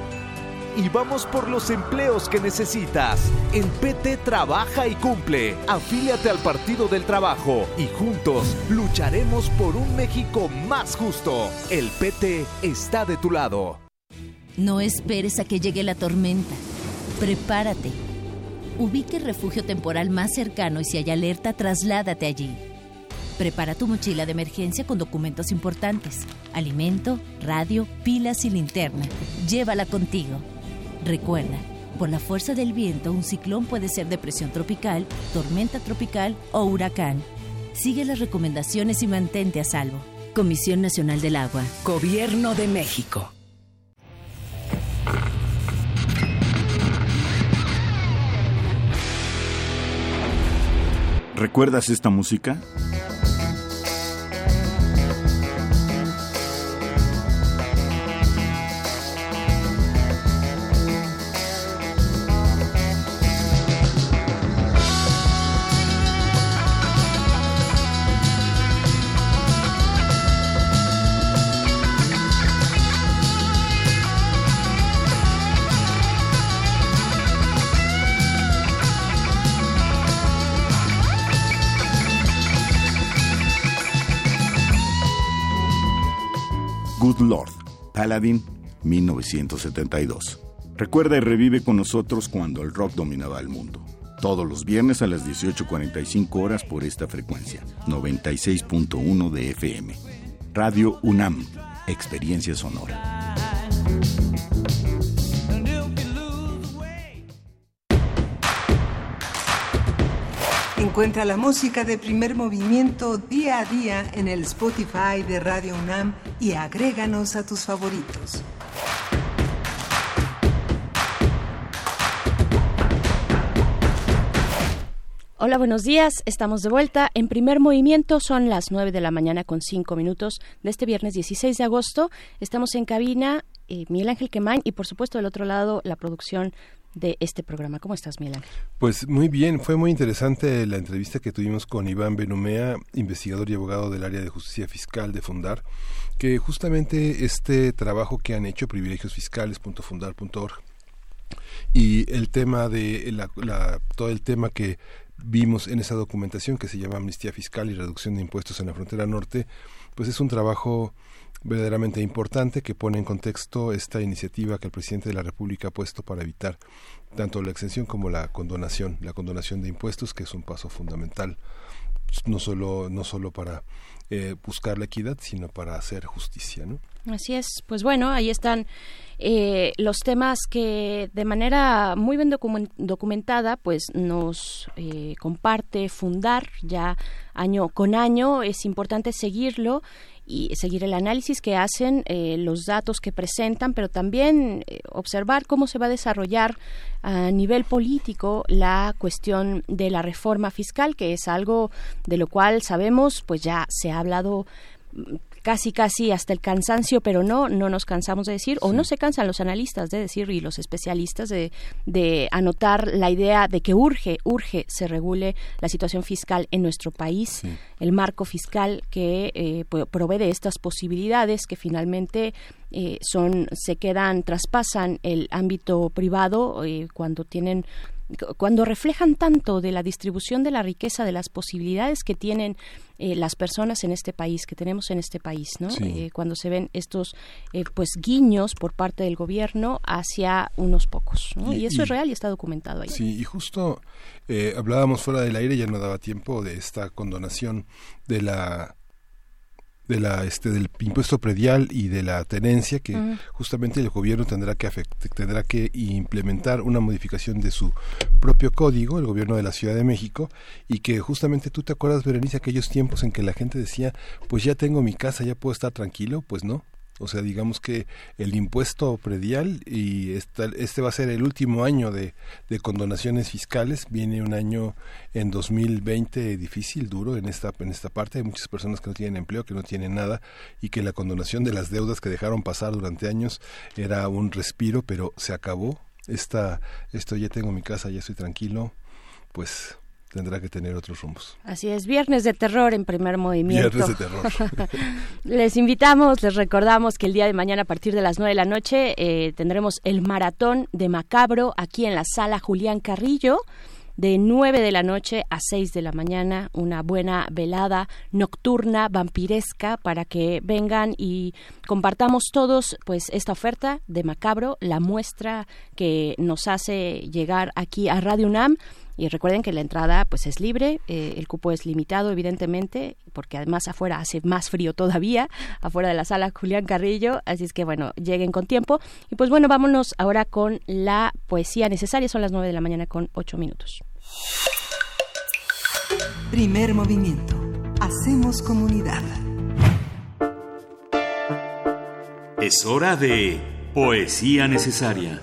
y vamos por los empleos que necesitas. En PT trabaja y cumple. Afíliate al Partido del Trabajo y juntos lucharemos por un México más justo. El PT está de tu lado. No esperes a que llegue la tormenta. Prepárate. Ubique el refugio temporal más cercano y si hay alerta, trasládate allí. Prepara tu mochila de emergencia con documentos importantes, alimento, radio, pilas y linterna. Llévala contigo. Recuerda, por la fuerza del viento, un ciclón puede ser depresión tropical, tormenta tropical o huracán. Sigue las recomendaciones y mantente a salvo. Comisión Nacional del Agua. Gobierno de México. ¿Recuerdas esta música? Paladin, 1972. Recuerda y revive con nosotros cuando el rock dominaba el mundo. Todos los viernes a las 18.45 horas por esta frecuencia, 96.1 de FM. Radio UNAM, Experiencia Sonora. Encuentra la música de primer movimiento día a día en el Spotify de Radio UNAM y agréganos a tus favoritos. Hola, buenos días. Estamos de vuelta en primer movimiento. Son las 9 de la mañana con 5 minutos de este viernes 16 de agosto. Estamos en cabina, eh, Miguel Ángel Quemain y por supuesto del otro lado la producción de este programa. ¿Cómo estás, Ángel? Pues muy bien, fue muy interesante la entrevista que tuvimos con Iván Benumea, investigador y abogado del área de justicia fiscal de Fundar, que justamente este trabajo que han hecho, privilegiosfiscales.fundar.org, y el tema de la, todo el tema que vimos en esa documentación que se llama Amnistía Fiscal y Reducción de Impuestos en la Frontera Norte, pues es un trabajo verdaderamente importante que pone en contexto esta iniciativa que el presidente de la República ha puesto para evitar tanto la exención como la condonación, la condonación de impuestos, que es un paso fundamental no solo no solo para eh, buscar la equidad, sino para hacer justicia, ¿no? Así es. Pues bueno, ahí están eh, los temas que de manera muy bien documentada pues nos eh, comparte Fundar ya año con año. Es importante seguirlo y seguir el análisis que hacen, eh, los datos que presentan, pero también observar cómo se va a desarrollar a nivel político la cuestión de la reforma fiscal, que es algo de lo cual sabemos, pues ya se ha hablado casi casi hasta el cansancio, pero no, no nos cansamos de decir, o no se cansan los analistas de decir y los especialistas de, de anotar la idea de que urge, urge se regule la situación fiscal en nuestro país, el marco fiscal que eh, provee de estas posibilidades que finalmente eh, son se quedan traspasan el ámbito privado eh, cuando tienen cuando reflejan tanto de la distribución de la riqueza, de las posibilidades que tienen eh, las personas en este país, que tenemos en este país, ¿no? Eh, cuando se ven estos eh, pues guiños por parte del gobierno hacia unos pocos, ¿no? Y, eso es real y está documentado ahí. Sí, y justo hablábamos fuera del aire, ya no daba tiempo de esta condonación de la de la este del impuesto predial y de la tenencia que justamente el gobierno tendrá que tendrá que implementar una modificación de su propio código el gobierno de la Ciudad de México y que justamente tú te acuerdas Berenice aquellos tiempos en que la gente decía pues ya tengo mi casa ya puedo estar tranquilo pues no o sea, digamos que el impuesto predial y este va a ser el último año de, de condonaciones fiscales. Viene un año en 2020 difícil, duro en esta, en esta parte. Hay muchas personas que no tienen empleo, que no tienen nada y que la condonación de las deudas que dejaron pasar durante años era un respiro, pero se acabó. Esta, esto ya tengo mi casa, ya estoy tranquilo. Pues tendrá que tener otros rumbos. Así es, Viernes de Terror en primer movimiento. Viernes de Terror. [laughs] les invitamos, les recordamos que el día de mañana a partir de las 9 de la noche eh, tendremos el maratón de Macabro aquí en la sala Julián Carrillo de 9 de la noche a 6 de la mañana, una buena velada nocturna, vampiresca, para que vengan y compartamos todos pues esta oferta de Macabro, la muestra que nos hace llegar aquí a Radio UNAM y recuerden que la entrada pues es libre, eh, el cupo es limitado evidentemente, porque además afuera hace más frío todavía, [laughs] afuera de la sala Julián Carrillo, así es que bueno, lleguen con tiempo. Y pues bueno, vámonos ahora con la poesía necesaria, son las 9 de la mañana con 8 minutos. Primer movimiento. Hacemos comunidad. Es hora de poesía necesaria.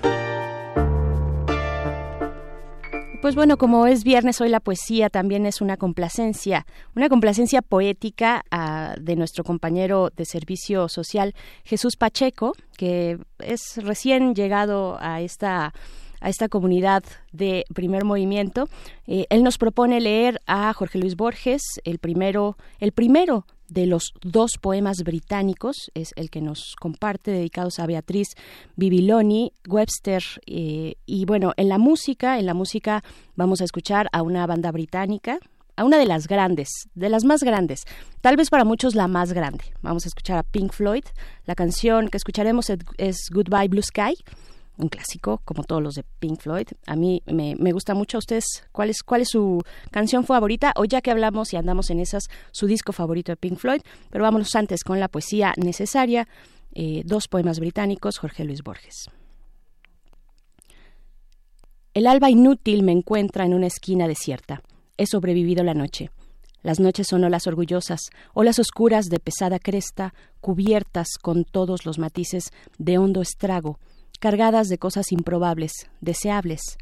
Pues bueno, como es viernes, hoy la poesía también es una complacencia, una complacencia poética ah, de nuestro compañero de servicio social, Jesús Pacheco, que es recién llegado a esta a esta comunidad de primer movimiento. Eh, él nos propone leer a Jorge Luis Borges, el primero, el primero de los dos poemas británicos, es el que nos comparte, dedicados a Beatriz Bibiloni, Webster, eh, y bueno, en la música, en la música vamos a escuchar a una banda británica, a una de las grandes, de las más grandes, tal vez para muchos la más grande. Vamos a escuchar a Pink Floyd, la canción que escucharemos es Goodbye Blue Sky, un clásico, como todos los de Pink Floyd. A mí me, gusta mucho. ¿A ustedes cuál es, cuál es su canción favorita? O ya que hablamos y andamos en esas, su disco favorito de Pink Floyd. Pero vámonos antes con la poesía necesaria. Eh, dos poemas británicos, Jorge Luis Borges. El alba inútil me encuentra en una esquina desierta. He sobrevivido la noche. Las noches son olas orgullosas, olas oscuras de pesada cresta, cubiertas con todos los matices de hondo estrago, cargadas de cosas improbables, deseables.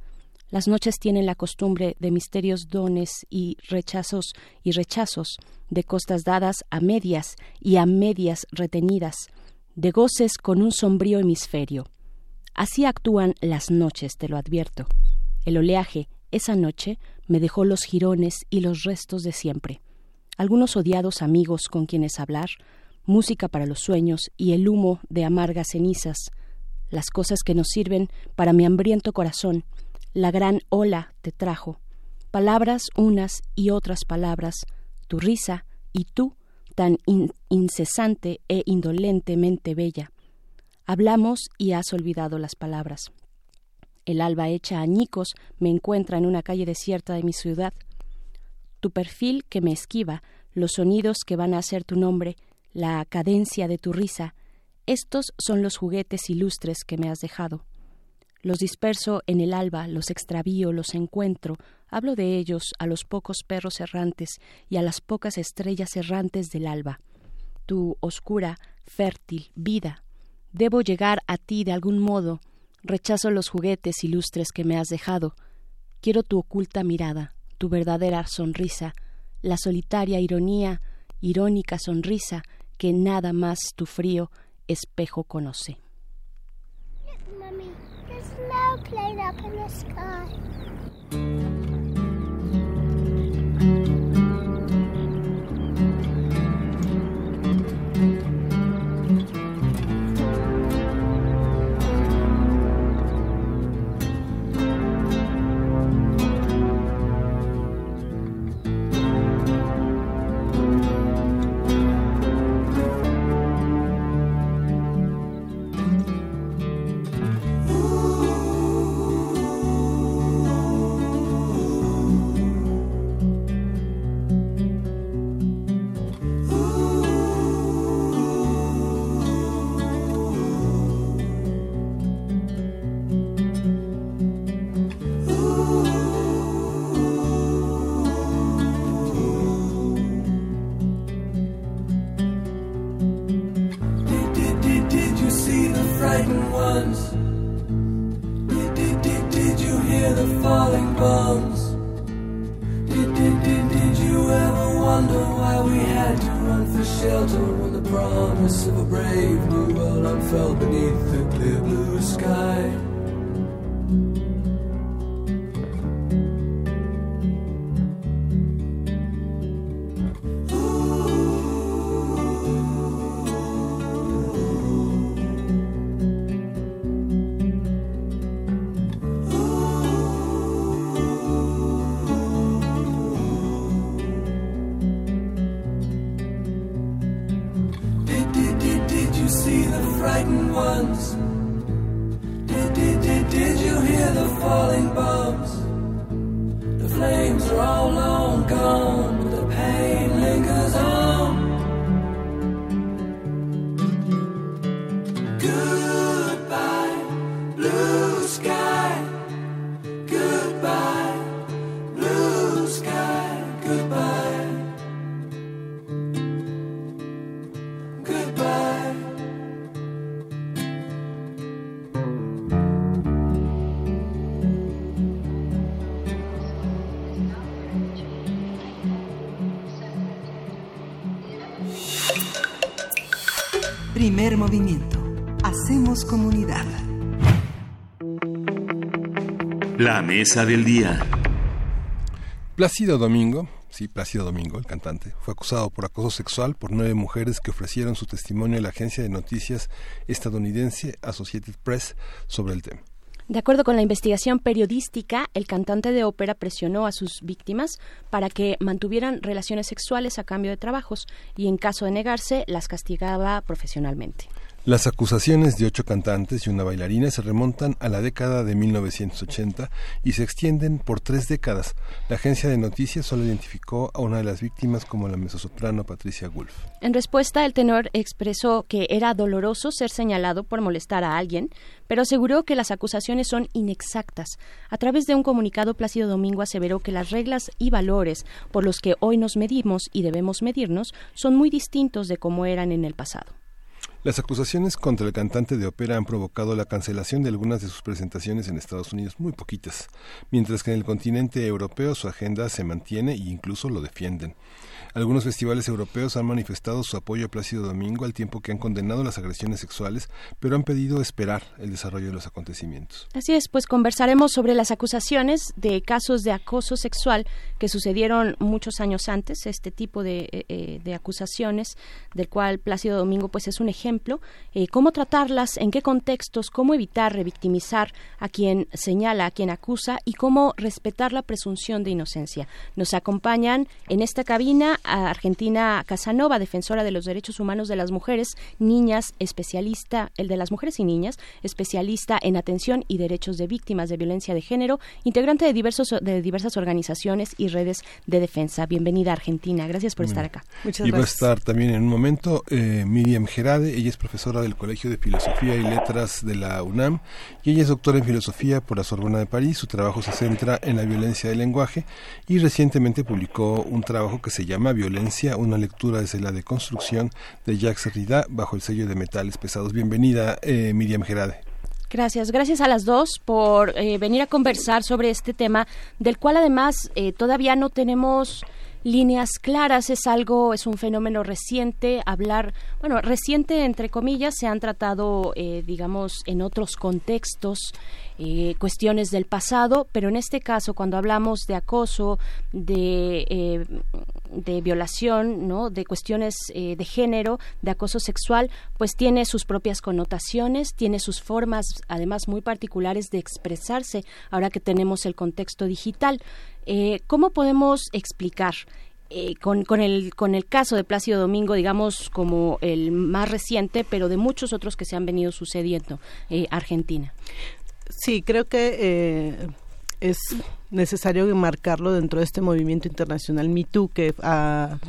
Las noches tienen la costumbre de misterios dones y rechazos y rechazos, de costas dadas a medias y a medias retenidas, de goces con un sombrío hemisferio. Así actúan las noches, te lo advierto. El oleaje, esa noche, me dejó los jirones y los restos de siempre. Algunos odiados amigos con quienes hablar, música para los sueños y el humo de amargas cenizas, las cosas que nos sirven para mi hambriento corazón, la gran ola te trajo. palabras unas y otras palabras, tu risa y tú, tan incesante e indolentemente bella. Hablamos y has olvidado las palabras. El alba hecha añicos me encuentra en una calle desierta de mi ciudad. Tu perfil que me esquiva, los sonidos que van a hacer tu nombre, la cadencia de tu risa, estos son los juguetes ilustres que me has dejado. Los disperso en el alba, los extravío, los encuentro, hablo de ellos a los pocos perros errantes y a las pocas estrellas errantes del alba. Tu oscura, fértil vida. Debo llegar a ti de algún modo. Rechazo los juguetes ilustres que me has dejado. Quiero tu oculta mirada, tu verdadera sonrisa, la solitaria ironía, irónica sonrisa que nada más tu frío espejo conoce. Movimiento. Hacemos comunidad. La mesa del día. Plácido Domingo, sí, Plácido Domingo, el cantante, fue acusado por acoso sexual por nueve mujeres que ofrecieron su testimonio a la agencia de noticias estadounidense Associated Press sobre el tema. De acuerdo con la investigación periodística, el cantante de ópera presionó a sus víctimas para que mantuvieran relaciones sexuales a cambio de trabajos y en caso de negarse las castigaba profesionalmente. Las acusaciones de ocho cantantes y una bailarina se remontan a la década de 1980 y se extienden por tres décadas. La agencia de noticias solo identificó a una de las víctimas como la mezzosoprano Patricia Wolf. En respuesta, el tenor expresó que era doloroso ser señalado por molestar a alguien, pero aseguró que las acusaciones son inexactas. A través de un comunicado, Plácido Domingo aseveró que las reglas y valores por los que hoy nos medimos y debemos medirnos son muy distintos de cómo eran en el pasado. Las acusaciones contra el cantante de ópera han provocado la cancelación de algunas de sus presentaciones en Estados Unidos, muy poquitas, mientras que en el continente europeo su agenda se mantiene e incluso lo defienden. Algunos festivales europeos han manifestado su apoyo a Plácido Domingo al tiempo que han condenado las agresiones sexuales, pero han pedido esperar el desarrollo de los acontecimientos. Así es, pues conversaremos sobre las acusaciones de casos de acoso sexual que sucedieron muchos años antes, este tipo de, eh, eh, acusaciones, del cual Plácido Domingo pues es un ejemplo eh, cómo tratarlas, en qué contextos, cómo evitar revictimizar a quien señala, a quien acusa y cómo respetar la presunción de inocencia. Nos acompañan en esta cabina Argentina Casanova, defensora de los derechos humanos de las mujeres, niñas, especialista, el de las mujeres y niñas, especialista en atención y derechos de víctimas de violencia de género, integrante de, diversos, de diversas organizaciones y redes de defensa. Bienvenida Argentina, gracias por estar acá. Muchas y va a estar también en un momento eh, Miriam Gerade, ella es profesora del Colegio de Filosofía y Letras de la UNAM y ella es doctora en filosofía por la Sorbona de París. Su trabajo se centra en la violencia del lenguaje y recientemente publicó un trabajo que se llama Violencia, una lectura desde la deconstrucción de Jacques Derrida bajo el sello de metales pesados. Bienvenida, eh, Miriam Gerade. Gracias, gracias a las dos por eh, venir a conversar sobre este tema, del cual además eh, todavía no tenemos líneas claras es algo es un fenómeno reciente hablar bueno reciente entre comillas se han tratado eh, digamos en otros contextos eh, cuestiones del pasado, pero en este caso, cuando hablamos de acoso, de, eh, de violación, ¿no? de cuestiones eh, de género, de acoso sexual, pues tiene sus propias connotaciones, tiene sus formas, además muy particulares de expresarse, ahora que tenemos el contexto digital. ¿Cómo podemos explicar con, con, el, con el caso de Plácido Domingo, digamos, como el más reciente, pero de muchos otros que se han venido sucediendo, Argentina. Sí, creo que eh, es necesario marcarlo dentro de este movimiento internacional #MeToo que ha,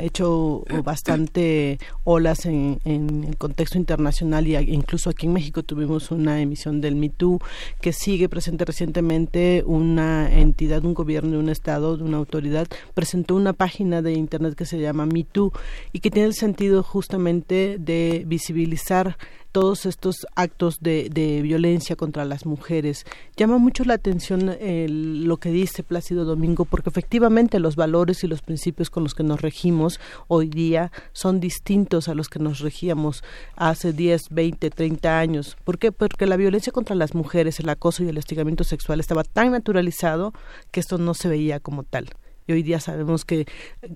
hecho bastante olas en, el contexto internacional y incluso aquí en México tuvimos una emisión del #MeToo que sigue presente recientemente. Una entidad, un gobierno un estado, una autoridad presentó una página de internet que se llama #MeToo y que tiene el sentido justamente de visibilizar todos estos actos de, violencia contra las mujeres. Llama mucho la atención lo que dice Plácido Domingo, porque efectivamente los valores y los principios con los que nos regimos hoy día son distintos a los que nos regíamos hace 10, 20, 30 años. ¿Por qué? Porque la violencia contra las mujeres, el acoso y el hostigamiento sexual estaba tan naturalizado que esto no se veía como tal y hoy día sabemos que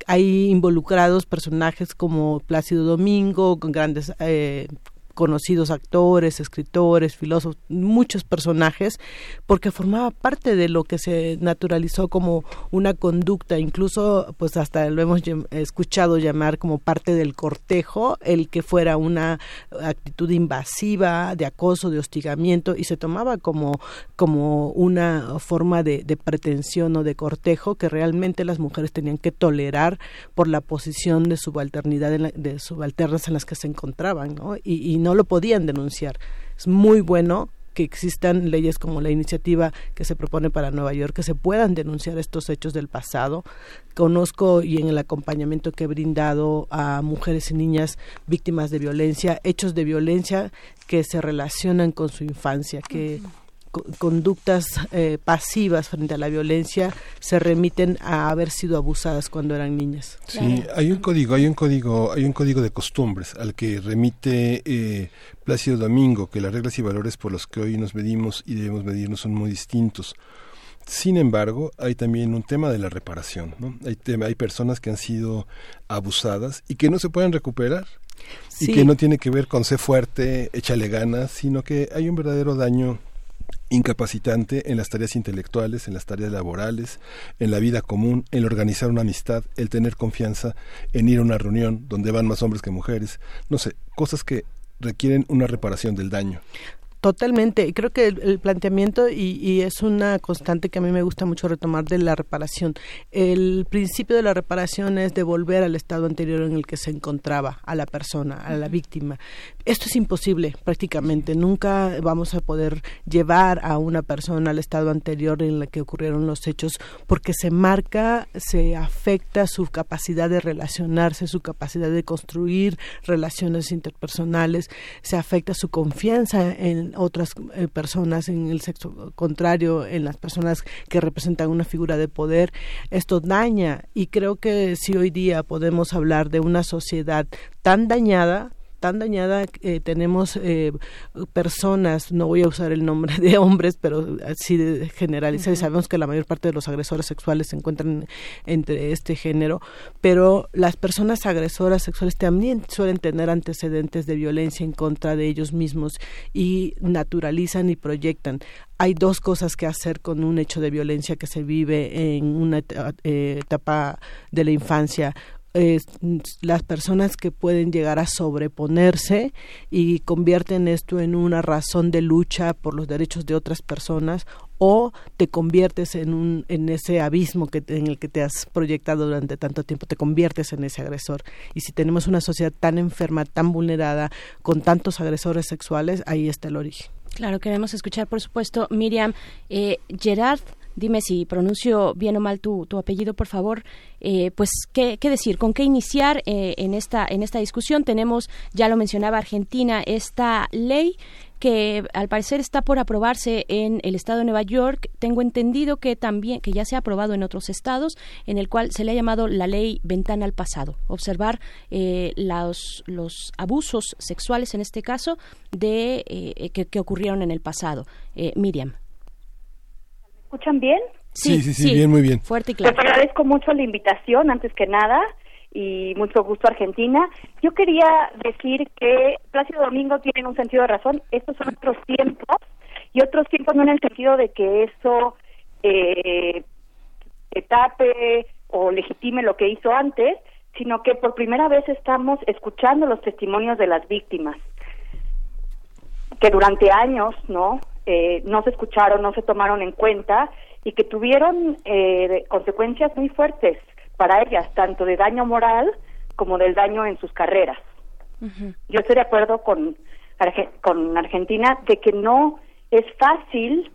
hay involucrados personajes como Plácido Domingo, con grandes eh, conocidos actores, escritores, filósofos, muchos personajes, porque formaba parte de lo que se naturalizó como una conducta, incluso pues hasta lo hemos escuchado llamar como parte del cortejo, el que fuera una actitud invasiva, de acoso, de hostigamiento, y se tomaba como, como una forma de, pretensión o de cortejo que realmente las mujeres tenían que tolerar por la posición de subalternidad, de subalternas en las que se encontraban, ¿no? y no lo podían denunciar. Es muy bueno que existan leyes como la iniciativa que se propone para Nueva York, que se puedan denunciar estos hechos del pasado. Conozco y en el acompañamiento que he brindado a mujeres y niñas víctimas de violencia, hechos de violencia que se relacionan con su infancia, que conductas eh, pasivas frente a la violencia se remiten a haber sido abusadas cuando eran niñas. Sí, hay un código, hay un código, hay un código de costumbres al que remite eh, Plácido Domingo, que las reglas y valores por los que hoy nos medimos y debemos medirnos son muy distintos. Sin embargo, hay también un tema de la reparación. ¿no? Hay, hay personas que han sido abusadas y que no se pueden recuperar. Y que no tiene que ver con ser fuerte, échale ganas, sino que hay un verdadero daño incapacitante en las tareas intelectuales, en las tareas laborales, en la vida común, el organizar una amistad, el tener confianza, en ir a una reunión donde van más hombres que mujeres, no sé, cosas que requieren una reparación del daño. Totalmente, y creo que el, planteamiento, y, es una constante que a mí me gusta mucho retomar de la reparación, el principio de la reparación es devolver al estado anterior en el que se encontraba a la persona, a la víctima. Esto es imposible prácticamente, nunca vamos a poder llevar a una persona al estado anterior en el que ocurrieron los hechos porque se marca, se afecta su capacidad de relacionarse, su capacidad de construir relaciones interpersonales, se afecta su confianza en otras eh, personas en el sexo contrario, en las personas que representan una figura de poder, esto daña y creo que si hoy día podemos hablar de una sociedad tan dañada, tan dañada, eh, tenemos eh, personas, no voy a usar el nombre de hombres, pero así de generalizar, y sabemos que la mayor parte de los agresores sexuales se encuentran entre este género, pero las personas agresoras sexuales también suelen tener antecedentes de violencia en contra de ellos mismos y naturalizan y proyectan hay dos cosas que hacer con un hecho de violencia que se vive en una eh, etapa de la infancia. Las personas que pueden llegar a sobreponerse y convierten esto en una razón de lucha por los derechos de otras personas o te conviertes en un en ese abismo que en el que te has proyectado durante tanto tiempo te conviertes en ese agresor y si tenemos una sociedad tan enferma tan vulnerada con tantos agresores sexuales ahí está el origen Claro, queremos escuchar, por supuesto, Miriam. Eh, Gerard, dime si pronuncio bien o mal tu, tu apellido, por favor. Eh, pues, ¿qué, ¿qué, decir? ¿Con qué iniciar eh, en, esta, en esta discusión? Tenemos, ya lo mencionaba Argentina, esta ley que al parecer está por aprobarse en el estado de Nueva York. Tengo entendido que también que ya se ha aprobado en otros estados, en el cual se le ha llamado la ley ventana al pasado. Observar eh, los, los abusos sexuales en este caso de eh, que, ocurrieron en el pasado. Eh, Miriam. ¿Me escuchan bien? Sí, sí, sí, bien, muy bien. Fuerte y claro. Les agradezco mucho la invitación, antes que nada y mucho gusto Argentina. Yo quería decir que Plácido Domingo tiene un sentido de razón. Estos son otros tiempos y otros tiempos no en el sentido de que eso eh, tape o legitime lo que hizo antes, sino que por primera vez estamos escuchando los testimonios de las víctimas que durante años no eh, no se escucharon, no se tomaron en cuenta y que tuvieron eh, consecuencias muy fuertes para ellas, tanto de daño moral como del daño en sus carreras. Yo estoy de acuerdo con, con Argentina de que no es fácil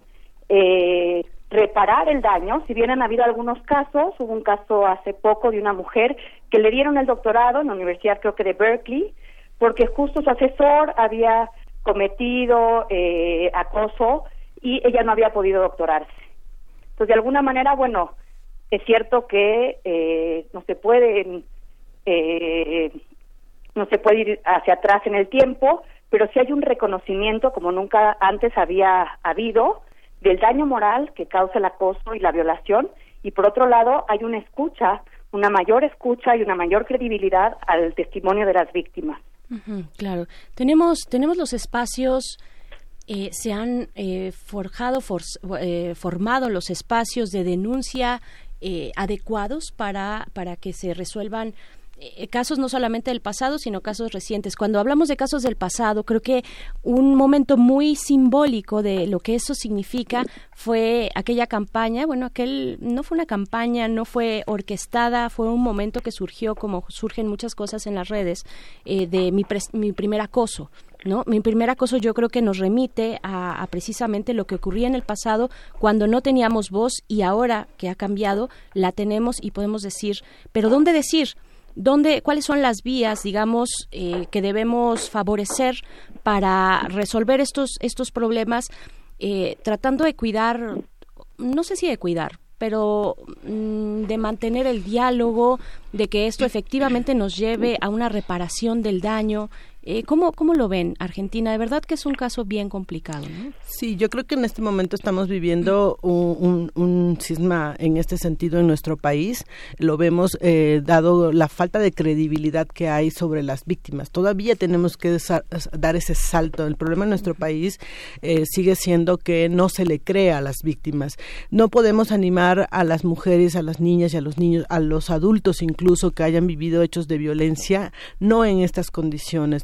eh, reparar el daño, si bien han habido algunos casos, hubo un caso hace poco de una mujer que le dieron el doctorado en la Universidad creo que de Berkeley, porque justo su asesor había cometido eh, acoso y ella no había podido doctorarse. Entonces, de alguna manera, bueno, es cierto que eh, no se puede eh, no se puede ir hacia atrás en el tiempo, pero sí hay un reconocimiento como nunca antes había habido del daño moral que causa el acoso y la violación y por otro lado hay una escucha, una mayor escucha y una mayor credibilidad al testimonio de las víctimas. Claro, tenemos tenemos los espacios eh, se han forjado, formado los espacios de denuncia eh, adecuados para, para que se resuelvan eh, casos no solamente del pasado, sino casos recientes. Cuando hablamos de casos del pasado, creo que un momento muy simbólico de lo que eso significa fue aquella campaña, bueno, aquel no fue una campaña, no fue orquestada, fue un momento que surgió como surgen muchas cosas en las redes eh, de mi, mi primer acoso. ¿no? Mi primer acoso yo creo que nos remite a, precisamente lo que ocurría en el pasado cuando no teníamos voz y ahora que ha cambiado la tenemos y podemos decir, pero ¿dónde decir? ¿Dónde, ¿Cuáles son las vías, digamos, eh, que debemos favorecer para resolver estos, estos problemas, eh, tratando de cuidar, no sé si de cuidar, pero mm, de mantener el diálogo, de que esto efectivamente nos lleve a una reparación del daño, eh, ¿cómo, ¿Cómo lo ven Argentina? De verdad que es un caso bien complicado. ¿no? Sí, yo creo que en este momento estamos viviendo un, un, cisma en este sentido en nuestro país. Lo vemos eh, dado la falta de credibilidad que hay sobre las víctimas. Todavía tenemos que dar ese salto. El problema en nuestro país eh, sigue siendo que no se le cree a las víctimas. No podemos animar a las mujeres, a las niñas y a los niños, a los adultos incluso que hayan vivido hechos de violencia, no en estas condiciones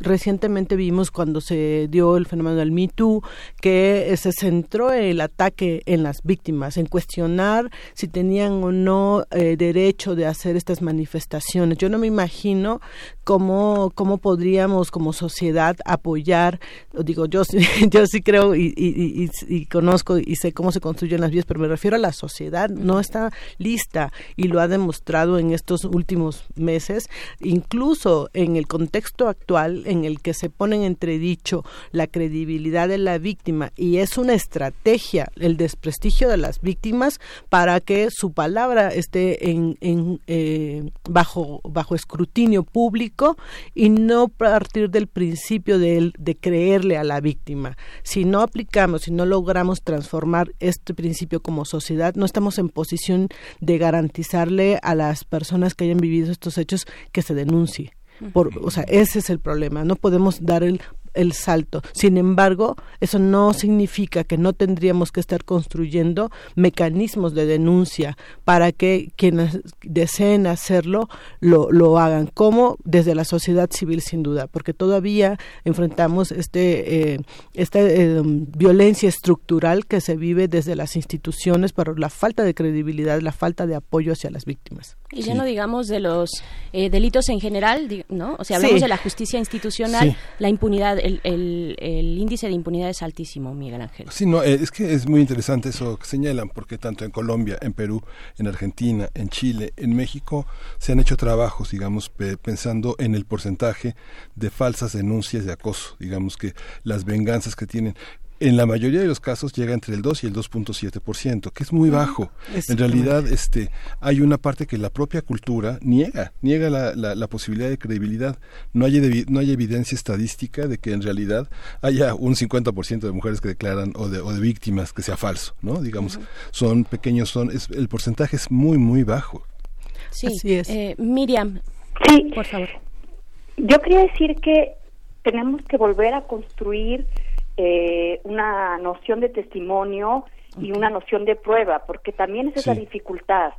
recientemente vimos cuando se dio el fenómeno del Me Too que se centró el ataque en las víctimas, en cuestionar si tenían o no eh, derecho de hacer estas manifestaciones. Yo no me imagino cómo, cómo podríamos como sociedad apoyar, digo, yo, [laughs] yo sí creo y, y, y, conozco y sé cómo se construyen las vías, pero me refiero a la sociedad, no está lista y lo ha demostrado en estos últimos meses, incluso en el contexto actual en el que se pone en entredicho la credibilidad de la víctima y es una estrategia el desprestigio de las víctimas para que su palabra esté en, eh, bajo bajo escrutinio público y no partir del principio de, de creerle a la víctima. Si no aplicamos, si no logramos transformar este principio como sociedad, no estamos en posición de garantizarle a las personas que hayan vivido estos hechos que se denuncie. Por, o sea, ese es el problema. No podemos dar el el salto. Sin embargo, eso no significa que no tendríamos que estar construyendo mecanismos de denuncia para que quienes deseen hacerlo lo, lo hagan, como desde la sociedad civil sin duda, porque todavía enfrentamos este eh, esta eh, violencia estructural que se vive desde las instituciones por la falta de credibilidad, la falta de apoyo hacia las víctimas. Y ya no digamos de los eh, delitos en general, ¿no? O sea, hablamos de la justicia institucional, la impunidad, el, el, índice de impunidad es altísimo, Miguel Ángel. Sí, no, eh, es que es muy interesante eso que señalan, porque tanto en Colombia, en Perú, en Argentina, en Chile, en México, se han hecho trabajos, digamos, pensando en el porcentaje de falsas denuncias de acoso, digamos que las venganzas que tienen en la mayoría de los casos llega entre el 2 y el 2.7%, que es muy bajo. En realidad, este, hay una parte que la propia cultura niega, niega la, la, posibilidad de credibilidad. No hay, no hay evidencia estadística de que en realidad haya un 50% de mujeres que declaran o de, o de víctimas que sea falso, ¿no? Digamos, son pequeños, son, es, el porcentaje es muy, muy bajo. Sí, es. Eh, Miriam, sí. por favor. Yo quería decir que tenemos que volver a construir eh, una noción de testimonio y una noción de prueba, porque también esa es la dificultad.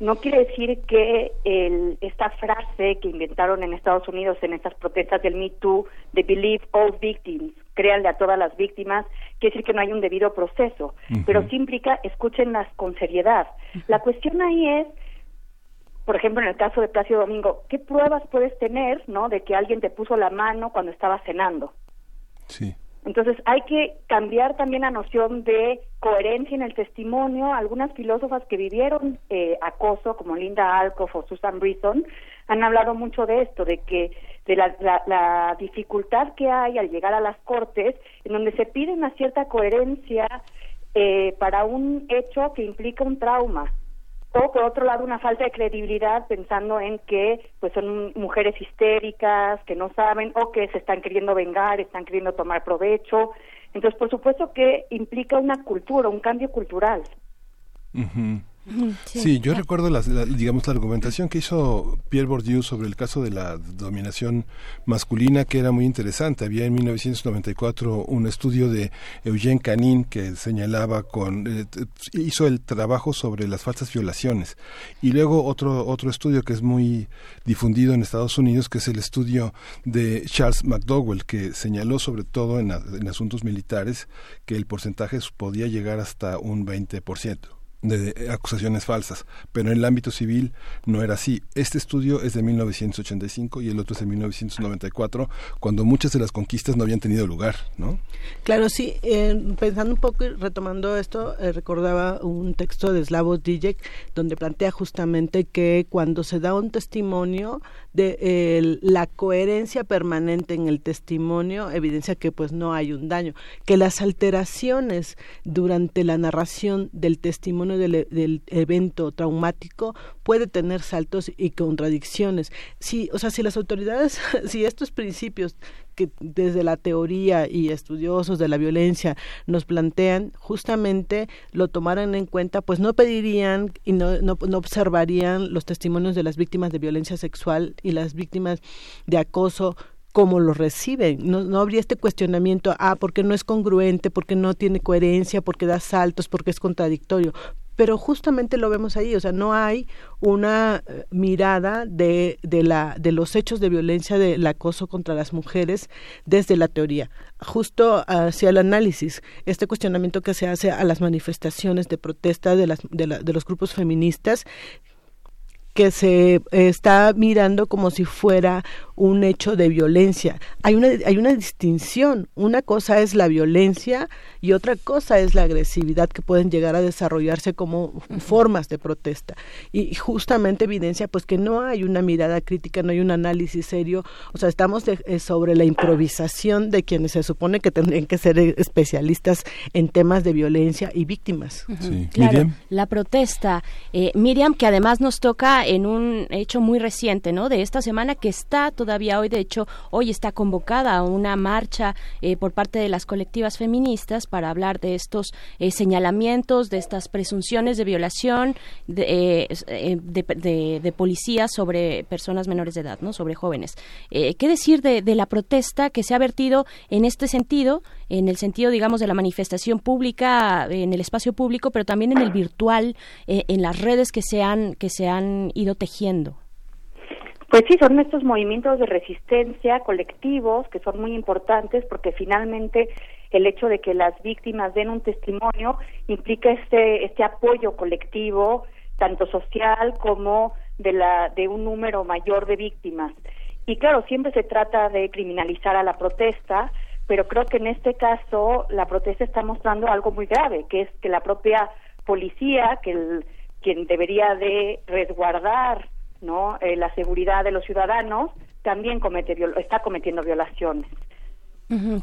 No quiere decir que el, esta frase que inventaron en Estados Unidos en estas protestas del Me Too, de Believe All Victims, créanle a todas las víctimas, quiere decir que no hay un debido proceso, pero sí implica escúchenlas con seriedad. La cuestión ahí es, por ejemplo, en el caso de Plácido Domingo, ¿qué pruebas puedes tener, no, de que alguien te puso la mano cuando estaba cenando? Sí. Entonces hay que cambiar también la noción de coherencia en el testimonio. Algunas filósofas que vivieron eh, acoso, como Linda Alcoff o Susan Brisson, han hablado mucho de esto, de que de la, la, dificultad que hay al llegar a las cortes, en donde se pide una cierta coherencia eh, para un hecho que implica un trauma o por otro lado una falta de credibilidad pensando en que pues son mujeres histéricas que no saben o que se están queriendo vengar están queriendo tomar provecho. Entonces por supuesto que implica una cultura un cambio cultural Sí, yo recuerdo la, digamos la argumentación que hizo Pierre Bourdieu sobre el caso de la dominación masculina que era muy interesante. Había en 1994 un estudio de Eugene Canin que señalaba con eh, hizo el trabajo sobre las falsas violaciones. Y luego otro otro estudio que es muy difundido en Estados Unidos que es el estudio de Charles McDowell que señaló sobre todo en, en asuntos militares que el porcentaje podía llegar hasta un 20% de acusaciones falsas, pero en el ámbito civil no era así. Este estudio es de 1985 y el otro es de 1994, cuando muchas de las conquistas no habían tenido lugar, ¿no? Claro, sí. Eh, pensando un poco y retomando esto, eh, recordaba un texto de Slavoj Žižek donde plantea justamente que cuando se da un testimonio de la coherencia permanente en el testimonio evidencia que pues no hay un daño, que las alteraciones durante la narración del testimonio del, del evento traumático puede tener saltos y contradicciones. Si, o sea, si las autoridades, [laughs] si estos principios que desde la teoría y estudiosos de la violencia nos plantean, justamente lo tomaran en cuenta, pues no pedirían y no, no, no, observarían los testimonios de las víctimas de violencia sexual y las víctimas de acoso como lo reciben. No, no habría este cuestionamiento, ah, porque no es congruente, porque no tiene coherencia, porque da saltos, porque es contradictorio pero justamente lo vemos ahí, o sea, no hay una eh, mirada de, de, la, de los hechos de violencia del acoso contra las mujeres desde la teoría, justo hacia el análisis, este cuestionamiento que se hace a las manifestaciones de protesta de, las, de, los grupos feministas que se está mirando como si fuera un hecho de violencia. Hay una, hay una distinción. Una cosa es la violencia y otra cosa es la agresividad que pueden llegar a desarrollarse como formas de protesta. Y justamente evidencia pues que no hay una mirada crítica, no hay un análisis serio. O sea, estamos eh, sobre la improvisación de quienes se supone que tendrían que ser eh, especialistas en temas de violencia y víctimas. Claro, la protesta. Eh, Miriam, que además nos toca en un hecho muy reciente, ¿no? De esta semana que está todavía hoy, de hecho, hoy está convocada una marcha eh, por parte de las colectivas feministas para hablar de estos eh, señalamientos, de estas presunciones de violación de, de, policías sobre personas menores de edad, ¿no? Sobre jóvenes. ¿Qué decir de, de la protesta que se ha vertido en este sentido, en el sentido, digamos, de la manifestación pública, en el espacio público, pero también en el virtual, en las redes que se han, que se han ido tejiendo? Pues sí, son estos movimientos de resistencia colectivos que son muy importantes porque finalmente el hecho de que las víctimas den un testimonio implica este, este apoyo colectivo, tanto social como de, la, de un número mayor de víctimas. Y claro, siempre se trata de criminalizar a la protesta, pero creo que en este caso la protesta está mostrando algo muy grave, que es que la propia policía, que el, quien debería de resguardar no eh, la seguridad de los ciudadanos también comete está cometiendo violaciones.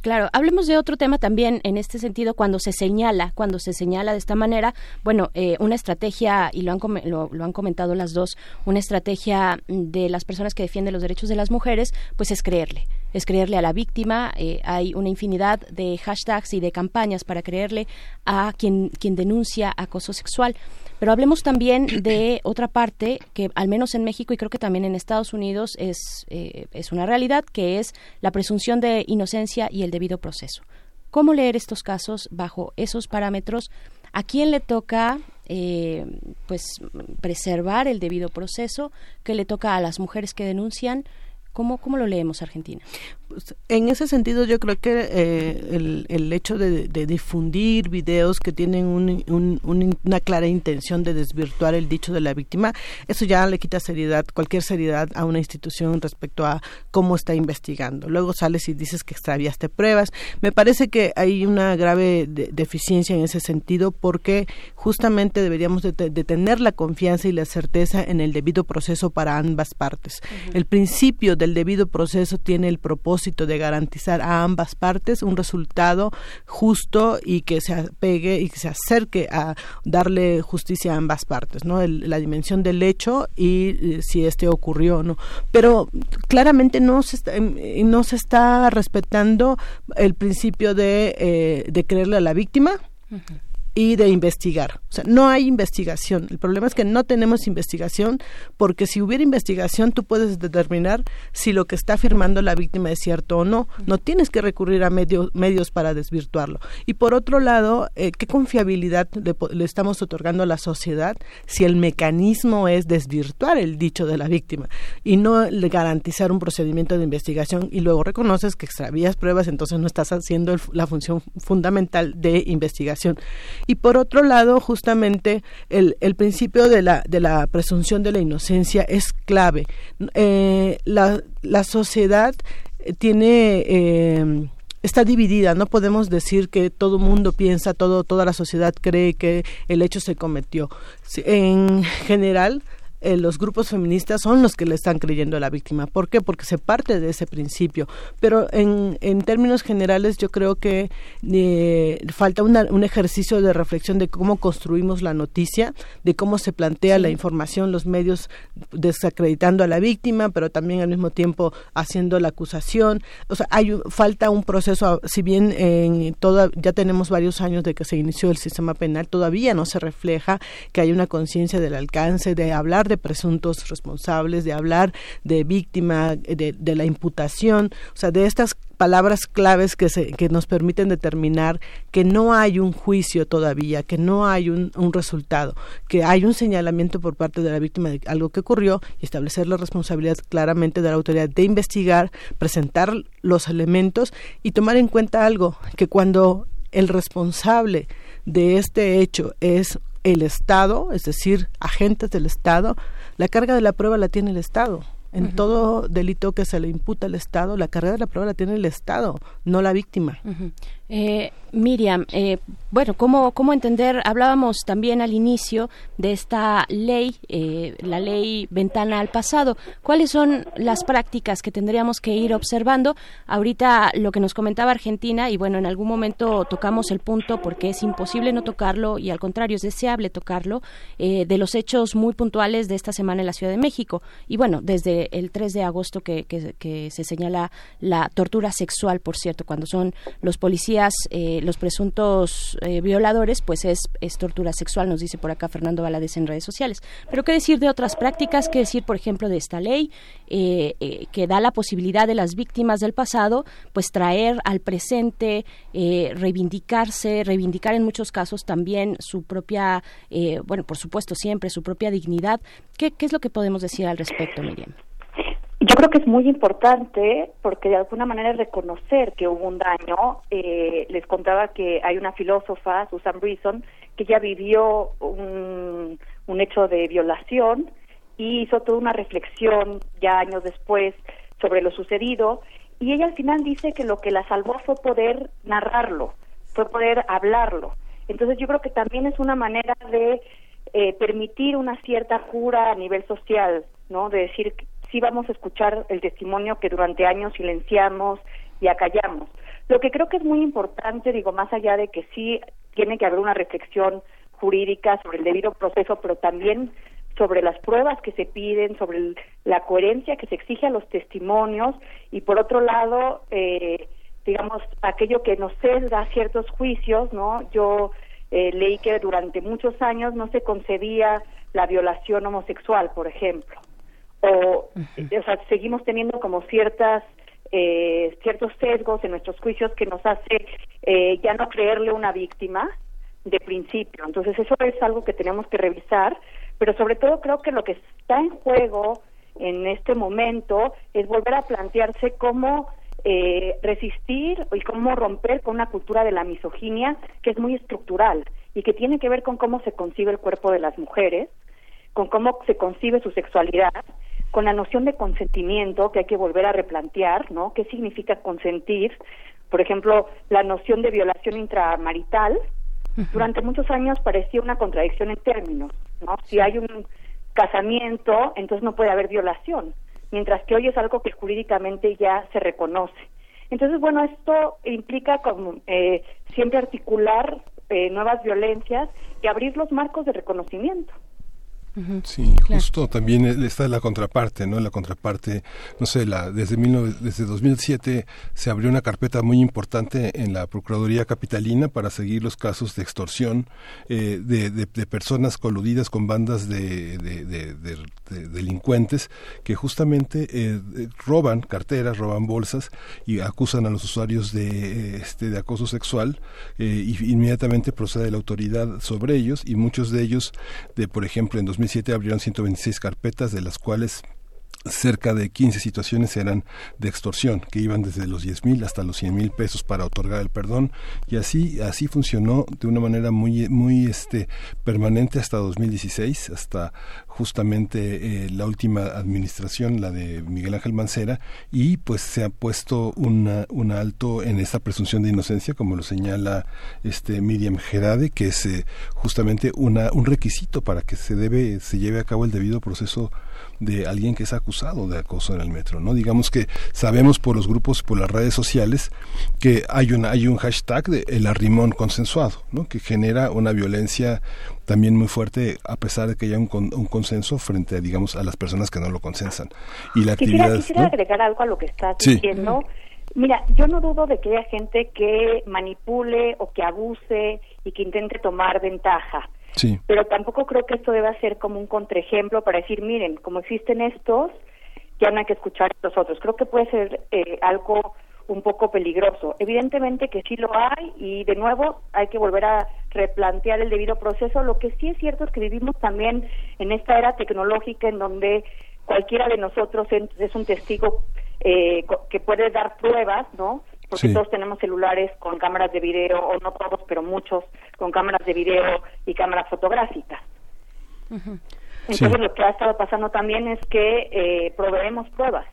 Claro, hablemos de otro tema también en este sentido cuando se señala, cuando se señala de esta manera, bueno, eh, una estrategia, y lo han, lo, han comentado las dos, una estrategia de las personas que defienden los derechos de las mujeres, pues es creerle, es creerle a la víctima, eh, hay una infinidad de hashtags y de campañas para creerle a quien, quien denuncia acoso sexual. Pero hablemos también de otra parte que al menos en México y creo que también en Estados Unidos es, eh, es una realidad, que es la presunción de inocencia y el debido proceso. ¿Cómo leer estos casos bajo esos parámetros? ¿A quién le toca eh, pues preservar el debido proceso? ¿Qué le toca a las mujeres que denuncian? ¿Cómo, cómo lo leemos Argentina? Pues, en ese sentido yo creo que eh, el, el, hecho de, difundir videos que tienen una clara intención de desvirtuar el dicho de la víctima, eso ya le quita seriedad, cualquier seriedad a una institución respecto a cómo está investigando. Luego sales y dices que extraviaste pruebas. Me parece que hay una grave deficiencia en ese sentido porque justamente deberíamos de, tener la confianza y la certeza en el debido proceso para ambas partes. El principio del debido proceso tiene el propósito de garantizar a ambas partes un resultado justo y que se apegue y que se acerque a darle justicia a ambas partes, ¿no? la dimensión del hecho y eh, si este ocurrió o no. Pero claramente no se está, em, no se está respetando el principio de, eh, de creerle a la víctima y de investigar. O sea, no hay investigación. El problema es que no tenemos investigación porque si hubiera investigación tú puedes determinar si lo que está afirmando la víctima es cierto o no. No tienes que recurrir a medios para desvirtuarlo. Y por otro lado, eh, ¿qué confiabilidad le, estamos otorgando a la sociedad si el mecanismo es desvirtuar el dicho de la víctima y no garantizar un procedimiento de investigación y luego reconoces que extravías pruebas, entonces no estás haciendo la función fundamental de investigación. Y por otro lado, justamente el, el principio de la, de la presunción de la inocencia es clave. Eh, la, la sociedad tiene... Eh, está dividida. No podemos decir que todo el mundo piensa, todo, toda la sociedad cree que el hecho se cometió. En general, eh, los grupos feministas son los que le están creyendo a la víctima. ¿Por qué? Porque se parte de ese principio. Pero en, en términos generales yo creo que eh, falta un ejercicio de reflexión de cómo construimos la noticia, de cómo se plantea la información, los medios desacreditando a la víctima, pero también al mismo tiempo haciendo la acusación. O sea, hay falta un proceso, si bien en toda, ya tenemos varios años de que se inició el sistema penal, todavía no se refleja que hay una conciencia del alcance de hablar de presuntos responsables, de hablar de víctima, de, la imputación, o sea, de estas palabras claves que, se, que nos permiten determinar que no hay un juicio todavía, que no hay un, un, resultado, que hay un señalamiento por parte de la víctima de algo que ocurrió y establecer la responsabilidad claramente de la autoridad de investigar, presentar los elementos y tomar en cuenta algo, que cuando el responsable de este hecho es el Estado, es decir, agentes del Estado, la carga de la prueba la tiene el Estado. En todo delito que se le imputa al Estado, la carga de la prueba la tiene el Estado, no la víctima. Eh, Miriam, eh, bueno, ¿cómo, ¿cómo entender? Hablábamos también al inicio de esta ley, eh, la ley ventana al pasado. ¿Cuáles son las prácticas que tendríamos que ir observando? Ahorita lo que nos comentaba Argentina, y bueno, en algún momento tocamos el punto porque es imposible no tocarlo y al contrario es deseable tocarlo, de los hechos muy puntuales de esta semana en la Ciudad de México. Y bueno, desde el 3 de agosto que, que, se señala la tortura sexual, por cierto, cuando son los policías, eh, los presuntos eh, violadores, pues es, tortura sexual, nos dice por acá Fernando Valadez en redes sociales. Pero qué decir de otras prácticas, qué decir, por ejemplo, de esta ley eh, que da la posibilidad de las víctimas del pasado, pues traer al presente, reivindicarse, reivindicar en muchos casos también su propia, bueno, por supuesto siempre su propia dignidad. ¿Qué, ¿Qué es lo que podemos decir al respecto, Miriam? Yo creo que es muy importante porque de alguna manera es reconocer que hubo un daño. Eh, les contaba que hay una filósofa, Susan Brison, que ya vivió un, un hecho de violación y hizo toda una reflexión ya años después sobre lo sucedido y ella al final dice que lo que la salvó fue poder narrarlo, fue poder hablarlo. Entonces yo creo que también es una manera de eh, permitir una cierta cura a nivel social, ¿no? De decir sí vamos a escuchar el testimonio que durante años silenciamos y acallamos. Lo que creo que es muy importante, digo, más allá de que sí tiene que haber una reflexión jurídica sobre el debido proceso, pero también sobre las pruebas que se piden, sobre la coherencia que se exige a los testimonios y por otro lado, eh, digamos, aquello que nos sesga ciertos juicios, ¿no? Yo eh, leí que durante muchos años no se concedía la violación homosexual, por ejemplo o, o sea, seguimos teniendo como ciertas eh, ciertos sesgos en nuestros juicios que nos hace eh, ya no creerle una víctima de principio. Entonces eso es algo que tenemos que revisar, pero sobre todo creo que lo que está en juego en este momento es volver a plantearse cómo eh, resistir y cómo romper con una cultura de la misoginia que es muy estructural y que tiene que ver con cómo se concibe el cuerpo de las mujeres, con cómo se concibe su sexualidad con la noción de consentimiento que hay que volver a replantear, ¿no? ¿Qué significa consentir? Por ejemplo, la noción de violación intramarital, durante muchos años parecía una contradicción en términos, ¿no? Si hay un casamiento, entonces no puede haber violación, mientras que hoy es algo que jurídicamente ya se reconoce. Entonces, bueno, esto implica como, eh, siempre articular eh, nuevas violencias y abrir los marcos de reconocimiento. Sí, justo también está la contraparte, ¿no? La contraparte, no sé, la, desde, desde 2007 se abrió una carpeta muy importante en la Procuraduría Capitalina para seguir los casos de extorsión eh, de, de, personas coludidas con bandas de, delincuentes que justamente eh, roban carteras, roban bolsas y acusan a los usuarios de, este, de acoso sexual eh, y inmediatamente procede la autoridad sobre ellos y muchos de ellos, de por ejemplo, en 2007 abrieron 126 carpetas, de las cuales cerca de 15 situaciones eran de extorsión, que iban desde los 10 mil hasta los 100 mil pesos para otorgar el perdón, y así, así funcionó de una manera muy, muy este, permanente hasta 2016, hasta justamente eh, la última administración, la de Miguel Ángel Mancera, y pues se ha puesto una, un alto en esta presunción de inocencia, como lo señala este Miriam Gerade, que es eh, justamente una, un requisito para que se debe, se lleve a cabo el debido proceso de alguien que es acusado de acoso en el metro, ¿no? Digamos que sabemos por los grupos, por las redes sociales, que hay, una, hay un hashtag de el arrimón consensuado, ¿no? Que genera una violencia también muy fuerte a pesar de que haya un, un consenso frente, digamos, a las personas que no lo consensan. Y la quisiera, actividad... Quisiera agregar algo a lo que estás diciendo. Mira, yo no dudo de que haya gente que manipule o que abuse y que intente tomar ventaja. Pero tampoco creo que esto deba ser como un contraejemplo para decir, miren, como existen estos, ya no hay que escuchar a los otros. Creo que puede ser eh, algo un poco peligroso. Evidentemente que sí lo hay y de nuevo hay que volver a replantear el debido proceso. Lo que sí es cierto es que vivimos también en esta era tecnológica en donde cualquiera de nosotros es un testigo eh, que puede dar pruebas, ¿no? porque todos tenemos celulares con cámaras de video, o no todos, pero muchos con cámaras de video y cámaras fotográficas. Entonces lo que ha estado pasando también es que eh, proveemos pruebas.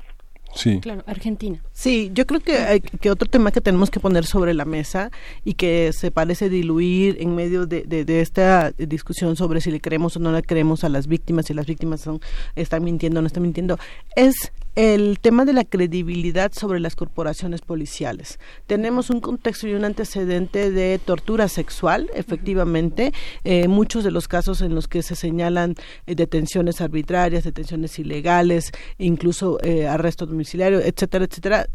Sí. Claro, Argentina. Sí, yo creo que, hay, que otro tema que tenemos que poner sobre la mesa y que se parece diluir en medio de, de, esta discusión sobre si le creemos o no le creemos a las víctimas, si las víctimas son, están mintiendo o no están mintiendo, es el tema de la credibilidad sobre las corporaciones policiales. Tenemos un contexto y un antecedente de tortura sexual, efectivamente, eh, muchos de los casos en los que se señalan eh, detenciones arbitrarias, detenciones ilegales, incluso eh, arresto domiciliario, etcétera, etcétera,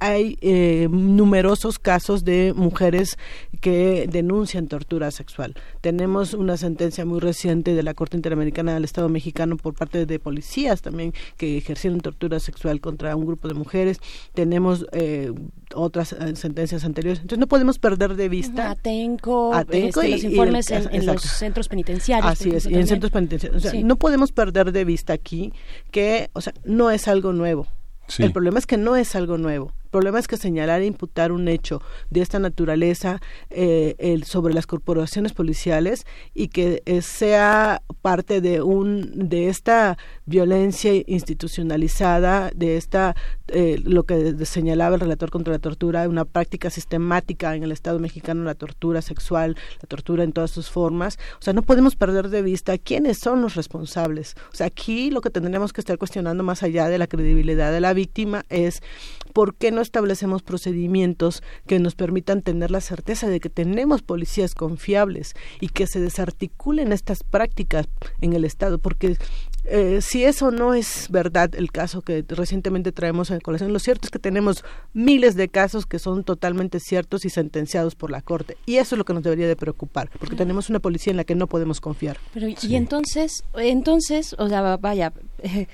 hay eh, numerosos casos de mujeres que denuncian tortura sexual. Tenemos una sentencia muy reciente de la Corte Interamericana del Estado mexicano por parte de policías también que ejercieron tortura sexual contra un grupo de mujeres. Tenemos eh, otras eh, sentencias anteriores. Entonces no podemos perder de vista. Atenco, Atenco este, y, los informes en, los centros penitenciarios. Así es, y en centros penitenciarios. O sea, no podemos perder de vista aquí que, o sea, no es algo nuevo. El problema es que no es algo nuevo. Problema es que señalar e imputar un hecho de esta naturaleza eh, el, sobre las corporaciones policiales y que eh, sea parte de un de esta violencia institucionalizada, de esta eh, lo que señalaba el relator contra la tortura, una práctica sistemática en el Estado mexicano, la tortura sexual, la tortura en todas sus formas. O sea, no podemos perder de vista quiénes son los responsables. O sea, aquí lo que tendríamos que estar cuestionando más allá de la credibilidad de la víctima es por qué no establecemos procedimientos que nos permitan tener la certeza de que tenemos policías confiables y que se desarticulen estas prácticas en el Estado, porque eh, si eso no es verdad, el caso que recientemente traemos en colación, lo cierto es que tenemos miles de casos que son totalmente ciertos y sentenciados por la Corte. Y eso es lo que nos debería de preocupar, porque tenemos una policía en la que no podemos confiar. Pero, y entonces, entonces, o sea, vaya, [laughs]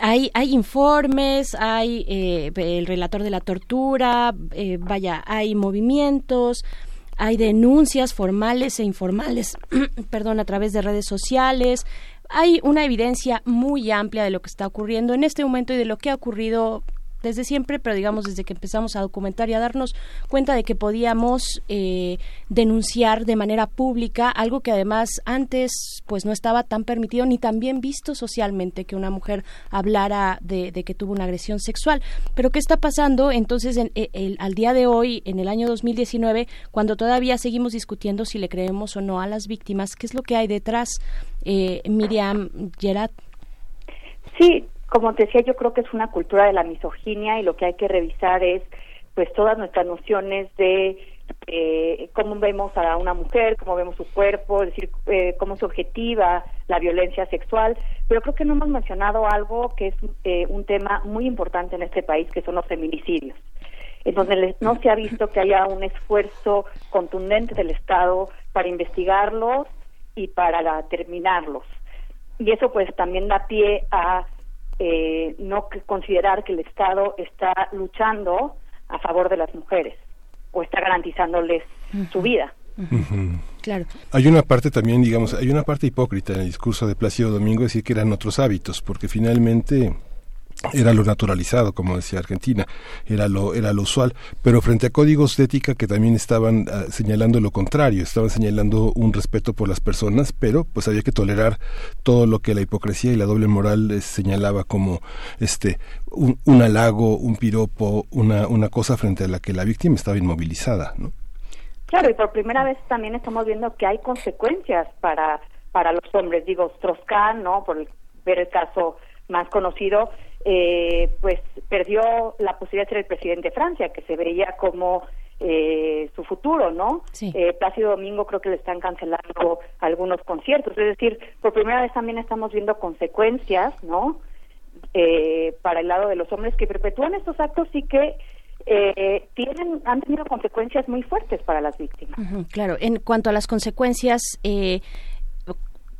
hay, hay informes, hay eh, el relator de la tortura, eh, vaya, hay movimientos, hay denuncias formales e informales, [clears throat] perdón, a través de redes sociales. Hay una evidencia muy amplia de lo que está ocurriendo en este momento y de lo que ha ocurrido desde siempre, pero digamos desde que empezamos a documentar y a darnos cuenta de que podíamos eh, denunciar de manera pública algo que además antes pues no estaba tan permitido ni tan bien visto socialmente que una mujer hablara de, que tuvo una agresión sexual. Pero ¿qué está pasando entonces en, el, al día de hoy, en el año 2019, cuando todavía seguimos discutiendo si le creemos o no a las víctimas? ¿Qué es lo que hay detrás, eh, Miriam Gerard? Sí, como te decía, yo creo que es una cultura de la misoginia y lo que hay que revisar es pues todas nuestras nociones de eh, cómo vemos a una mujer, cómo vemos su cuerpo, es decir, eh, cómo se objetiva la violencia sexual, pero creo que no hemos mencionado algo que es eh, un tema muy importante en este país, que son los feminicidios, en donde no se ha visto que haya un esfuerzo contundente del Estado para investigarlos y para terminarlos. Y eso pues también da pie a eh, no considerar que el Estado está luchando a favor de las mujeres o está garantizándoles su vida. Claro. Hay una parte también, digamos, hay una parte hipócrita en el discurso de Plácido Domingo decir que eran otros hábitos, porque finalmente era lo naturalizado, como decía Argentina, era lo, era lo usual, pero frente a códigos de ética que también estaban ah, señalando lo contrario, estaban señalando un respeto por las personas, pero pues había que tolerar todo lo que la hipocresía y la doble moral eh, señalaba como este un, un, halago, un piropo, una, una cosa frente a la que la víctima estaba inmovilizada, ¿no? Claro, y por primera vez también estamos viendo que hay consecuencias para, para los hombres. Digo, Strauss-Kahn, ¿no? Por ver el caso más conocido, eh, pues perdió la posibilidad de ser el presidente de Francia, que se veía como eh, su futuro, ¿no? Eh, Plácido Domingo creo que le están cancelando algunos conciertos, es decir, por primera vez también estamos viendo consecuencias, ¿no? Eh, para el lado de los hombres que perpetúan estos actos y que eh, tienen han tenido consecuencias muy fuertes para las víctimas. claro, en cuanto a las consecuencias, eh,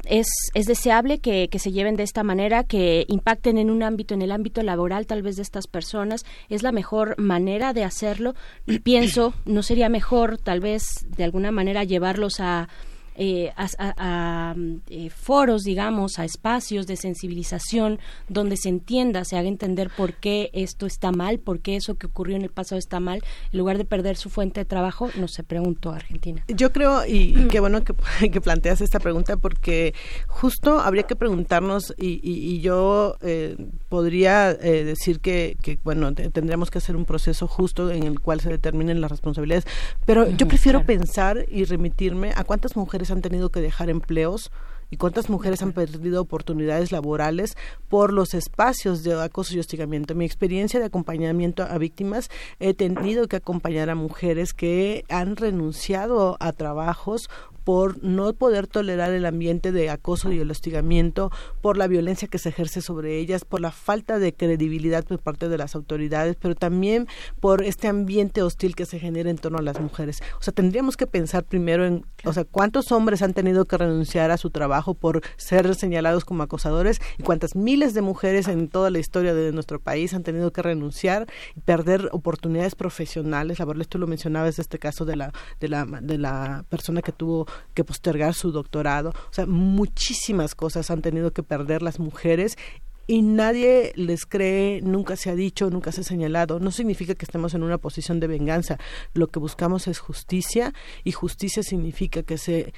es, es deseable que, que, se lleven de esta manera, que impacten en un ámbito, en el ámbito laboral tal vez de estas personas. Es la mejor manera de hacerlo. Pienso, ¿no sería mejor tal vez de alguna manera llevarlos a eh, a, eh, foros, digamos, a espacios de sensibilización donde se entienda, se haga entender por qué esto está mal, por qué eso que ocurrió en el pasado está mal, en lugar de perder su fuente de trabajo, no se preguntó Argentina. Yo creo, y, qué bueno que, [laughs] que, planteas esta pregunta, porque justo habría que preguntarnos, y, y, yo eh, podría decir que, que, bueno, tendríamos que hacer un proceso justo en el cual se determinen las responsabilidades, pero yo prefiero pensar y remitirme a cuántas mujeres han tenido que dejar empleos y cuántas mujeres han perdido oportunidades laborales por los espacios de acoso y hostigamiento. mi experiencia de acompañamiento a víctimas, he tenido que acompañar a mujeres que han renunciado a trabajos por no poder tolerar el ambiente de acoso y el hostigamiento, por la violencia que se ejerce sobre ellas, por la falta de credibilidad por parte de las autoridades, pero también por este ambiente hostil que se genera en torno a las mujeres. O sea, tendríamos que pensar primero en, o sea, cuántos hombres han tenido que renunciar a su trabajo por ser señalados como acosadores y cuántas miles de mujeres en toda la historia de nuestro país han tenido que renunciar y perder oportunidades profesionales laborales. Tú lo mencionabas, este caso de la, de la, de la persona que tuvo que postergar su doctorado. O sea, muchísimas cosas han tenido que perder las mujeres y nadie les cree, nunca se ha dicho, nunca se ha señalado. No significa que estemos en una posición de venganza. Lo que buscamos es justicia y justicia significa que se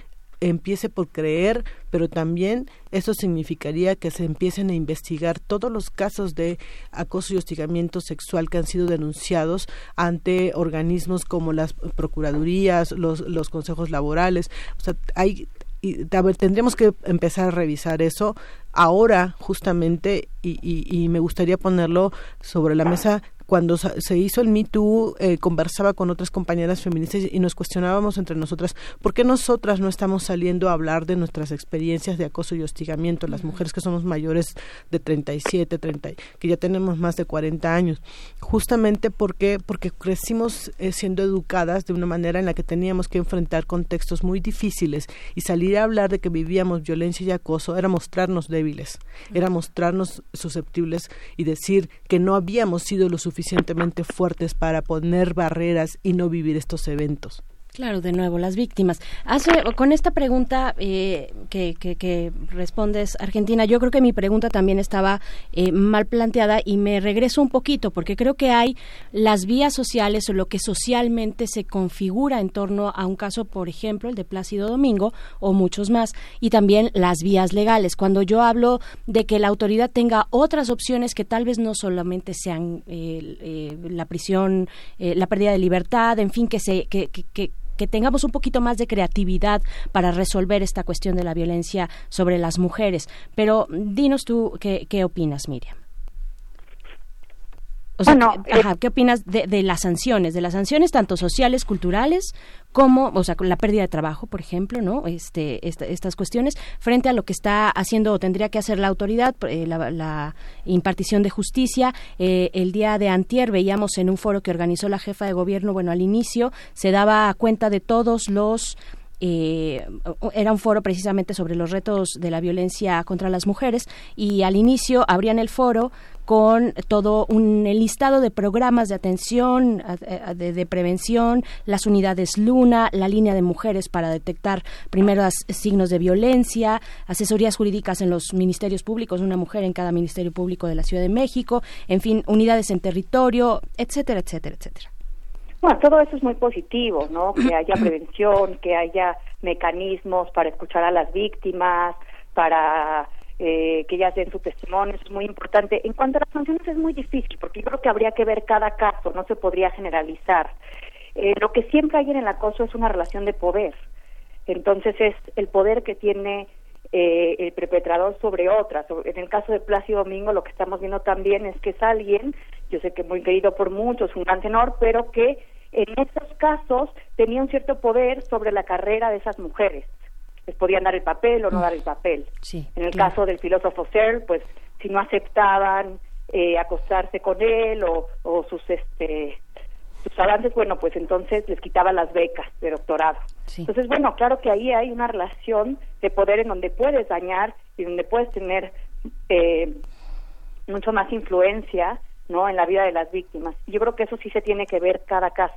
empiece por creer, pero también eso significaría que se empiecen a investigar todos los casos de acoso y hostigamiento sexual que han sido denunciados ante organismos como las procuradurías, los, los consejos laborales. O sea, hay, y, tendríamos que empezar a revisar eso ahora justamente y, y, me gustaría ponerlo sobre la mesa cuando se hizo el Me Too, eh, conversaba con otras compañeras feministas y nos cuestionábamos entre nosotras por qué nosotras no estamos saliendo a hablar de nuestras experiencias de acoso y hostigamiento, las mujeres que somos mayores de 37, 30, que ya tenemos más de 40 años, justamente porque porque crecimos eh, siendo educadas de una manera en la que teníamos que enfrentar contextos muy difíciles y salir a hablar de que vivíamos violencia y acoso era mostrarnos débiles, era mostrarnos susceptibles y decir que no habíamos sido lo suficiente suficientemente fuertes para poner barreras y no vivir estos eventos. Claro, de nuevo, las víctimas. Hace, con esta pregunta eh, que, que, respondes, Argentina, yo creo que mi pregunta también estaba eh, mal planteada y me regreso un poquito, porque creo que hay las vías sociales o lo que socialmente se configura en torno a un caso, por ejemplo, el de Plácido Domingo o muchos más, y también las vías legales. Cuando yo hablo de que la autoridad tenga otras opciones que tal vez no solamente sean eh, la prisión, la pérdida de libertad, en fin, que se que, que que tengamos un poquito más de creatividad para resolver esta cuestión de la violencia sobre las mujeres. Pero dinos tú qué, qué opinas, Miriam. O sea, ¿qué, eh, ¿qué opinas de, de, las sanciones, de las sanciones tanto sociales, culturales, como, o sea, la pérdida de trabajo, por ejemplo, ¿no? Este, estas cuestiones frente a lo que está haciendo o tendría que hacer la autoridad, eh, la, impartición de justicia. Eh, el día de antier veíamos en un foro que organizó la jefa de gobierno, bueno, al inicio se daba cuenta de todos los eh, era un foro precisamente sobre los retos de la violencia contra las mujeres y al inicio abrían el foro con todo un listado de programas de atención, de, prevención, las unidades Luna, la línea de mujeres para detectar primeros signos de violencia, asesorías jurídicas en los ministerios públicos, una mujer en cada ministerio público de la Ciudad de México, en fin, unidades en territorio, etcétera, etcétera, etcétera. Bueno, todo eso es muy positivo, ¿no? Que haya prevención, que haya mecanismos para escuchar a las víctimas, para eh, que ellas den su testimonio, eso es muy importante. En cuanto a las sanciones es muy difícil, porque yo creo que habría que ver cada caso, no se podría generalizar. Eh, lo que siempre hay en el acoso es una relación de poder. Entonces es el poder que tiene eh, el perpetrador sobre otras. En el caso de Plácido Domingo, lo que estamos viendo también es que es alguien, yo sé que muy querido por muchos, un gran tenor, pero que en estos casos tenía un cierto poder sobre la carrera de esas mujeres. Les podían dar el papel o no dar el papel. en el caso del filósofo Searle, pues si no aceptaban eh, acostarse con él o, o sus este sus avances, bueno, pues entonces les quitaba las becas de doctorado. Entonces, bueno, claro que ahí hay una relación de poder en donde puedes dañar y donde puedes tener eh, mucho más influencia ¿no? en la vida de las víctimas. Yo creo que eso sí se tiene que ver cada caso.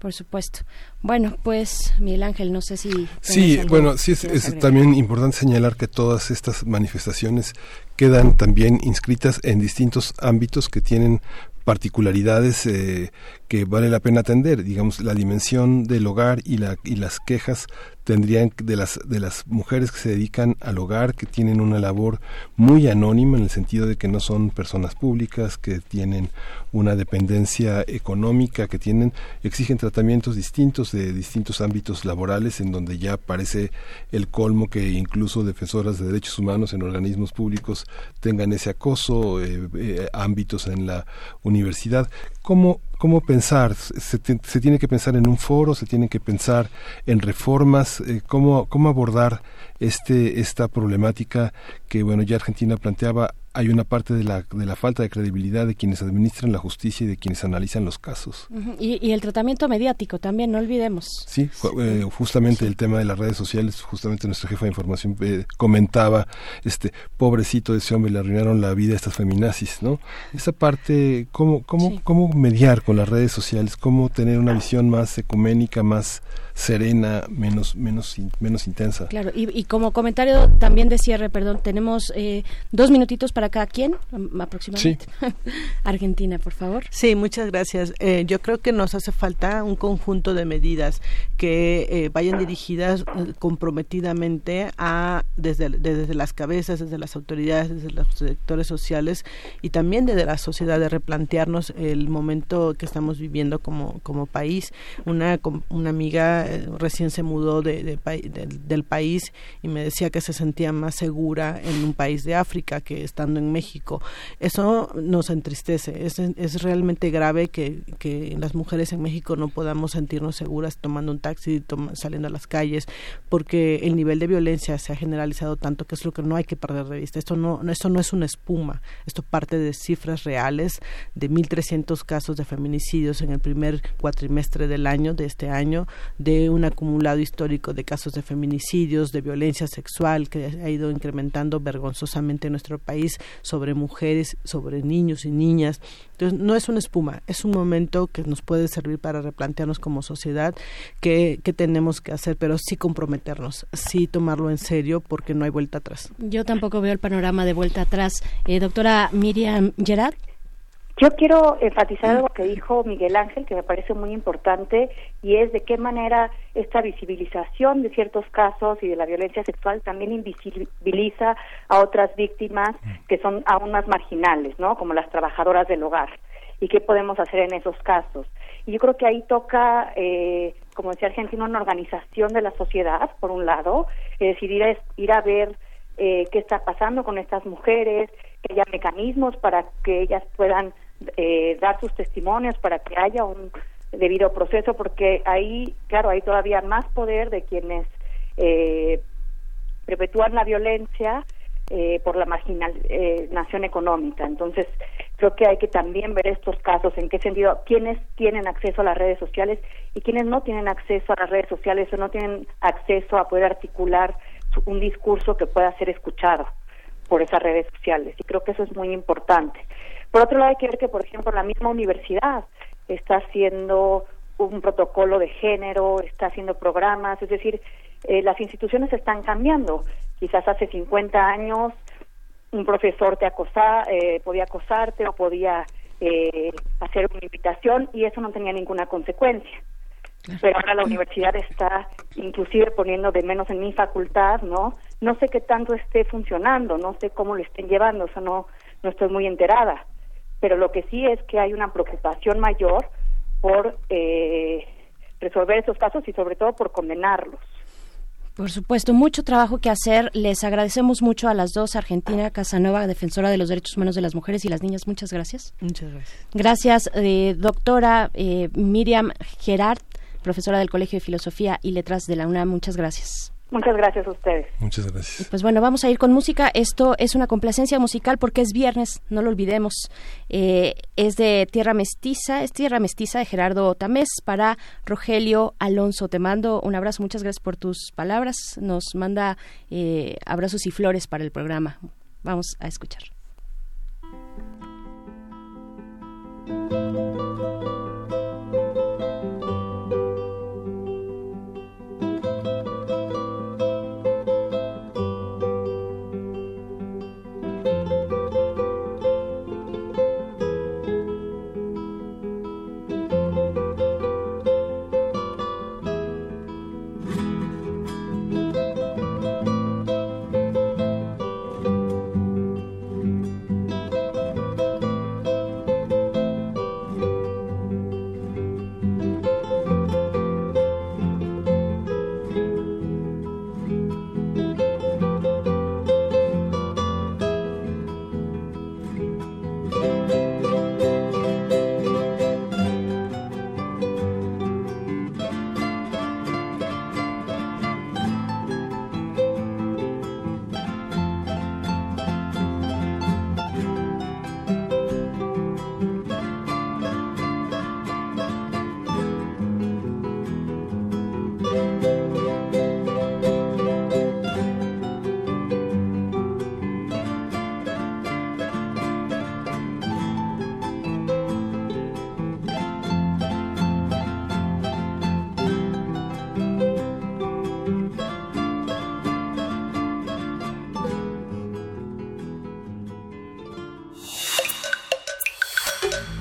Por supuesto. Bueno, pues Miguel Ángel, no sé si... Sí, bueno, sí es, es también importante señalar que todas estas manifestaciones quedan también inscritas en distintos ámbitos que tienen particularidades eh, que vale la pena atender digamos la dimensión del hogar y la y las quejas tendrían de las de las mujeres que se dedican al hogar que tienen una labor muy anónima en el sentido de que no son personas públicas que tienen una dependencia económica que tienen exigen tratamientos distintos de distintos ámbitos laborales en donde ya parece el colmo que incluso defensoras de derechos humanos en organismos públicos tengan ese acoso eh, eh, ámbitos en la universidad. Cómo cómo pensar se, se, tiene que pensar en un foro se tiene que pensar en reformas eh, cómo cómo abordar este esta problemática que bueno ya Argentina planteaba hay una parte de la, de la falta de credibilidad de quienes administran la justicia y de quienes analizan los casos. y, y, el tratamiento mediático también, no olvidemos. Sí, eh, justamente el tema de las redes sociales, justamente nuestra jefa de información eh, comentaba, este pobrecito de ese hombre, le arruinaron la vida a estas feminazis, ¿no? Esa parte, ¿cómo, cómo, cómo mediar con las redes sociales? ¿Cómo tener una visión más ecuménica, más serena, menos, menos, menos intensa? Claro, y, y como comentario también de cierre, perdón, tenemos eh, dos minutitos para cada quien, aproximadamente. Sí. [laughs] Argentina, por favor. Sí, muchas gracias. Eh, yo creo que nos hace falta un conjunto de medidas que eh, vayan dirigidas eh, comprometidamente a desde, desde las cabezas, desde las autoridades, desde los sectores sociales y también desde la sociedad de replantearnos el momento que estamos viviendo como, como país. Una, una amiga recién se mudó de, de, del país y me decía que se sentía más segura en un país de África que estando en México. Eso nos entristece. Es, es realmente grave que, que las mujeres en México no podamos sentirnos seguras tomando un taxi, toma, saliendo a las calles, porque el nivel de violencia se ha generalizado tanto que es lo que no hay que perder de vista. Esto no, esto no es una espuma. Esto parte de cifras reales de 1.300 casos de feminicidios en el primer cuatrimestre del año, de este año, de un acumulado histórico de casos de feminicidios, de violencia sexual que ha ido incrementando vergonzosamente en nuestro país sobre mujeres, sobre niños y niñas. Entonces, no es una espuma, es un momento que nos puede servir para replantearnos como sociedad qué, qué tenemos que hacer, pero sí comprometernos, sí tomarlo en serio porque no hay vuelta atrás. Yo tampoco veo el panorama de vuelta atrás. Eh, doctora Miriam Gerard. Yo quiero enfatizar algo que dijo Miguel Ángel, que me parece muy importante, y es de qué manera esta visibilización de ciertos casos y de la violencia sexual también invisibiliza a otras víctimas que son aún más marginales, ¿no? Como las trabajadoras del hogar. ¿Y qué podemos hacer en esos casos? Y yo creo que ahí toca, eh, como decía Argentina, una organización de la sociedad, por un lado, es decir, ir a, ir a ver eh, qué está pasando con estas mujeres, que haya mecanismos para que ellas puedan eh, dar sus testimonios para que haya un debido proceso, porque ahí, claro, hay todavía más poder de quienes eh, perpetúan la violencia eh, por la marginación económica. Entonces, creo que hay que también ver estos casos, en qué sentido, quiénes tienen acceso a las redes sociales y quiénes no tienen acceso a las redes sociales o no tienen acceso a poder articular un discurso que pueda ser escuchado por esas redes sociales. Y creo que eso es muy importante. Por otro lado, hay que ver que, por ejemplo, la misma universidad está haciendo un protocolo de género, está haciendo programas, es decir, eh, las instituciones están cambiando. Quizás hace 50 años un profesor te acosa, eh, podía acosarte o podía eh, hacer una invitación y eso no tenía ninguna consecuencia. Pero ahora la universidad está inclusive poniendo de menos en mi facultad, ¿no? No sé qué tanto esté funcionando, no sé cómo lo estén llevando, o sea, no, no estoy muy enterada pero lo que sí es que hay una preocupación mayor por eh, resolver esos casos y sobre todo por condenarlos. Por supuesto, mucho trabajo que hacer. Les agradecemos mucho a las dos, Argentina Casanova, defensora de los derechos humanos de las mujeres y las niñas. Muchas gracias. Muchas gracias. Gracias, eh, doctora eh, Miriam Gerard, profesora del Colegio de Filosofía y Letras de la UNAM. Muchas gracias. Muchas gracias a ustedes. Muchas gracias. Pues bueno, vamos a ir con música. Esto es una complacencia musical porque es viernes, no lo olvidemos. Eh, es de Tierra Mestiza, es Tierra Mestiza de Gerardo Tamés para Rogelio Alonso. Te mando un abrazo, muchas gracias por tus palabras. Nos manda eh, abrazos y flores para el programa. Vamos a escuchar.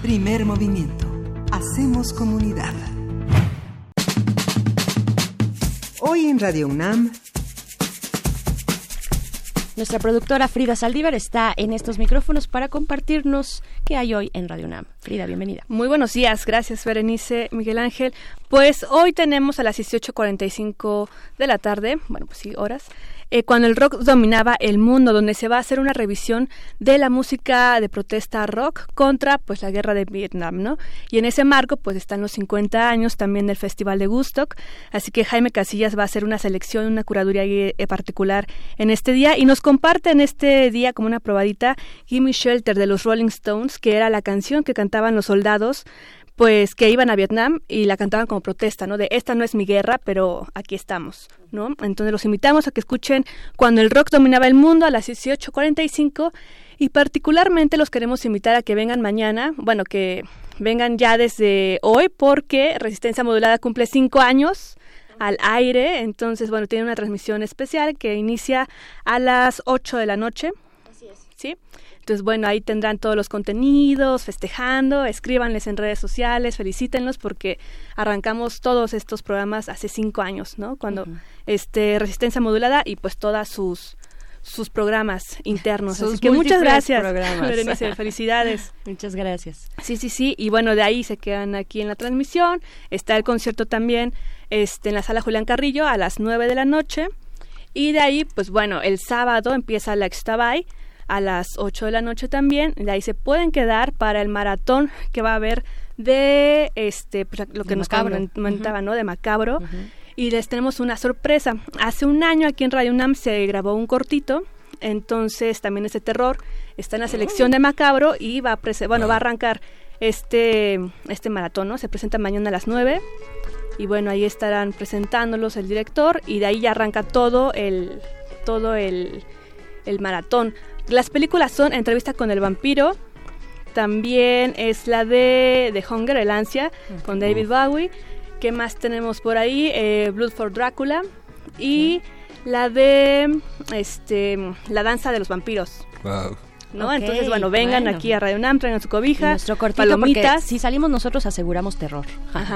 Primer movimiento. Hacemos comunidad. Hoy en Radio UNAM. Nuestra productora Frida Saldívar está en estos micrófonos para compartirnos qué hay hoy en Radio UNAM. Frida, bienvenida. Muy buenos días, gracias Berenice, Miguel Ángel. Pues hoy tenemos a las 18.45 de la tarde, bueno, pues sí, horas, eh, cuando el rock dominaba el mundo, donde se va a hacer una revisión de la música de protesta rock contra pues la guerra de Vietnam, ¿no? Y en ese marco pues están los 50 años también del Festival de Woodstock, así que Jaime Casillas va a hacer una selección, una curaduría eh, particular en este día y nos comparte en este día como una probadita Gimme Shelter de los Rolling Stones, que era la canción que cantaban los soldados pues que iban a Vietnam y la cantaban como protesta, ¿no? De esta no es mi guerra, pero aquí estamos, ¿no? Entonces los invitamos a que escuchen cuando el rock dominaba el mundo a las 18:45 y particularmente los queremos invitar a que vengan mañana, bueno, que vengan ya desde hoy porque Resistencia Modulada cumple cinco años al aire, entonces bueno, tiene una transmisión especial que inicia a las 8 de la noche. Así es. ¿Sí? Entonces, bueno, ahí tendrán todos los contenidos, festejando, escríbanles en redes sociales, felicítenlos porque arrancamos todos estos programas hace cinco años, ¿no? Cuando este Resistencia Modulada y pues todas sus sus programas internos. Así que muchas gracias, [laughs] Berenice, felicidades. [laughs] Muchas gracias. Sí, sí, sí. Y bueno, de ahí se quedan aquí en la transmisión. Está el concierto también este, en la sala Julián Carrillo a las nueve de la noche. Y de ahí, pues bueno, el sábado empieza la Extabay a las 8 de la noche también. De ahí se pueden quedar para el maratón que va a haber de este pues, lo que nos comentaba, ¿no? De Macabro. Y les tenemos una sorpresa. Hace un año aquí en Radio UNAM se grabó un cortito, entonces también es de terror. Está en la selección de Macabro y va a bueno, va a arrancar este este maratón, ¿no? Se presenta mañana a las 9 y bueno, ahí estarán presentándolos el director y de ahí ya arranca todo el todo el, el maratón. Las películas son Entrevista con el vampiro, también es la de The Hunger, el ansia, con David Bowie. ¿Qué más tenemos por ahí? Eh, Blood for Drácula y la de este La danza de los vampiros. ¿No? Entonces, bueno, vengan aquí a Radio UNAM, traigan su cobija, nuestro palomitas. Si salimos nosotros aseguramos terror.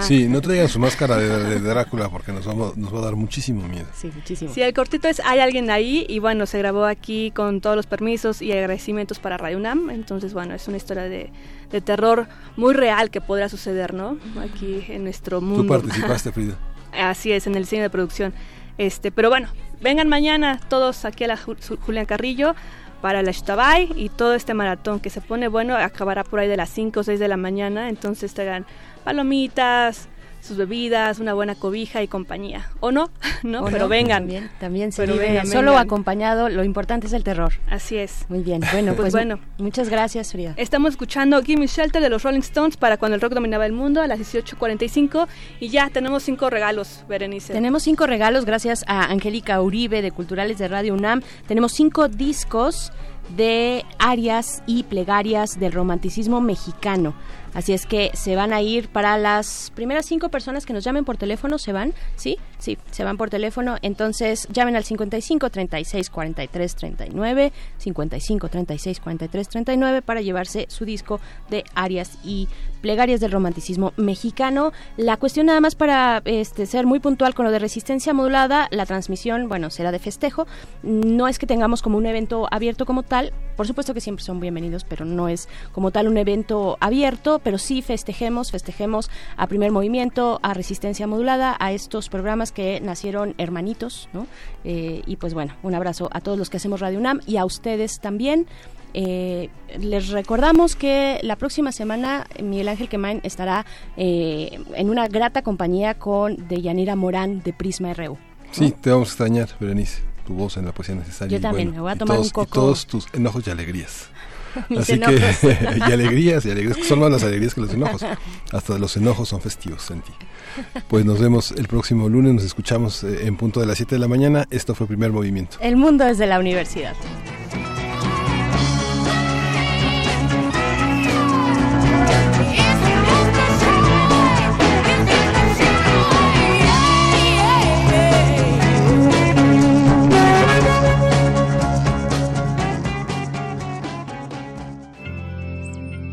Sí, no traigan su máscara de, Drácula porque nos, vamos, nos va a dar muchísimo miedo. Sí, muchísimo. Sí, el cortito es Hay alguien ahí y bueno, se grabó aquí con todos los permisos y agradecimientos para Radio UNAM. Entonces, bueno, es una historia de, de terror muy real que podrá suceder, ¿no? Aquí en nuestro mundo. Tú participaste, [laughs] Frida. Así es, en el cine de producción. Este, pero bueno, vengan mañana todos aquí a la Julián Carrillo para la Shtabay y todo este maratón que se pone bueno acabará por ahí de las 5 o 6 de la mañana, entonces traerán palomitas, sus bebidas, una buena cobija y compañía. ¿O no? [laughs] ¿No? Pero vengan. También, también se vive solo acompañado, lo importante es el terror. Así es. Muy bien. [laughs] Bueno, pues, pues bueno. Muchas gracias, Frida. Estamos escuchando Gimme Shelter de los Rolling Stones para cuando el rock dominaba el mundo a las 18.45 y ya tenemos cinco regalos, Berenice. Tenemos cinco regalos gracias a Angélica Uribe de Culturales de Radio UNAM. Tenemos cinco discos de arias y plegarias del romanticismo mexicano. Así es que se van a ir para las primeras cinco personas que nos llamen por teléfono, se van, ¿sí? Sí, se van por teléfono. Entonces llamen al 55 36 43 39, 55 36 43 39 para llevarse su disco de arias y plegarias del romanticismo mexicano. La cuestión nada más para este, ser muy puntual con lo de resistencia modulada, la transmisión, bueno, será de festejo. No es que tengamos como un evento abierto como tal, por supuesto que siempre son bienvenidos, pero no es como tal un evento abierto, pero sí festejemos, festejemos a primer movimiento, a resistencia modulada, a estos programas que nacieron hermanitos, ¿no? Eh, y pues bueno, un abrazo a todos los que hacemos Radio UNAM y a ustedes también. Eh, les recordamos que la próxima semana Miguel Ángel Quemain estará eh, en una grata compañía con Deyanira Morán de Prisma RU. Sí, te vamos a extrañar, Berenice, tu voz en la poesía necesaria. Yo también, me voy a tomar un coco. Y todos tus enojos y alegrías. [laughs] Así que, [laughs] y alegrías, y alegrías, son más las alegrías que los enojos. Hasta los enojos son festivos en ti. [laughs] Pues nos vemos el próximo lunes, nos escuchamos eh, en punto de las 7 de la mañana. Esto fue Primer Movimiento. El mundo desde la universidad.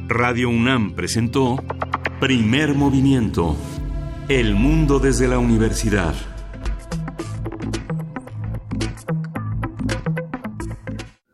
Radio UNAM presentó Primer Movimiento. El mundo desde la universidad.